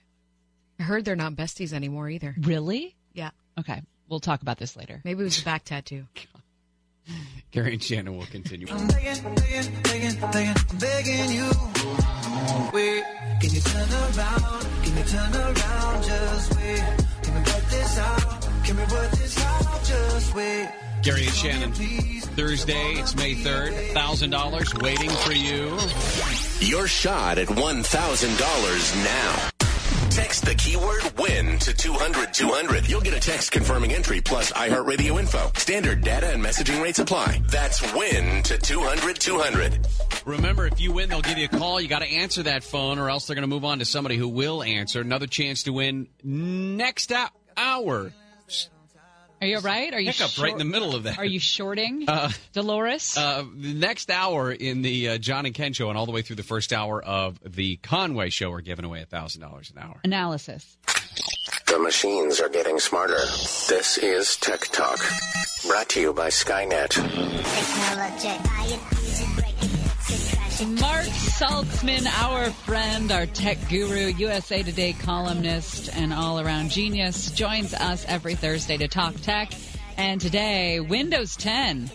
I heard they're not besties anymore either. Really? Yeah. Okay. We'll talk about this later. Maybe it was a back tattoo. Gary and Shannon will continue. begging, begging, begging, begging, begging you. Wait, can you turn around? Can you turn around? Just wait. Can we work this out? Can we work this out? Just wait. Gary and Shannon. Thursday, it's May 3rd. $1,000 waiting for you. Your shot at $1,000 now. Text the keyword WIN to 200 200. You'll get a text confirming entry plus iHeartRadio info. Standard data and messaging rates apply. That's WIN to 200 200. Remember, if you win, they'll give you a call. You got to answer that phone, or else they're going to move on to somebody who will answer. Another chance to win next hour. Are you all right? Are you Hiccup right in the middle of that. Are you shorting Uh, Dolores? Uh, the next hour in the uh, John and Ken show, and all the way through the first hour of the Conway show, we're giving away $1,000 an hour. Analysis. The machines are getting smarter. This is Tech Talk. Brought to you by Skynet. Marc Saltzman, our friend, our tech guru, USA Today columnist, and all around genius, joins us every Thursday to talk tech. And today, Windows 10.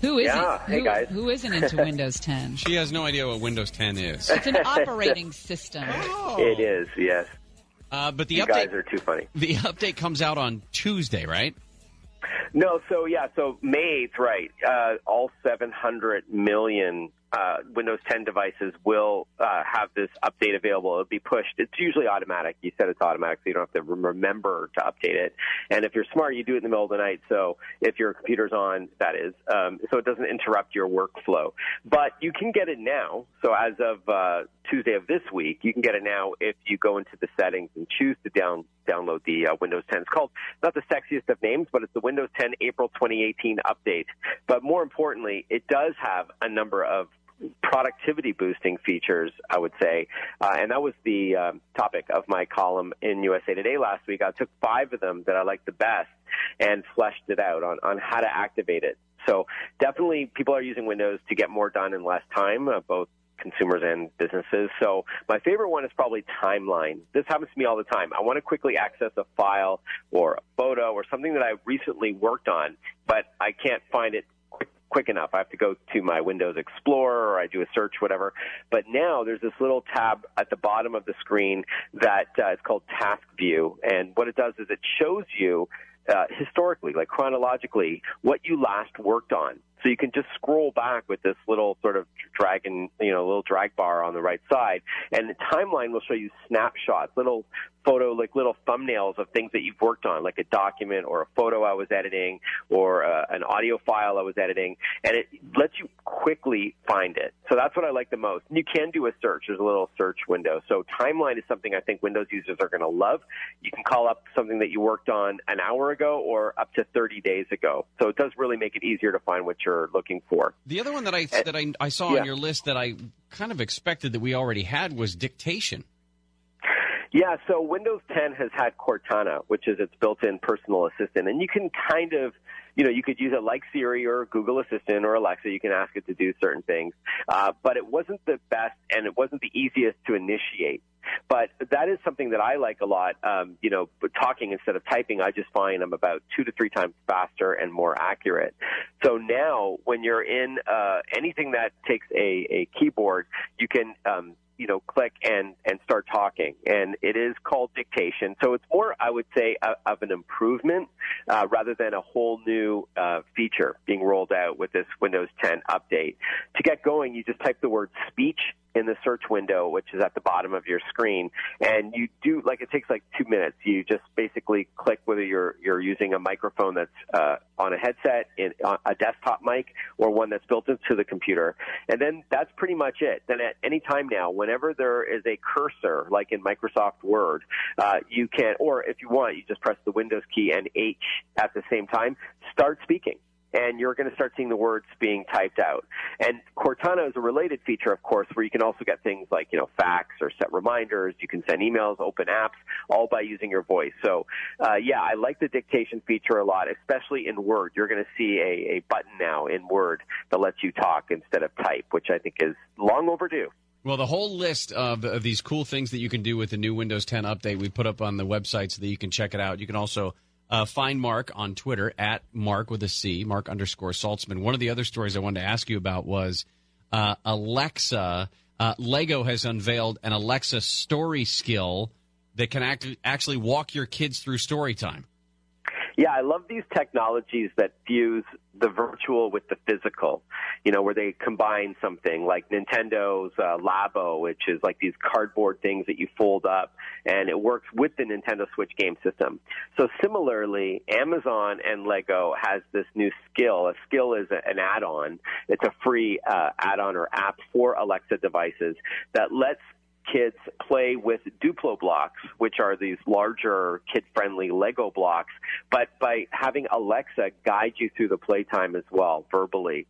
Who isn't? Yeah. Hey, who, guys. who isn't into Windows 10? She has no idea what Windows 10 is. It's an operating system. It is, yes. Uh, but the you update guys are too funny. the update comes out on Tuesday, right? No, so yeah, so May 8th, right? Uh, all 700 million uh, Windows 10 devices will uh, have this update available. It'll be pushed. It's usually automatic. You said it's automatic, so you don't have to remember to update it. And if you're smart, you do it in the middle of the night. So if your computer's on, that is, um, so it doesn't interrupt your workflow. But you can get it now. So as of uh, Tuesday of this week, you can get it now if you go into the settings and choose to down download the uh, Windows 10. It's called not the sexiest of names, but it's the Windows 10 April 2018 update. But more importantly, it does have a number of productivity boosting features, I would say. Uh, and that was the um, topic of my column in USA Today last week. I took five of them that I liked the best and fleshed it out on, on how to activate it. So definitely people are using Windows to get more done in less time, uh, both consumers and businesses. So my favorite one is probably timeline. This happens to me all the time. I want to quickly access a file or a photo or something that I recently worked on, but I can't find it quick, enough. I have to go to my Windows Explorer or I do a search, whatever. But now there's this little tab at the bottom of the screen that uh, is called Task View. And what it does is it shows you uh, historically, like chronologically, what you last worked on. So you can just scroll back with this little sort of dragon, you know, little drag bar on the right side, and the timeline will show you snapshots, little photo, like little thumbnails of things that you've worked on, like a document or a photo I was editing or uh, an audio file I was editing, and it lets you quickly find it. So that's what I like the most. And you can do a search. There's a little search window. So timeline is something I think Windows users are going to love. You can call up something that you worked on an hour ago or up to 30 days ago. So it does really make it easier to find what you're looking for. The other one that I that I, I saw yeah. on your list that I kind of expected that we already had was dictation. Yeah, so Windows 10 has had Cortana, which is its built-in personal assistant, and you can kind of, you know, you could use it like Siri or Google Assistant or Alexa. You can ask it to do certain things, uh, but it wasn't the best and it wasn't the easiest to initiate. But that is something that I like a lot. Um, you know, talking instead of typing, I just find I'm about two to three times faster and more accurate. So now, when you're in uh, anything that takes a, a keyboard, you can um, you know, click and and start talking. And it is called dictation. So it's more, I would say, a, of an improvement uh, rather than a whole new uh, feature being rolled out with this Windows 10 update. To get going, you just type the word speech in the search window, which is at the bottom of your screen, and you do like it takes like two minutes. You just basically click whether you're you're using a microphone that's uh, on a headset, in a desktop mic, or one that's built into the computer, and then that's pretty much it. Then at any time now, whenever there is a cursor, like in Microsoft Word, uh, you can, or if you want, you just press the Windows key and H at the same time, start speaking and you're going to start seeing the words being typed out. And Cortana is a related feature, of course, where you can also get things like, you know, fax or set reminders. You can send emails, open apps, all by using your voice. So, uh, yeah, I like the dictation feature a lot, especially in Word. You're going to see a, a button now in Word that lets you talk instead of type, which I think is long overdue. Well, the whole list of, of these cool things that you can do with the new Windows 10 update we put up on the website so that you can check it out. You can also uh, find Marc on Twitter at Marc with a C, Marc underscore Saltzman. One of the other stories I wanted to ask you about was uh, Alexa. Uh, Lego has unveiled an Alexa story skill that can act- actually walk your kids through story time. Yeah, I love these technologies that fuse the virtual with the physical. You know, where they combine something like Nintendo's uh, Labo, which is like these cardboard things that you fold up, and it works with the Nintendo Switch game system. So similarly, Amazon and Lego has this new skill. A skill is a, an add-on. It's a free uh, add-on or app for Alexa devices that lets kids play with Duplo blocks, which are these larger kid-friendly Lego blocks, but by having Alexa guide you through the playtime as well verbally.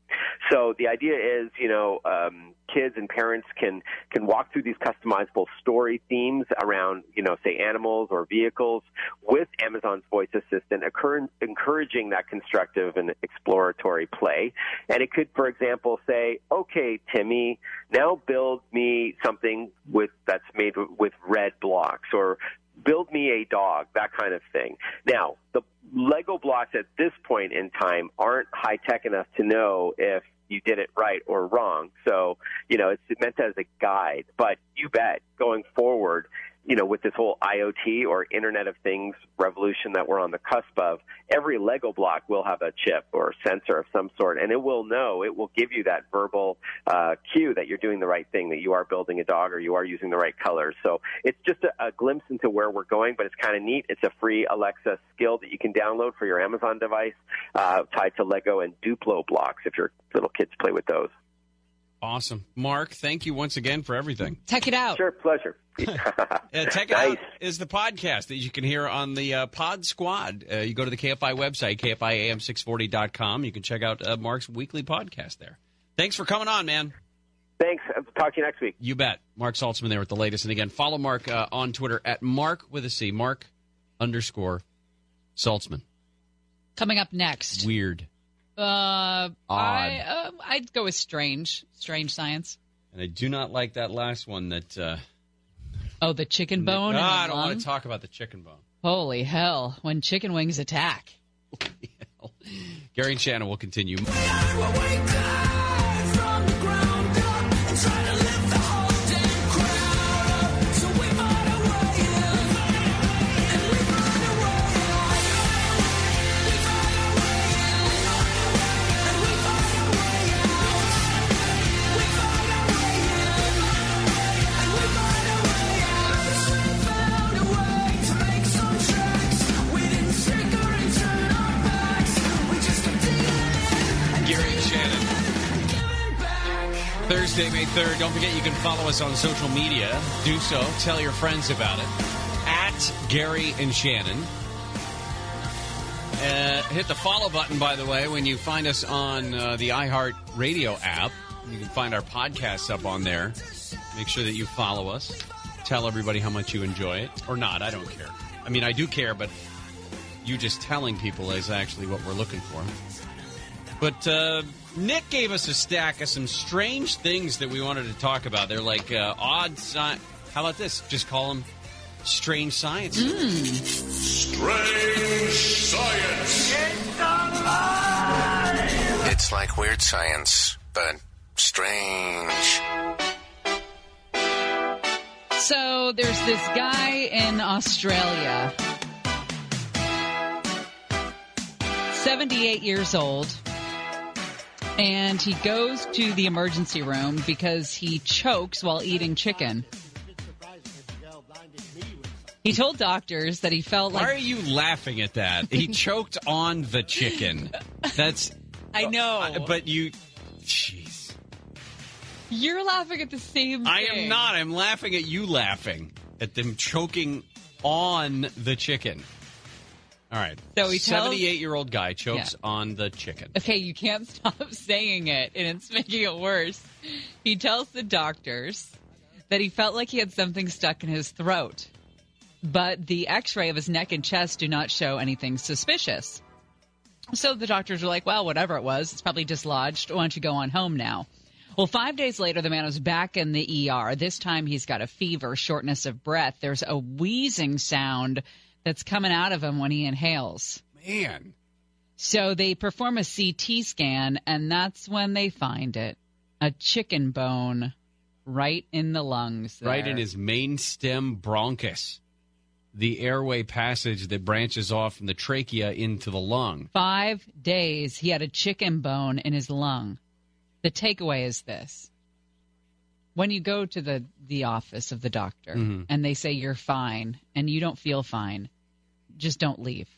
So the idea is, you know, um, kids and parents can can walk through these customizable story themes around, you know, say animals or vehicles with Amazon's voice assistant, occur- encouraging that constructive and exploratory play. And it could, for example, say, "Okay, Timmy, now build me something with that's made with red blocks," or build me a dog, that kind of thing. Now, the Lego blocks at this point in time aren't high tech enough to know if you did it right or wrong. So, you know, it's meant as a guide. But you bet, going forward, you know, with this whole IoT or Internet of Things revolution that we're on the cusp of, every Lego block will have a chip or sensor of some sort, and it will know, it will give you that verbal uh, cue that you're doing the right thing, that you are building a dog or you are using the right colors. So it's just a, a glimpse into where we're going, but it's kind of neat. It's a free Alexa skill that you can download for your Amazon device uh, tied to Lego and Duplo blocks if your little kids play with those. Awesome. Marc, thank you once again for everything. Check it out. Sure, pleasure. Uh, Tech It Out is the podcast that you can hear on the uh, Pod Squad. Uh, you go to the KFI website, KFIAM640.com. You can check out uh, Marc's weekly podcast there. Thanks for coming on, man. Thanks. I'll talk to you next week. You bet. Marc Saltzman there with the latest. And again, follow Marc uh, on Twitter at Marc with a C, Marc underscore Saltzman. Coming up next. Weird. Uh, I uh, I'd go with strange, strange science. And I do not like that last one that. Uh, Oh, the chicken bone. in the I don't lung? want to talk about the chicken bone. Holy hell! When chicken wings attack. Gary and Shannon will continue. 3rd. Don't forget you can follow us on social media. Do so. Tell your friends about it. At Gary and Shannon. Uh, hit the follow button, by the way, when you find us on uh, the iHeart Radio app. You can find our podcasts up on there. Make sure that you follow us. Tell everybody how much you enjoy it. Or not, I don't care. I mean, I do care, but you just telling people is actually what we're looking for. But uh, Nick gave us a stack of some strange things that we wanted to talk about. They're like uh, odd science. How about this? Just call them strange science. Strange science. It's like weird science, but strange. So there's this guy in Australia, 78 years old, and he goes to the emergency room because he chokes while eating chicken. He told doctors that he felt like Why are you laughing at that? He choked on the chicken. That's. I know. Uh, but you. Jeez. you're laughing at the same. I thing. am not. I'm laughing at you laughing at them choking on the chicken. All right. So he tells- 78 year old guy chokes Yeah. on the chicken. Okay, you can't stop saying it, and it's making it worse. He tells the doctors that he felt like he had something stuck in his throat, but the x ray of his neck and chest do not show anything suspicious. So the doctors were like, well, whatever it was, it's probably dislodged. Why don't you go on home now? Well, five days later, the man was back in the ER. This time he's got a fever, shortness of breath. There's a wheezing sound that's coming out of him when he inhales. Man. So they perform a CT scan, and that's when they find it a chicken bone right in the lungs. Right in his main stem bronchus, the airway passage that branches off from the trachea into the lung. Five days he had a chicken bone in his lung. The takeaway is this. When you go to the, the office of the doctor Mhm. and they say you're fine and you don't feel fine, just don't leave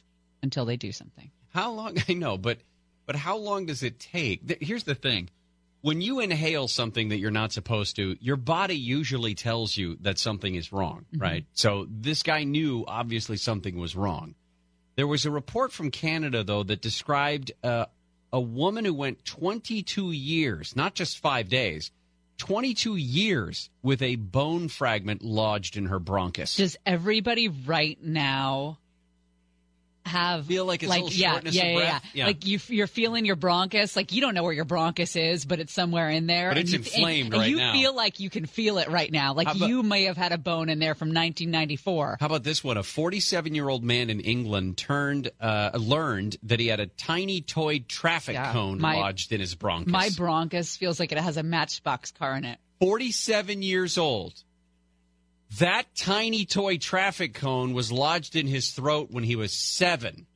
until they do something. How long? I know, but but how long does it take? Here's the thing: when you inhale something that you're not supposed to, your body usually tells you that something is wrong, Mhm. right? So this guy knew obviously something was wrong. There was a report from Canada, though, that described uh, a woman who went 22 years, not just five days, 22 years with a bone fragment lodged in her bronchus. Does everybody right now have feel like it's a little yeah, shortness yeah, of yeah, breath? yeah, Yeah. Like you, you're feeling your bronchus. Like you don't know where your bronchus is, but it's somewhere in there. But and it's you, inflamed and, and you now. feel like you can feel it right now. Like about- you may have had a bone in there from 1994. How about this one? A 47 year old man in England turned uh, learned that he had a tiny toy traffic Yeah, cone my- lodged in his bronchus. My bronchus feels like it has a Matchbox car in it. 47 years old. That tiny toy traffic cone was lodged in his throat when he was seven.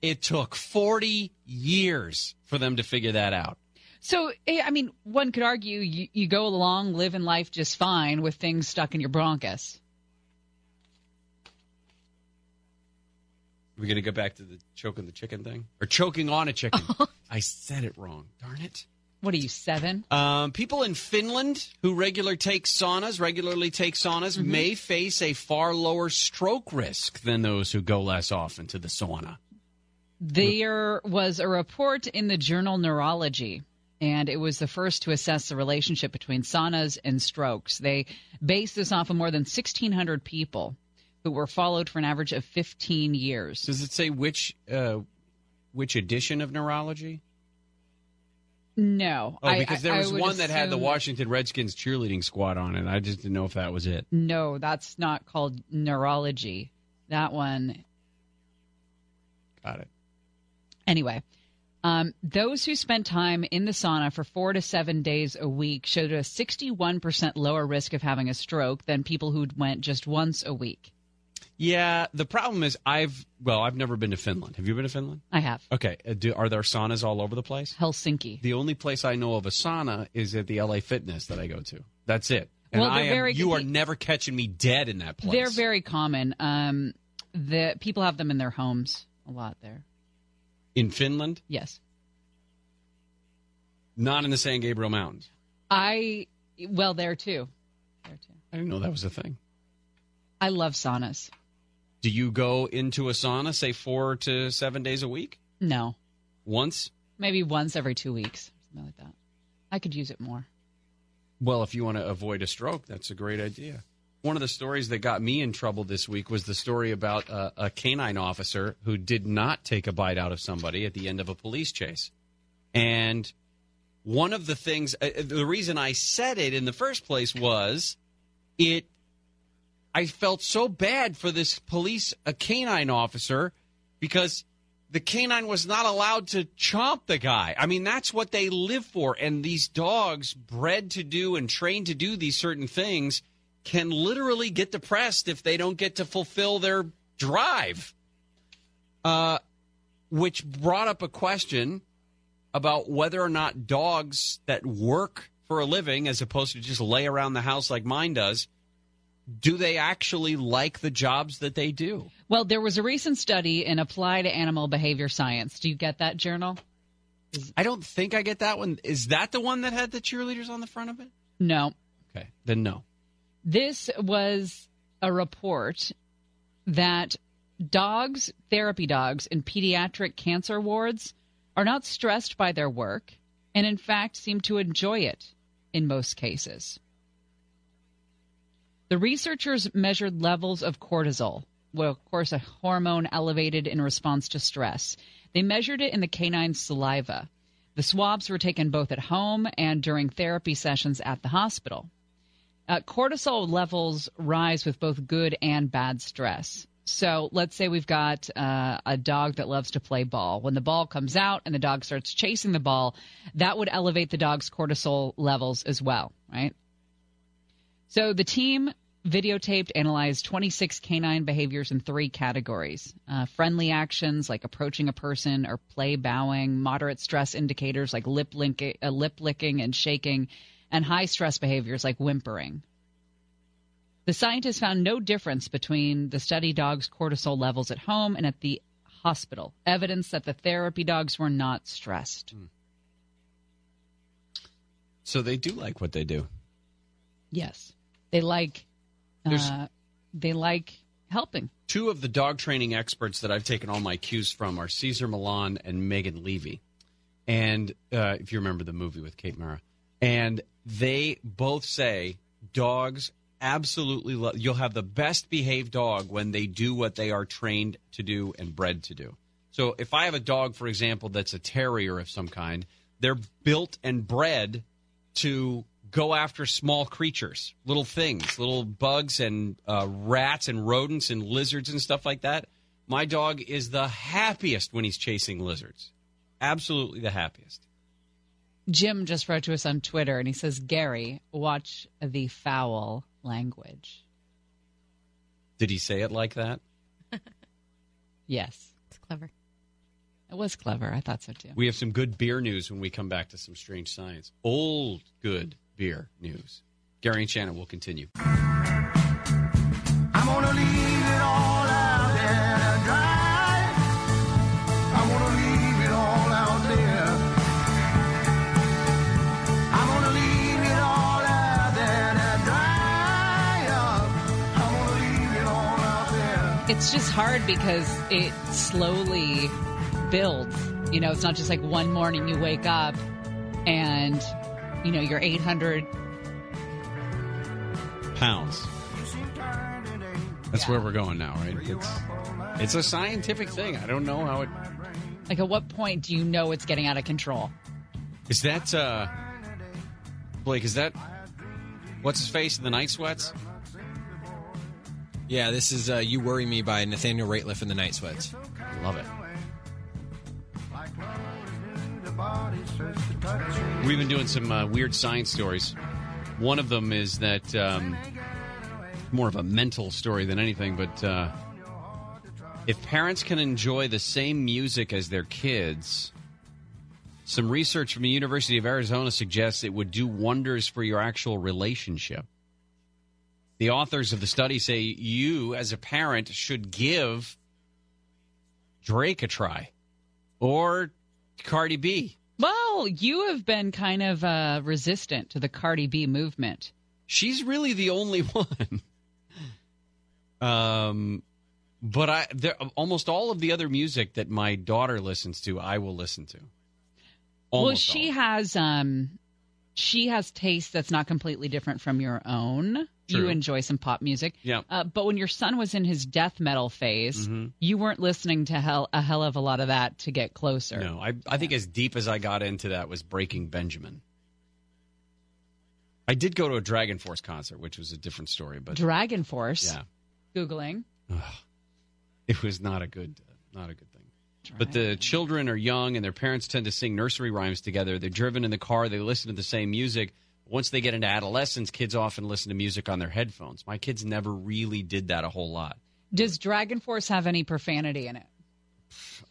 It took 40 years for them to figure that out. So, eh, I mean, one could argue you, you go along living life just fine with things stuck in your bronchus. We're going to go back to the choking the chicken thing? Or choking on a chicken. I said it wrong. Darn it. What are you, seven? Um, people in Finland who regular take saunas, regularly take saunas, Mm-hmm. may face a far lower stroke risk than those who go less often to the sauna. There was a report in the journal Neurology, and it was the first to assess the relationship between saunas and strokes. They based this off of more than 1,600 people who were followed for an average of 15 years. Does it say which uh, which edition of neurology? No. Oh, because there I was one that had the Washington Redskins cheerleading squad on it. I just didn't know if that was it. No, that's not called neurology. That one Got it. Anyway, um, those who spent time in the sauna for four to seven days a week showed a 61% lower risk of having a stroke than people who went just once a week. Yeah, the problem is I've well, I've never been to Finland. Have you been to Finland? I have. Okay, uh, do, are there saunas all over the place? Helsinki. The only place I know of a sauna is at the LA Fitness that I go to. That's it. And Well, I am, very- you are never catching me dead in that place. They're very common. Um, the people have them in their homes a lot there. in Finland, Yes, not in the San Gabriel Mountains. I well there too. there too. I didn't know that was a thing. I love saunas. Do you go into a sauna, say four to seven days a week? No, Once? maybe once every two weeks, something like that. I could use it more. Well, if you want to avoid a stroke, that's a great idea. One of the stories that got me in trouble this week was the story about a, a canine officer who did not take a bite out of somebody at the end of a police chase. And one of the things, uh, the reason I said it in the first place was it, I felt so bad for this police, a canine officer, because the canine was not allowed to chomp the guy. I mean, that's what they live for. And these dogs, bred to do and trained to do these certain things, can literally get depressed if they don't get to fulfill their drive. Uh, which brought up a question about whether or not dogs that work for a living, as opposed to just lay around the house like mine does, do they actually like the jobs that they do? Well, there was a recent study in Applied Animal Behavior Science. Do you get that journal? I don't think I get that one. Is that the one that had the cheerleaders on the front of it? No. Okay, then no. This was a report that dogs, therapy dogs in pediatric cancer wards are not stressed by their work and, in fact, seem to enjoy it in most cases. The researchers measured levels of cortisol, well, of course, a hormone elevated in response to stress. They measured it in the canine saliva. The swabs were taken both at home and during therapy sessions at the hospital. Uh, cortisol levels rise with both good and bad stress. So let's say we've got uh, a dog that loves to play ball. When the ball comes out and the dog starts chasing the ball, that would elevate the dog's cortisol levels as well, right? So the team videotaped, analyzed 26 canine behaviors in three categories uh, friendly actions like approaching a person or play bowing, moderate stress indicators like lip, link- uh, lip licking and shaking, and high stress behaviors like whimpering. The scientists found no difference between the study dog's cortisol levels at home and at the hospital, evidence that the therapy dogs were not stressed. So they do like what they do. Yes, they like. Uh, they like helping. Two of the dog training experts that I've taken all my cues from are Cesar Millan and Megan Leavey. And uh, if you remember the movie with Kate Mara, and they both say dogs absolutely love. You'll have the best behaved dog when they do what they are trained to do and bred to do. So if I have a dog, for example, that's a terrier of some kind, they're built and bred to go after small creatures, little things, little bugs and uh, rats and rodents and lizards and stuff like that. My dog is the happiest when he's chasing lizards. Absolutely the happiest. Jim just wrote to us on Twitter and he says, Gary, watch the foul language. Did he say it like that? Yes. It's clever. It was clever. I thought so too. We have some good beer news when we come back to some strange science. Old good beer news. Gary and Shannon will continue. I'm gonna leave it all out there to dry. I'm gonna leave it all out there. I'm gonna leave it all out there to dry up. I'm gonna leave it all out there. It's just hard because it slowly builds. You know, it's not just like one morning you wake up and, you know, you're 800. Pounds. That's where we're going now, right? It's, it's a scientific thing. I don't know how it. Like, at what point do you know it's getting out of control? Is that, uh. Blake, is that. What's his face in the night sweats? Yeah, this is uh, "You Worry Me" by Nathaniel Rateliff and the Night Sweats. Love it. We've been doing some uh, weird science stories. One of them is that um, more of a mental story than anything, but uh, if parents can enjoy the same music as their kids, some research from the University of Arizona suggests it would do wonders for your actual relationship. The authors of the study say you, as a parent, should give Drake a try or Cardi B. Well, you have been kind of uh, resistant to the Cardi B movement. She's really the only one. um, but I there, almost all of the other music that my daughter listens to, I will listen to. well, she has um, she has taste that's not completely different from your own. True. You enjoy some pop music, Yeah. Uh, but when your son was in his death metal phase, Mhm. you weren't listening to hell a hell of a lot of that to get closer. No, I I think as deep as I got into that was Breaking Benjamin. I did go to a Dragon Force concert, which was a different story, but Dragon Force. yeah, Googling. it was not a good not a good thing. But the children are young and their parents tend to sing nursery rhymes together. They're driven in the car, they listen to the same music. Once they get into adolescence, kids often listen to music on their headphones. My kids never really did that a whole lot. Does Dragon Force have any profanity in it?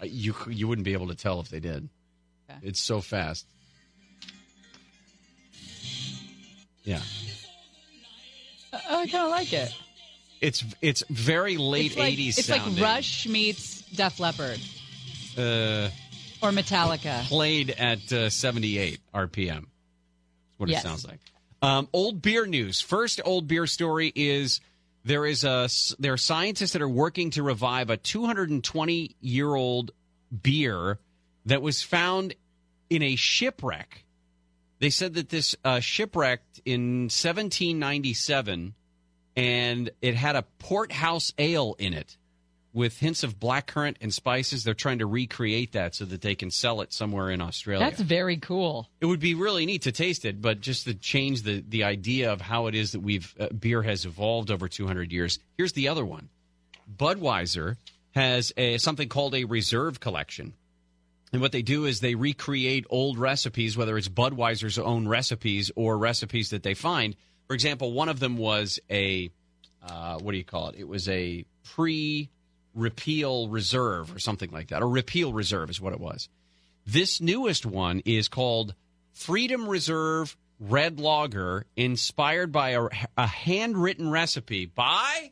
Uh, You you wouldn't be able to tell if they did. Okay. It's so fast. Yeah. Uh, I kind of like it. It's it's very late it's like, eighties It's sounding. like Rush meets Def Leppard Uh, or Metallica. played at uh, seventy eight RPM. What Yes. it sounds like. Um, old beer news. First, old beer story is there is a there are scientists that are working to revive a two hundred and twenty year old beer that was found in a shipwreck. They said that this uh, shipwrecked in 1797, and it had a port house ale in it with hints of blackcurrant and spices. They're trying to recreate that so that they can sell it somewhere in Australia. That's very cool. It would be really neat to taste it, but just to change the the idea of how it is that we've uh, beer has evolved over 200 years. Here's the other one. Budweiser has a something called a reserve collection. And what they do is they recreate old recipes, whether it's Budweiser's own recipes or recipes that they find. For example, one of them was a uh, what do you call it? It was a pre repeal reserve or something like that, or repeal reserve is what it was. This newest one is called Freedom Reserve Red Lager, inspired by a, a handwritten recipe by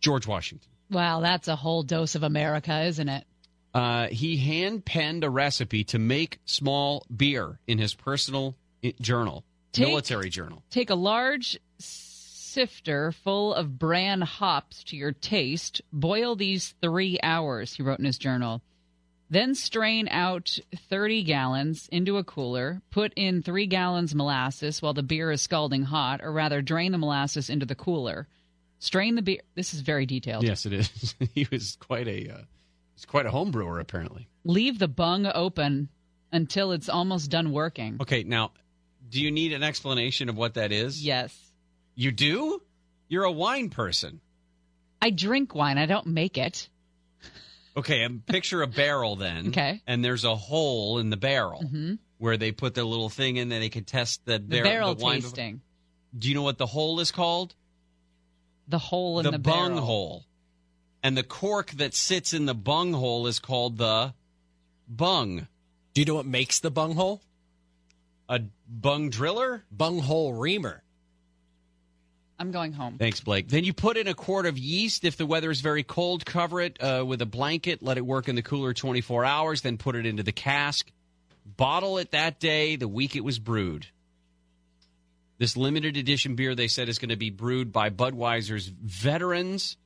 George Washington. Wow, that's a whole dose of America, isn't it? Uh, he hand penned a recipe to make small beer in his personal journal, Take- military journal. Take a large sifter full of bran hops to your taste. Boil these three hours, he wrote in his journal. Then strain out 30 gallons into a cooler. Put in three gallons molasses while the beer is scalding hot, or rather, drain the molasses into the cooler. Strain the beer. This is very detailed. Yes, it is. he was quite a uh, he's quite a home brewer, apparently. Leave the bung open until it's almost done working. Okay, now, do you need an explanation of what that is? Yes. You do? You're a wine person. I drink wine. I don't make it. Okay, and picture a barrel then. Okay. And there's a hole in the barrel Mhm. where they put their little thing in there. They could test the, The barrel the wine. tasting. Do you know what the hole is called? The hole in the, the, bung barrel. hole. And the cork that sits in the bung hole is called the bung. Do you know what makes the bung hole? A bung driller? Bung hole reamer. I'm going home. Thanks, Blake. Then you put in a quart of yeast. If the weather is very cold, cover it uh, with a blanket. Let it work in the cooler 24 hours. Then put it into the cask. Bottle it that day, the week it was brewed. This limited edition beer, they said, is going to be brewed by Budweiser's veterans.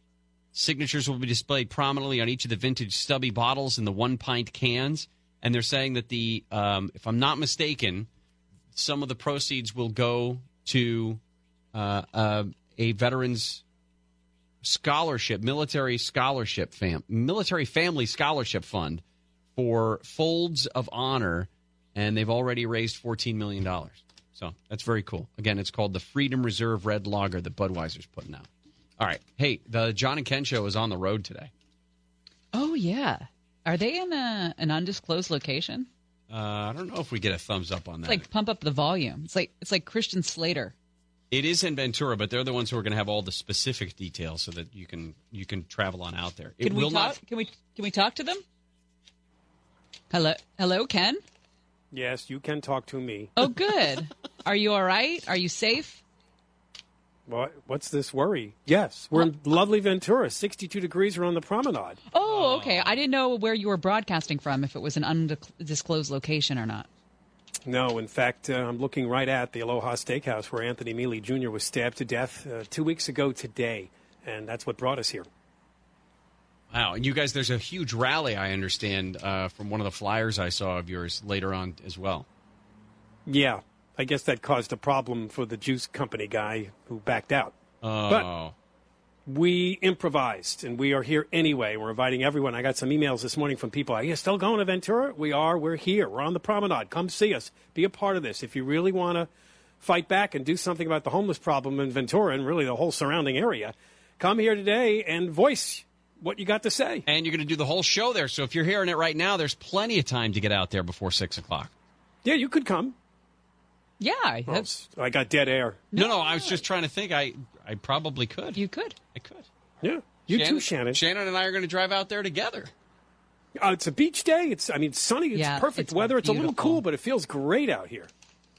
Signatures will be displayed prominently on each of the vintage stubby bottles and the one pint cans. And they're saying that the, um, if I'm not mistaken, some of the proceeds will go to uh, uh, a veterans scholarship, military scholarship fam, military family scholarship fund for Folds of Honor, and they've already raised fourteen million dollars. So that's very cool. Again, it's called the Freedom Reserve Red Lager that Budweiser's putting out. All right, hey, the John and Ken show is on the road today. Oh yeah. Are they in a, an undisclosed location? Uh, I don't know if we get a thumbs up on It's that. like pump up the volume. It's like it's like Christian Slater. It is in Ventura, but they're the ones who are going to have all the specific details so that you can you can travel on out there. It Can we will talk? not. Can we can we talk to them? Hello, hello, Ken. Yes, you can talk to me. Oh, good. Are you all right? Are you safe? What, what's this worry? Yes, we're in lovely Ventura. 62 degrees. We're on the promenade. Oh, okay. I didn't know where you were broadcasting from. If it was an undisclosed location or not. No, in fact, uh, I'm looking right at the Aloha Steakhouse where Anthony Mele Jr. was stabbed to death uh, two weeks ago today, and that's what brought us here. Wow, and you guys, there's a huge rally. I understand uh, from one of the flyers I saw of yours later on as well. Yeah, I guess that caused a problem for the juice company guy who backed out. Oh, We improvised, and we are here anyway. We're inviting everyone. I got some emails this morning from people. Are you still going to Ventura? We are. We're here. We're on the promenade. Come see us. Be a part of this. If you really want to fight back and do something about the homeless problem in Ventura and really the whole surrounding area, come here today and voice what you got to say. and you're going to do the whole show there. So if you're hearing it right now, there's plenty of time to get out there before six o'clock. Yeah, you could come. Yeah, Well, I got dead air. No, no, I was just trying to think. I I probably could. You could. I could. Yeah, you too, Shannon. Shannon and I are going to drive out there together. Uh, it's a beach day. It's I mean sunny. It's Yeah, perfect it's weather. It's a little cool, but it feels great out here.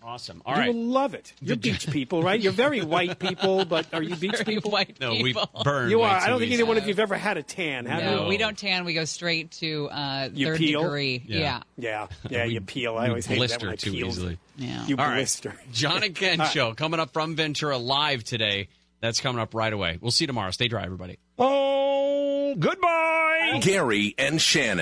Awesome. All you right. will love it. You're beach people, right? You're very white people, but are you beach people? white No, we people. burn. You are. I don't think easy. either one of you've ever had a tan, have No, you? we don't tan. We go straight to uh, You third peel? degree. Yeah. Yeah. Yeah, yeah, We- you peel. I we always hate that blister when I too peel. easily. Yeah. You All right. blister. John and Ken All right. show coming up from Ventura live today. That's coming up right away. We'll see you tomorrow. Stay dry, everybody. Oh, goodbye. Gary and Shannon.